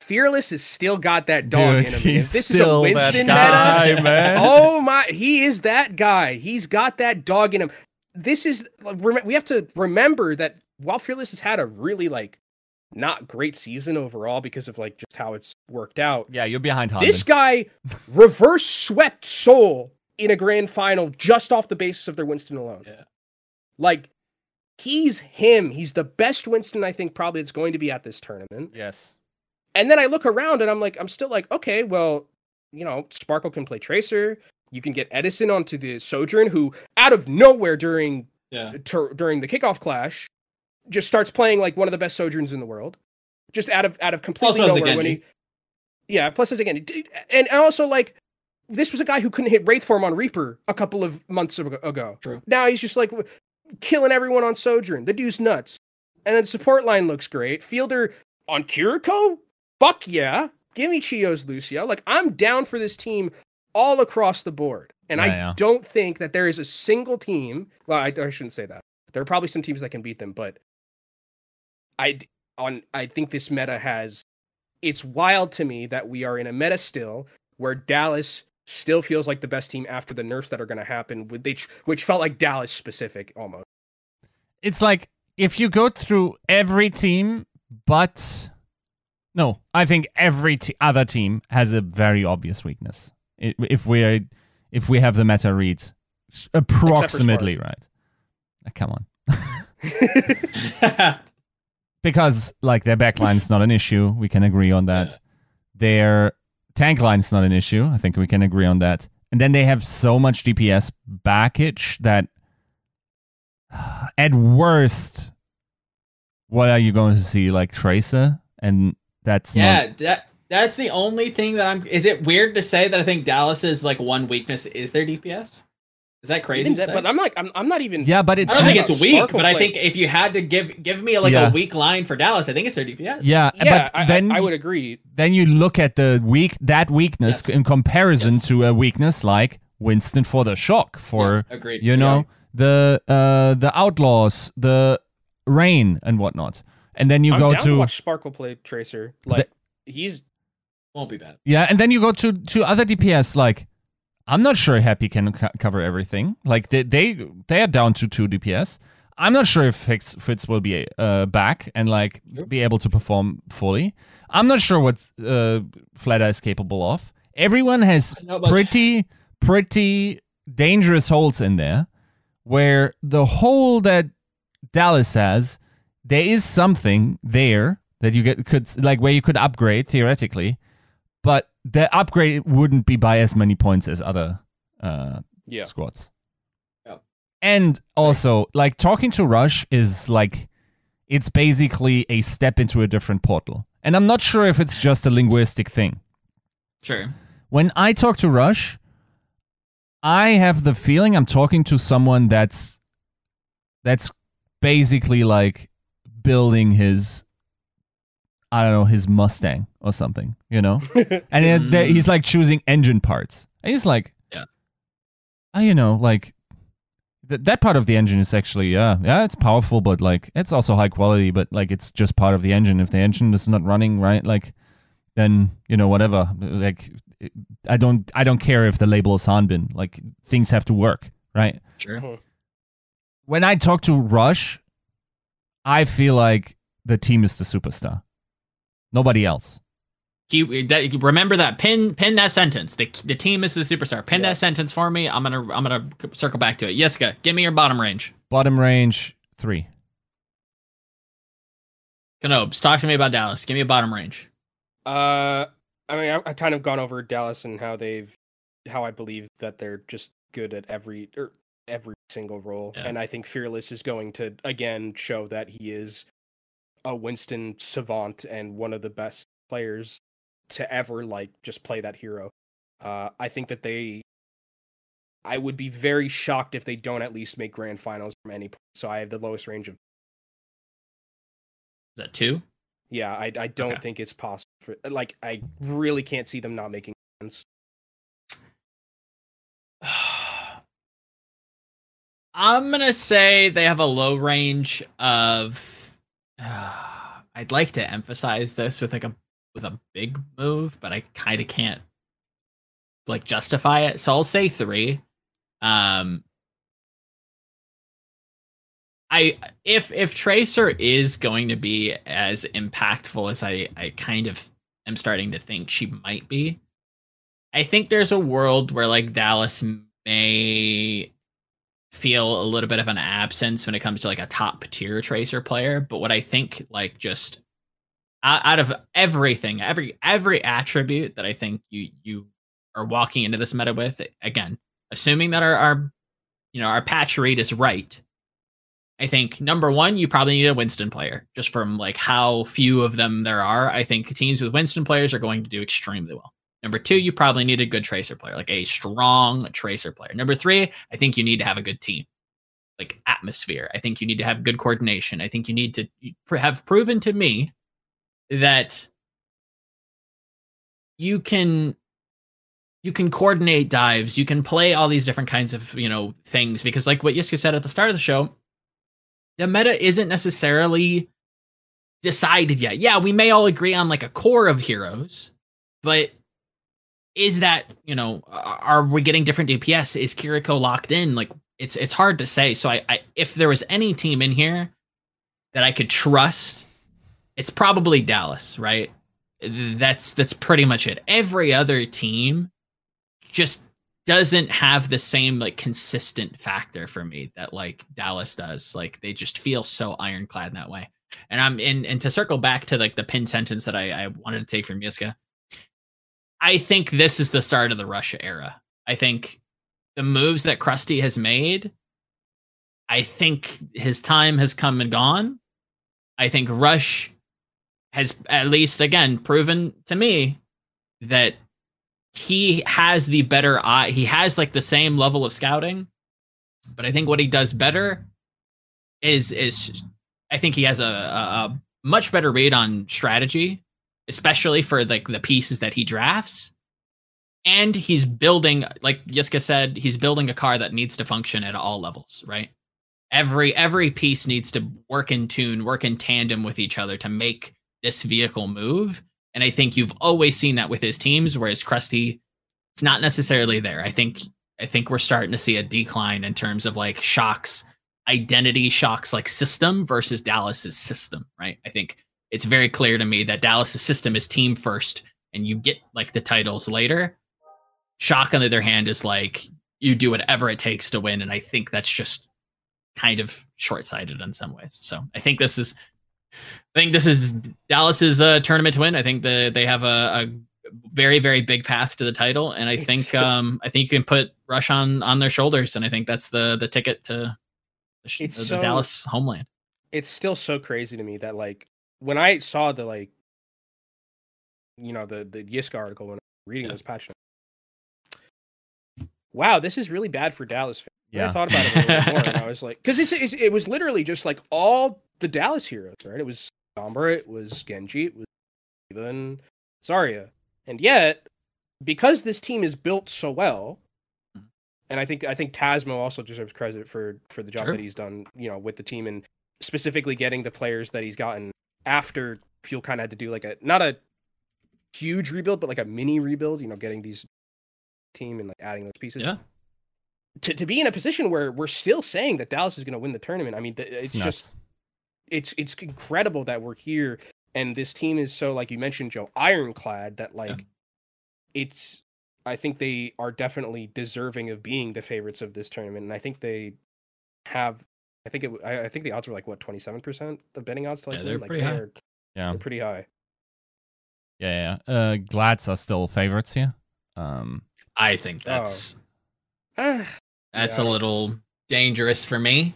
Fearless has still got that dog Dude, in him. he's this still is a that Winston guy, meta, man. oh my, he is that guy. He's got that dog in him. This is we have to remember that while Fearless has had a really like not great season overall because of like just how it's worked out. Yeah, you're behind Harden. This guy reverse swept Seoul in a grand final just off the basis of their Winston alone. Yeah. Like he's him. He's the best Winston I think probably it's going to be at this tournament. yes. And then I look around and I'm like, I'm still like, okay, well, you know, Sparkle can play Tracer. You can get Edison onto the Sojourn, who out of nowhere during Yeah. tur- during the kickoff clash just starts playing like one of the best Sojourns in the world. Just out of out of completely Also a nowhere when he Yeah, plus as again, and and also like this was a guy who couldn't hit Wraith form on Reaper a couple of months ago. True. Now he's just like killing everyone on Sojourn. The dude's nuts. And then support line looks great. Fielder on Kiriko? Fuck yeah. Give me Chiyo's Lucio. Like I'm down for this team all across the board. And Yeah, I yeah. don't think that there is a single team. Well, I, I shouldn't say that. There are probably some teams that can beat them, but I on I think this meta has it's wild to me that we are in a meta still where Dallas still feels like the best team after the nerfs that are going to happen with they which felt like Dallas specific almost. It's like if you go through every team, but no, I think every t- other team has a very obvious weakness. I- If we are, if we have the meta reads approximately right, Uh, come on, [laughs] [laughs] because like their backline is not an issue. We can agree on that. Yeah. Their tank line is not an issue. I think we can agree on that. And then they have so much DPS backage that [sighs] at worst, what are you going to see? Like Tracer? And that's yeah, not. that that's the only thing that I'm. Is it weird to say that I think Dallas's like one weakness is their DPS? Is that crazy? that- but I'm like I'm, I'm not even Yeah, but it's. I don't think It's it's weak, Sparkle but I think if you had to give give me like Yeah. a weak line for Dallas, I think it's their DPS. yeah, yeah, but I, then I, I would agree. then you look at the weak that weakness Yes. in comparison Yes. to a weakness like Winston for the shock for Yeah, agreed. you know the uh the outlaws the Reign and whatnot and then you I'm go down to to watch Sparkle play Tracer. Like he's won't be bad. yeah and then you go to to other dps like i'm not sure happy can co- cover everything like they they they are down to 2 dps i'm not sure if Fits, Fits will be uh back and like Sure. be able to perform fully i'm not sure what uh fleta is capable of everyone has pretty pretty dangerous holes in there where the hole that Dallas has there is something there that you get could like where you could upgrade theoretically but the upgrade wouldn't be by as many points as other uh, yeah. squads. Yeah. And also, like talking to Rush is like it's basically a step into a different portal. And I'm not sure if it's just a linguistic thing. Sure. When I talk to Rush, I have the feeling I'm talking to someone that's that's basically like building his I don't know, his Mustang or something, you know? [laughs] and it, Mm. he's like choosing engine parts. And he's like, Yeah. oh, you know, like th- that part of the engine is actually, yeah, yeah, it's powerful, but like it's also high quality, but like it's just part of the engine. If the engine is not running right, like then you know whatever. Like I don't, I don't care if the label is Hanbin. Like things have to work, right? Sure. When I talk to Rush, I feel like the team is the superstar. Nobody else. He, that, remember that pin pin that sentence. The the team is the superstar. Pin Yeah. that sentence for me. I'm gonna I'm gonna circle back to it. Yiska, give me your bottom range. Bottom range three. Canobes, talk to me about Dallas. Give me a bottom range. Uh, I mean, I, I kind of gone over Dallas and how they've, how I believe that they're just good at every or every single role, Yeah. and I think Fearless is going to again show that he is a Winston savant and one of the best players to ever like just play that hero. Uh, I think that they. I would be very shocked if they don't at least make grand finals from any point. So I have the lowest range of Is that two? yeah, I I don't Okay. think it's possible for like I really can't see them not making sense. I'm gonna say they have a low range of. [sighs] I'd like to emphasize this with like a with a big move, but I kind of can't like justify it. So I'll say three. Um, I if if Tracer is going to be as impactful as I I kind of am starting to think she might be, I think there's a world where like Dallas may feel a little bit of an absence when it comes to like a top tier tracer player but what i think like just out, of everything every every attribute that i think you you are walking into this meta with again assuming that our, our you know our patch rate is right i think number one you probably need a winston player just from like how few of them there are. I think teams with winston players are going to do extremely well Number two, you probably need a good tracer player, like a strong tracer player. Number three, I think you need to have a good team, like atmosphere. I think you need to have good coordination. I think you need to have proven to me that you can you can coordinate dives, you can play all these different kinds of you know things because, like what Yiska said at the start of the show, the meta isn't necessarily decided yet. Yeah, we may all agree on like a core of heroes, but is that you know are we getting different DPS? Is Kiriko locked in? Like it's it's hard to say. So I, I if there was any team in here that I could trust, it's probably Dallas, right? That's that's pretty much it. Every other team just doesn't have the same like consistent factor for me that like Dallas does. Like they just feel so ironclad in that way. And I'm in and to circle back to like the pin sentence that I, I wanted to take from Yiska. I think this is the start of the Russia era. I think the moves that Crusty has made, I think his time has come and gone. I think Rush has at least again proven to me that he has the better eye. He has like the same level of scouting, but I think what he does better is is I think he has a, a, a much better read on strategy, especially for like the pieces that he drafts. And he's building, like Yiska said, he's building a car that needs to function at all levels, right? Every every piece needs to work in tune, work in tandem with each other to make this vehicle move. And I think you've always seen that with his teams, whereas Crusty, it's not necessarily there. I think I think we're starting to see a decline in terms of like shocks identity shocks like system versus Dallas's system, right? I think it's very clear to me that Dallas's system is team first and you get like the titles later. Shock on the other hand is like you do whatever it takes to win and I think that's just kind of short-sighted in some ways. So, I think this is I think this is Dallas's uh, tournament to win. I think the they have a, a very very big path to the title, and I think um I think you can put Rush on on their shoulders, and I think that's the the ticket to the, the, the so, Dallas homeland. It's still so crazy to me that like when I saw the like you know the the Yiska article when reading yeah. this patch wow, this is really bad for Dallas fans. Yeah. I thought about it a little more, and I was like, because it's, it's, it was literally just like all the Dallas heroes, right? It was Sombra, it was Genji, it was even Zarya, and yet because this team is built so well, hmm. and I think I think Tasmo also deserves credit for for the job sure. that he's done, you know, with the team and specifically getting the players that he's gotten after Fuel kind of had to do like a not a huge rebuild, but like a mini rebuild. You know, getting these team and like adding those pieces. Yeah. To, to be in a position where we're still saying that Dallas is going to win the tournament. I mean, it's, it's just it's it's incredible that we're here and this team is so like you mentioned, Joe, ironclad that like yeah. it's. I think they are definitely deserving of being the favorites of this tournament, and I think they have. I think it. I, I think the odds were like what twenty seven percent of betting odds to like yeah, they're like, pretty high. yeah, they're pretty high. Yeah, yeah. Uh, Glads are still favorites here. Um, I think that's oh. that's [sighs] yeah. a little dangerous for me.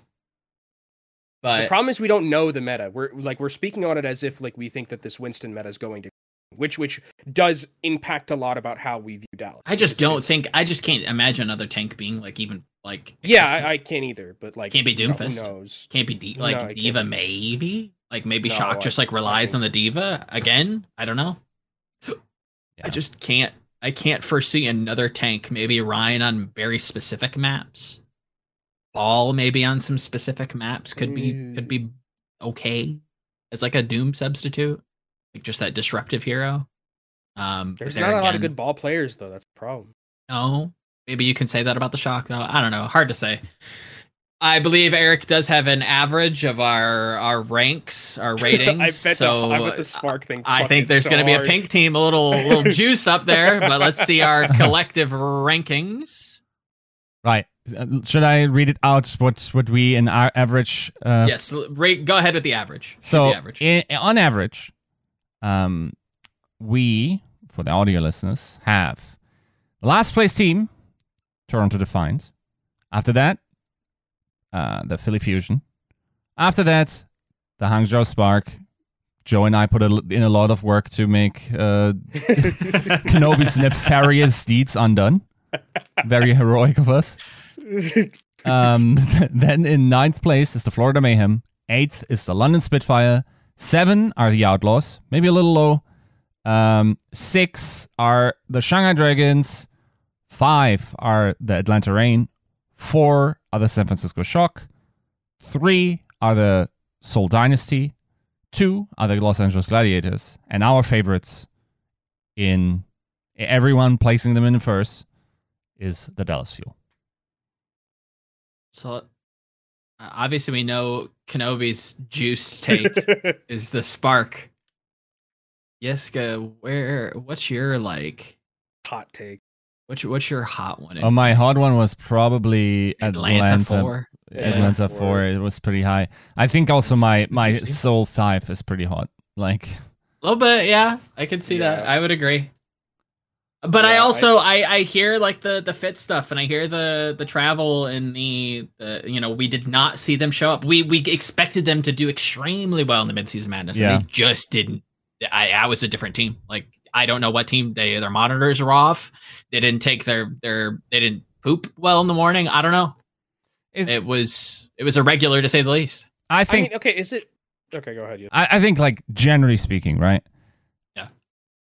But the problem is we don't know the meta. We're like we're speaking on it as if like we think that this Winston meta is going to which which does impact a lot about how we view Dallas. I just don't case. think I just can't imagine another tank being like even like Yeah, I, I, can't either, but like can't be Doomfist. who knows? Can't be D- like no, D.Va maybe? Like maybe no, Shock just like relies on the D.Va again? I don't know. Yeah. I just can't I can't foresee another tank. Maybe Rein on very specific maps. Ball maybe on some specific maps could be mm. could be okay as like a Doom substitute, like just that disruptive hero. Um, There's not a lot of good ball players though. That's the problem. No, maybe you can say that about the shock though. I don't know. Hard to say. I believe Eric does have an average of our our ranks, our [laughs] ratings. I bet so the, I bet the spark thing. I think there's so going to be a pink team, a little little [laughs] juice up there. But let's see our [laughs] collective rankings. Right. Should I read it out? What what we in our average? Uh, yes. Rate. Go ahead with the average. So the average. In, on average, um, we for the audio listeners have last place team, Toronto Defiant. After that, uh, the Philly Fusion. After that, the Hangzhou Spark. Joe and I put a, in a lot of work to make uh, [laughs] Kenobi's [laughs] nefarious deeds undone. Very heroic of us. Um, [laughs] then in ninth place is the Florida Mayhem. Eighth is the London Spitfire. Seven are the Outlaws, maybe a little low. Um, six are the Shanghai Dragons. Five are the Atlanta Reign. Four are the San Francisco Shock. Three are the Seoul Dynasty. Two are the Los Angeles Gladiators. And our favorites in everyone placing them in first is the Dallas Fuel. So obviously we know Kenobi's juice take [laughs] is the spark. Yiska, where what's your like hot take? What's your, what's your hot one? Oh, my hot one was probably Atlanta, Atlanta four. Atlanta yeah, four. four. It was pretty high. I think also my my Seoul five is pretty hot. Like a little bit, yeah. I can see yeah. that. I would agree. But yeah, I also I, I, I hear like the the fit stuff and I hear the the travel and the, the you know we did not see them show up. We we expected them to do extremely well in the midseason madness yeah. and they just didn't. I I was a different team. Like I don't know what team they their monitors are off. They didn't take their their they didn't poop well in the morning. I don't know. Is, it was it was irregular to say the least. I think I mean, okay, is it okay, go ahead. Yeah. I, I think like generally speaking, right?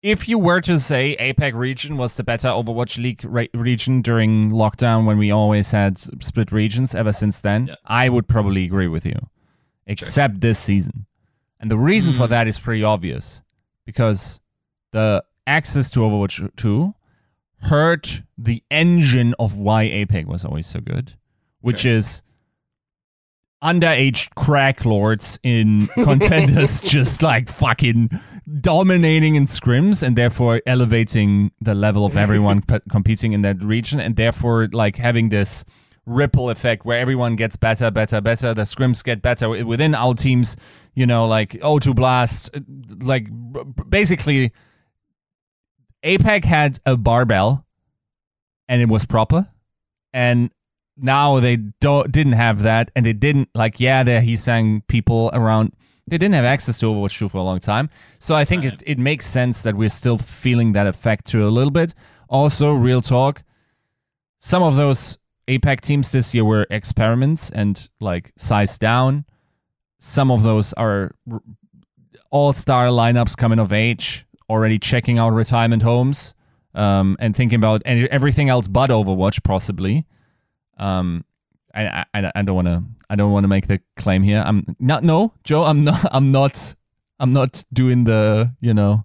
If you were to say APAC region was the better Overwatch League re- region during lockdown when we always had split regions ever since then, yeah. I would probably agree with you, except sure. this season. And the reason mm. for hmm. that is pretty obvious because the access to Overwatch 2 hurt the engine of why APAC was always so good, which sure. is underage crack lords in [laughs] contenders just like fucking dominating in scrims and therefore elevating the level of everyone [laughs] p- competing in that region and therefore like having this ripple effect where everyone gets better better better the scrims get better within our teams you know like o2 blast uh, like basically APAC had a barbell, and it was proper, and now they don't didn't have that, and they didn't like yeah, they he sang people around. They didn't have access to Overwatch 2 for a long time. So I think Right. it, it makes sense that we're still feeling that effect to a little bit. Also, real talk, some of those APAC teams this year were experiments and like sized down. Some of those are all star lineups coming of age, already checking out retirement homes um, and thinking about everything else but Overwatch, possibly. Um, I, I, I don't want to I don't want to make the claim here. I'm not no Joe. I'm not I'm not I'm not doing the you know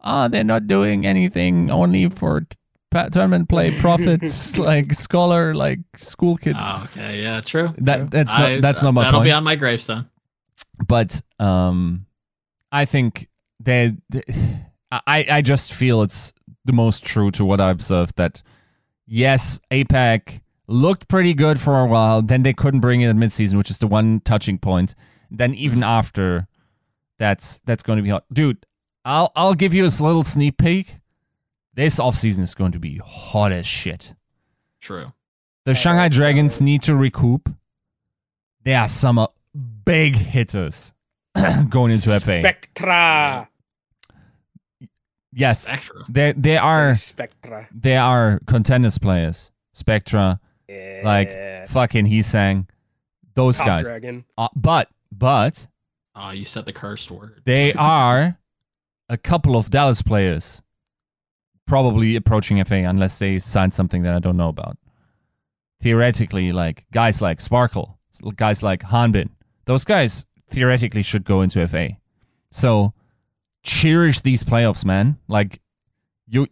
ah they're not doing anything only for t- tournament play [laughs] profits like scholar like school kid. Oh, okay, yeah, true. That- true. that's not- I- that's not my That'll be on my gravestone. but um i think they i i just feel it's the most true to what i observed that yes apac looked pretty good for a while then they couldn't bring it at midseason which is the one touching point then even after that's that's going to be hot dude i'll i'll give you a little sneak peek this offseason is going to be hot as shit True. the Shanghai. Dragons need to recoup. There are some uh, big hitters [clears throat] going into FA. Spectra. yes, Spectra. They there are Spectra. They are contenders players. Spectra, Yeah. like fucking Heesang, those Top guys. Dragon. Uh, but but Oh, you said the cursed word. they [laughs] are a couple of Dallas players probably approaching FA unless they sign something that I don't know about. Theoretically, like guys like Sparkle, guys like Hanbin, those guys theoretically should go into FA. So cherish these playoffs, man. Like you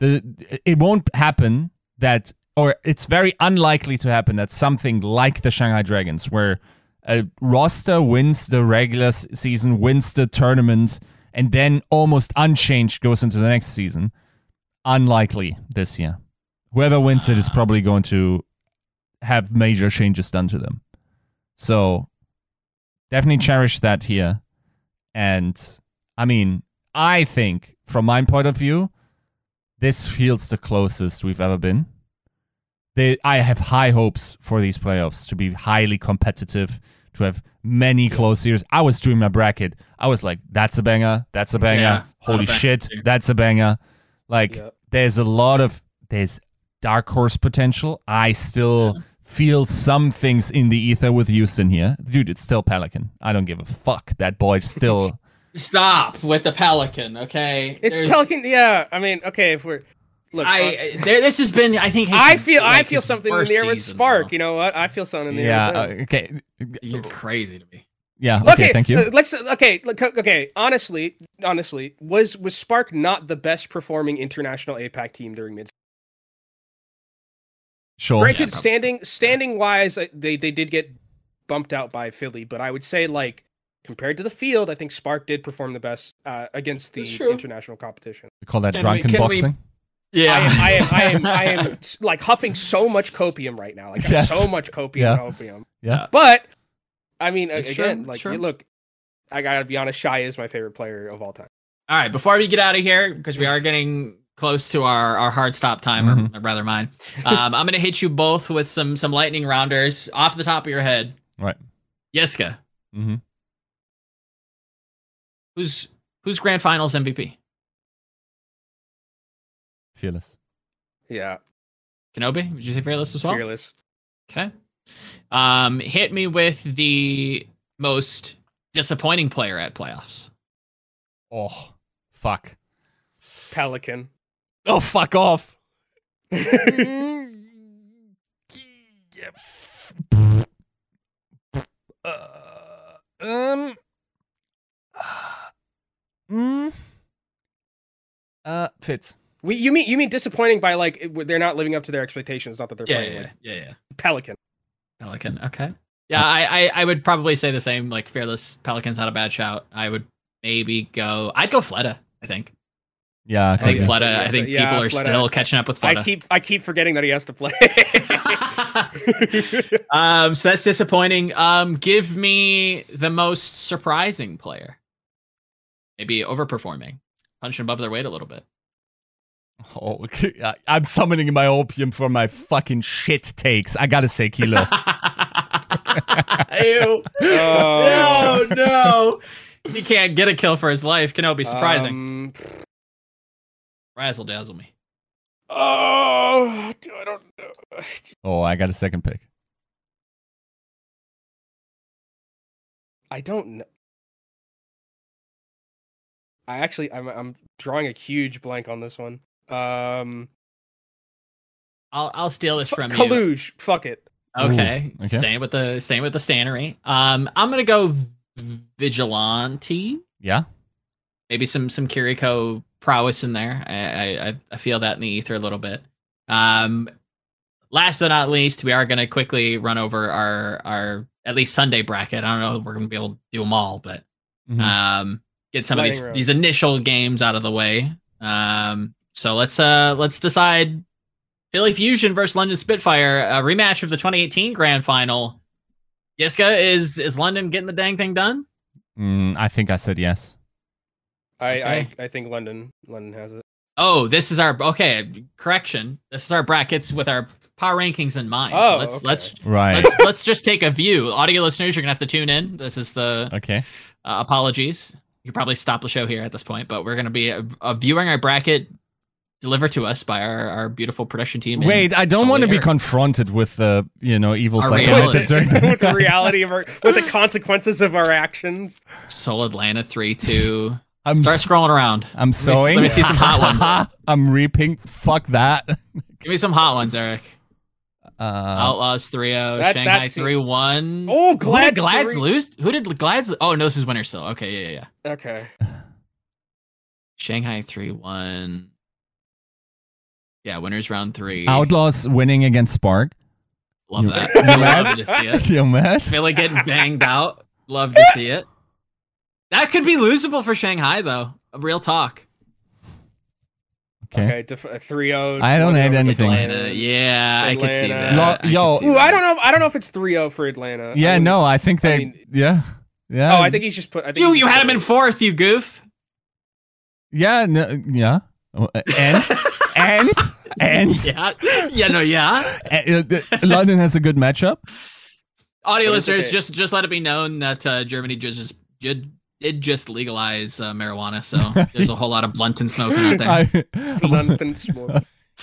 the it won't happen that or it's very unlikely to happen that something like the Shanghai Dragons where a roster wins the regular season, wins the tournament, and then almost unchanged goes into the next season. Unlikely this year. Whoever wins it is probably going to have major changes done to them. So definitely cherish that here. And I mean, I think from my point of view, this feels the closest we've ever been. They, I have high hopes for these playoffs to be highly competitive, to have many close series. I was doing my bracket. I was like, that's a banger. That's a banger. Yeah, not a Holy banger shit. too. That's a banger. Like, Yep. there's a lot of, there's dark horse potential. I still feel some things in the ether with Houston here. Dude, it's still Pelican. I don't give a fuck. That boy still. [laughs] Stop with the pelican, okay? It's There's- Pelican. Yeah. I mean, okay. If we're look, uh, there, this has been. I think. [laughs] his- I feel I feel something in the air with Spark. though. You know what? I feel something in the yeah. air. uh, okay. You're crazy to me. Yeah. Okay. okay, thank you. uh, let's okay. Look, okay. Honestly, honestly, was was Spark not the best performing international APAC team during mid? sure. Granted, probably. standing standing wise, uh, they they did get bumped out by Philly, but I would say like compared to the field, I think Spark did perform the best uh, against the international competition. We call that Can drunken we- boxing. Yeah. I am, I am, I am, I am [laughs] like huffing so much copium right now, like Yes. so much copium, Yeah. opium. Yeah. But I mean, It's again, true, like true. you look, I gotta be honest, Shy is my favorite player of all time. All right, before we get out of here, because we are getting close to our, our hard stop time, Mhm. or rather mine, um, I'm gonna hit you both with some some lightning rounders off the top of your head. Right. Yiska, Mm-hmm. who's who's grand finals MVP? Fearless. Yeah, Kenobi, would you say fearless as well? fearless. Okay. Um, hit me with the most disappointing player at playoffs. Oh, fuck. Pelican. Oh, fuck off. [laughs] [laughs] Uh, um. Mm. Uh, Fits. We, you mean you mean disappointing by like they're not living up to their expectations, not that they're Yeah, playing yeah, like yeah, yeah. Pelican. Pelican. Okay. Yeah, I, I I would probably say the same. Like fearless Pelican's not a bad shout. I would maybe go. I'd go Fleta. I think. Yeah, I think yeah. Fleta. I think yeah, people are Fleta. still catching up with Fleta. I keep I keep forgetting that he has to play. [laughs] um, so that's disappointing. Um, give me the most surprising player. Maybe overperforming. punching above their weight a little bit. Oh. I- I'm summoning my opium for my fucking shit takes. I gotta say, Kilo. [laughs] Ew. Oh. No, no. He can't get a kill for his life. Can it be surprising? Um, Razzle dazzle me. oh, dude, I don't know. oh, I got a second pick. I don't know. I actually, I'm, I'm drawing a huge blank on this one. Um, I'll I'll steal this fu- from you. Kaluge, fuck it. Okay. Ooh, okay. Staying with the same with the stannery. Um, I'm gonna go v- vigilante. Yeah. Maybe some some Kiriko prowess in there. I, I I- I feel that in the ether a little bit. Um, last but not least, we are gonna quickly run over our our at least Sunday bracket. I don't know if we're gonna be able to do them all, but Mhm. um, get some of these Lightning round. these initial games out of the way. Um, so let's uh let's decide Philly Fusion versus London Spitfire, a rematch of the 2018 Grand Final. Yiska, is is London getting the dang thing done? Mm, I think I said yes. I, Okay. I, I think London, London has it. Oh, this is our okay. Correction. This is our brackets with our power rankings in mind. so Oh, let's okay. let's Right. let's let's just take a view. Audio listeners, you're gonna have to tune in. This is the okay. uh, apologies. You could probably stop the show here at this point, but we're gonna be uh, uh, viewing our bracket delivered to us by our, our beautiful production team. Wait, I don't want to be confronted with the, you know, evil Our psychometric reality. during [laughs] with the reality of our, with the [laughs] consequences of our actions. Seoul Atlanta three [laughs] two. I'm Start scrolling around. I'm me s- sewing. let me see some hot ones. I'm reaping. Fuck that. Give me some hot ones, Eric. Uh, Outlaws 3 0, that- Shanghai 3 1. Oh, Who did Glad's Glads three- lose? Who did Glads? Oh, no, this is winner still. Okay, yeah, yeah, yeah. Okay. Shanghai 3 1. Yeah, winners round three. Outlaws winning against Spark. Love You- that. [laughs] you Love mad? to see it. [laughs] you mad? Philly getting banged out. Love to see it. That could be losable for Shanghai, though. Real talk. Okay. Okay. Def- uh, 3-0. I don't hate anything. Atlanta. Yeah, I can see that. Lo- I yo- could see Ooh, that. I don't know. I don't know if it's 3-0 for Atlanta. Yeah, wouldn't- no, I think I they. mean- yeah, yeah. Oh, I think he's just put. I think You, you had him in fourth, you goof. Yeah, no, yeah. Oh, And [laughs] and and [laughs] yeah, yeah, no, yeah. [laughs] London has a good matchup. Audio listeners, okay. just just let it be known that uh, Germany just did did just legalize uh, marijuana, so [laughs] there's a whole lot of blunt and smoking out there. I- Blunt and smoke.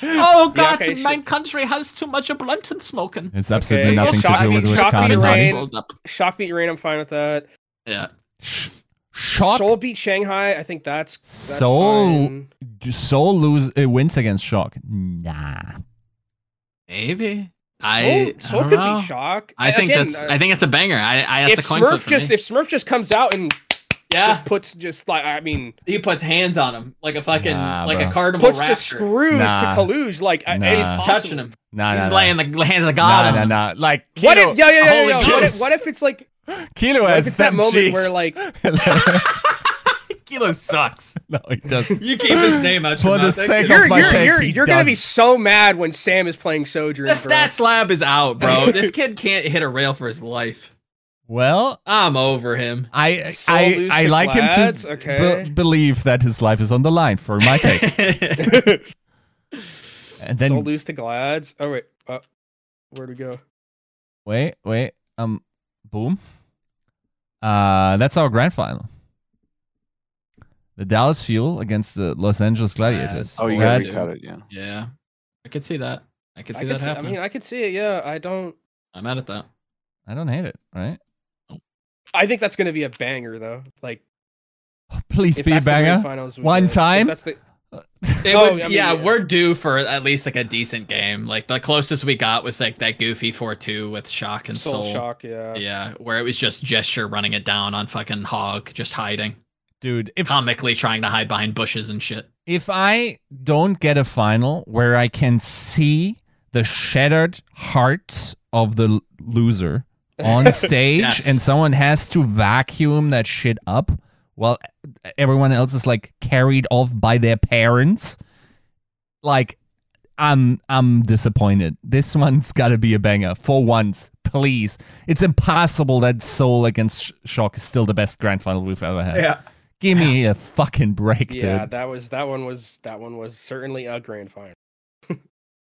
oh Yeah, God, okay, my sure. country has too much of blunt and smoking. it's absolutely Okay. nothing to Shock do me- with what shock me, Reign. Rolled. Shock beat Reign. I'm fine with that. Yeah, Sh- Shock Seoul beat Shanghai. I think that's, that's Seoul fine. Seoul lose uh, wins against Shock. Nah. maybe. Seoul, I, Seoul I could know. beat Shock. I think Again, that's uh, I think it's a banger. I, I that's if a coin Smurf for just me. if Smurf just comes out and yeah, just puts just like I mean he puts hands on him like a fucking Nah, like bro. a carnival puts the raptor. screws Nah. to Kaluge like I- Nah. it's He's possible. touching him. Nah, He's nah, nah. laying the hands of Nah, God. nah, on him. nah. Like What Kilo, if yeah yeah yeah, Holy yeah, yeah. What, if, Ghost. what if it's like Kilo what if has it's that moment cheeks. where like [laughs] Kilo sucks. no, he doesn't. You keep his name out For the sake you're of my you're take, you're, you're gonna be so mad when Sam is playing Sojourn. The bro. stats lab is out, bro. [laughs] this kid can't hit a rail for his life. Well, I'm over him. I Seoul I lose I to like him to Okay. be- believe that his life is on the line for my take. [laughs] and then Seoul lose to Glads. Oh wait, uh, where'd we go? wait, wait, um, boom. Uh, that's our grand final. The Dallas Fuel against the Los Angeles Gladiators. Oh, you Glad- gotta recut it, yeah. yeah, I could see that. I could I, see could that see, I happening. mean, I could see it. Yeah, I don't. I'm mad at that. I don't hate it, right? I think that's gonna be a banger though. Like Please be a that's the grand banger. finals One get, time? That's the It Oh, would- I mean, yeah, yeah. we're due for at least like a decent game. Like the closest we got was like that goofy 4-2 with Shock and Seoul, Seoul. Shock. Yeah. Yeah, where it was just gesture running it down on fucking Hog, just hiding, Dude, if comically trying to hide behind bushes and shit. if I don't get a final where I can see the shattered hearts of the loser on [laughs] stage Yes. and someone has to vacuum that shit up while everyone else is like carried off by their parents like I'm I'm disappointed. This one's got to be a banger for once, please. It's impossible that Seoul against Shock is still the best grand final we've ever had. Yeah. Give me a fucking break, Yeah, dude. that was that one was that one was certainly a grand final. [laughs]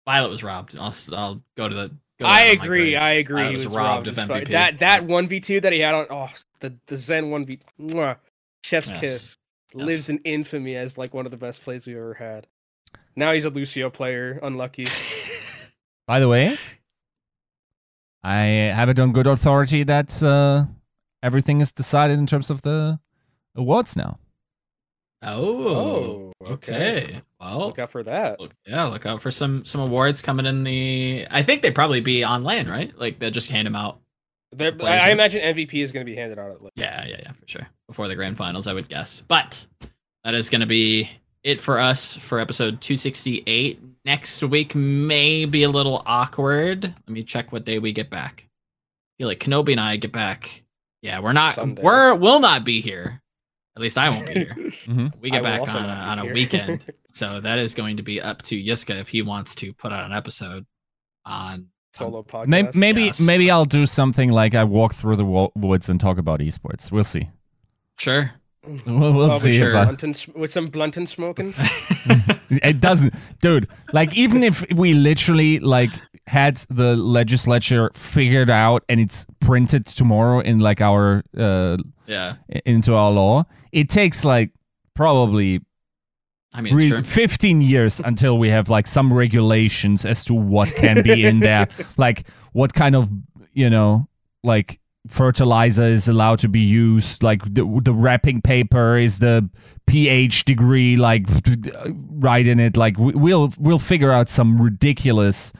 Viol2t was robbed. I'll s- I'll go to the. Go I down on my agree. I agree. He was was robbed robbed of. MVP. That that one v two that he had on oh the the Zen one v mwah, Chef's Yes. kiss Yes. lives in infamy as like one of the best plays we've ever had. Now he's a Lucio player. Unlucky. [laughs] By the way, I have it on good authority that uh, everything is decided in terms of the awards now. Oh, okay. Well, Look out for that. look, yeah, look out for some some awards coming in the. I think they'd probably be on land, right? Like they'll just hand them out. I, I imagine MVP is going to be handed out at like Yeah, yeah, yeah, for sure. Before the grand finals, I would guess. But that is going to be it for us for episode 268. Next week may be a little awkward. Let me check what day we get back. I feel like Kenobi and I get back. Yeah, we're not. Sunday. We're will not be here. At least I won't be here. [laughs] hmm [laughs] We get back on a, on a weekend, [laughs] so that is going to be up to Yiska if he wants to put out an episode on. solo podcast. Maybe maybe, yes. maybe I'll do something like I walk through the wo- woods and talk about esports. We'll see. Sure. We'll, we'll Oh, see. sure. If and with some blunt and smoking. [laughs] it doesn't, dude. Like even if we literally like had the legislature figured out and it's printed tomorrow in like our uh yeah. into our law, it takes like probably I mean, re- sure. 15 years until we have like some regulations as to what can be in there [laughs] like what kind of you know like fertilizer is allowed to be used like the, the wrapping paper is the ph degree like [laughs] right in it. Like we- we'll we'll figure out some ridiculous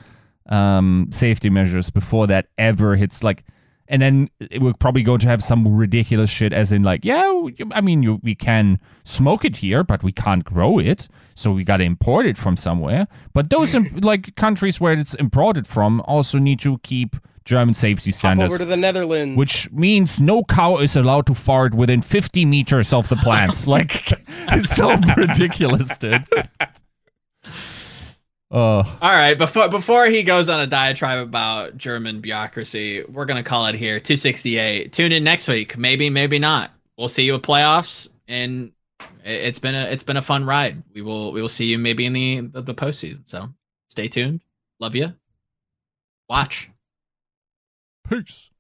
um safety measures before that ever hits like and then we're probably going to have some ridiculous shit as in like yeah i mean you, we can smoke it here but we can't grow it so we got to import it from somewhere. But those like countries where it's imported from also need to keep german safety Hop standards over to the Netherlands. which means no cow is allowed to fart within 50 meters of the plants [laughs] like it's so [laughs] ridiculous dude oh [laughs] All right, before before he goes on a diatribe about German bureaucracy, we're gonna call it here. 268. Tune in next week. Maybe, maybe not. We'll see you at playoffs, and it- it's been a it's been a fun ride. We will we will see you maybe in the the, the postseason. So stay tuned. Love you. Watch. Peace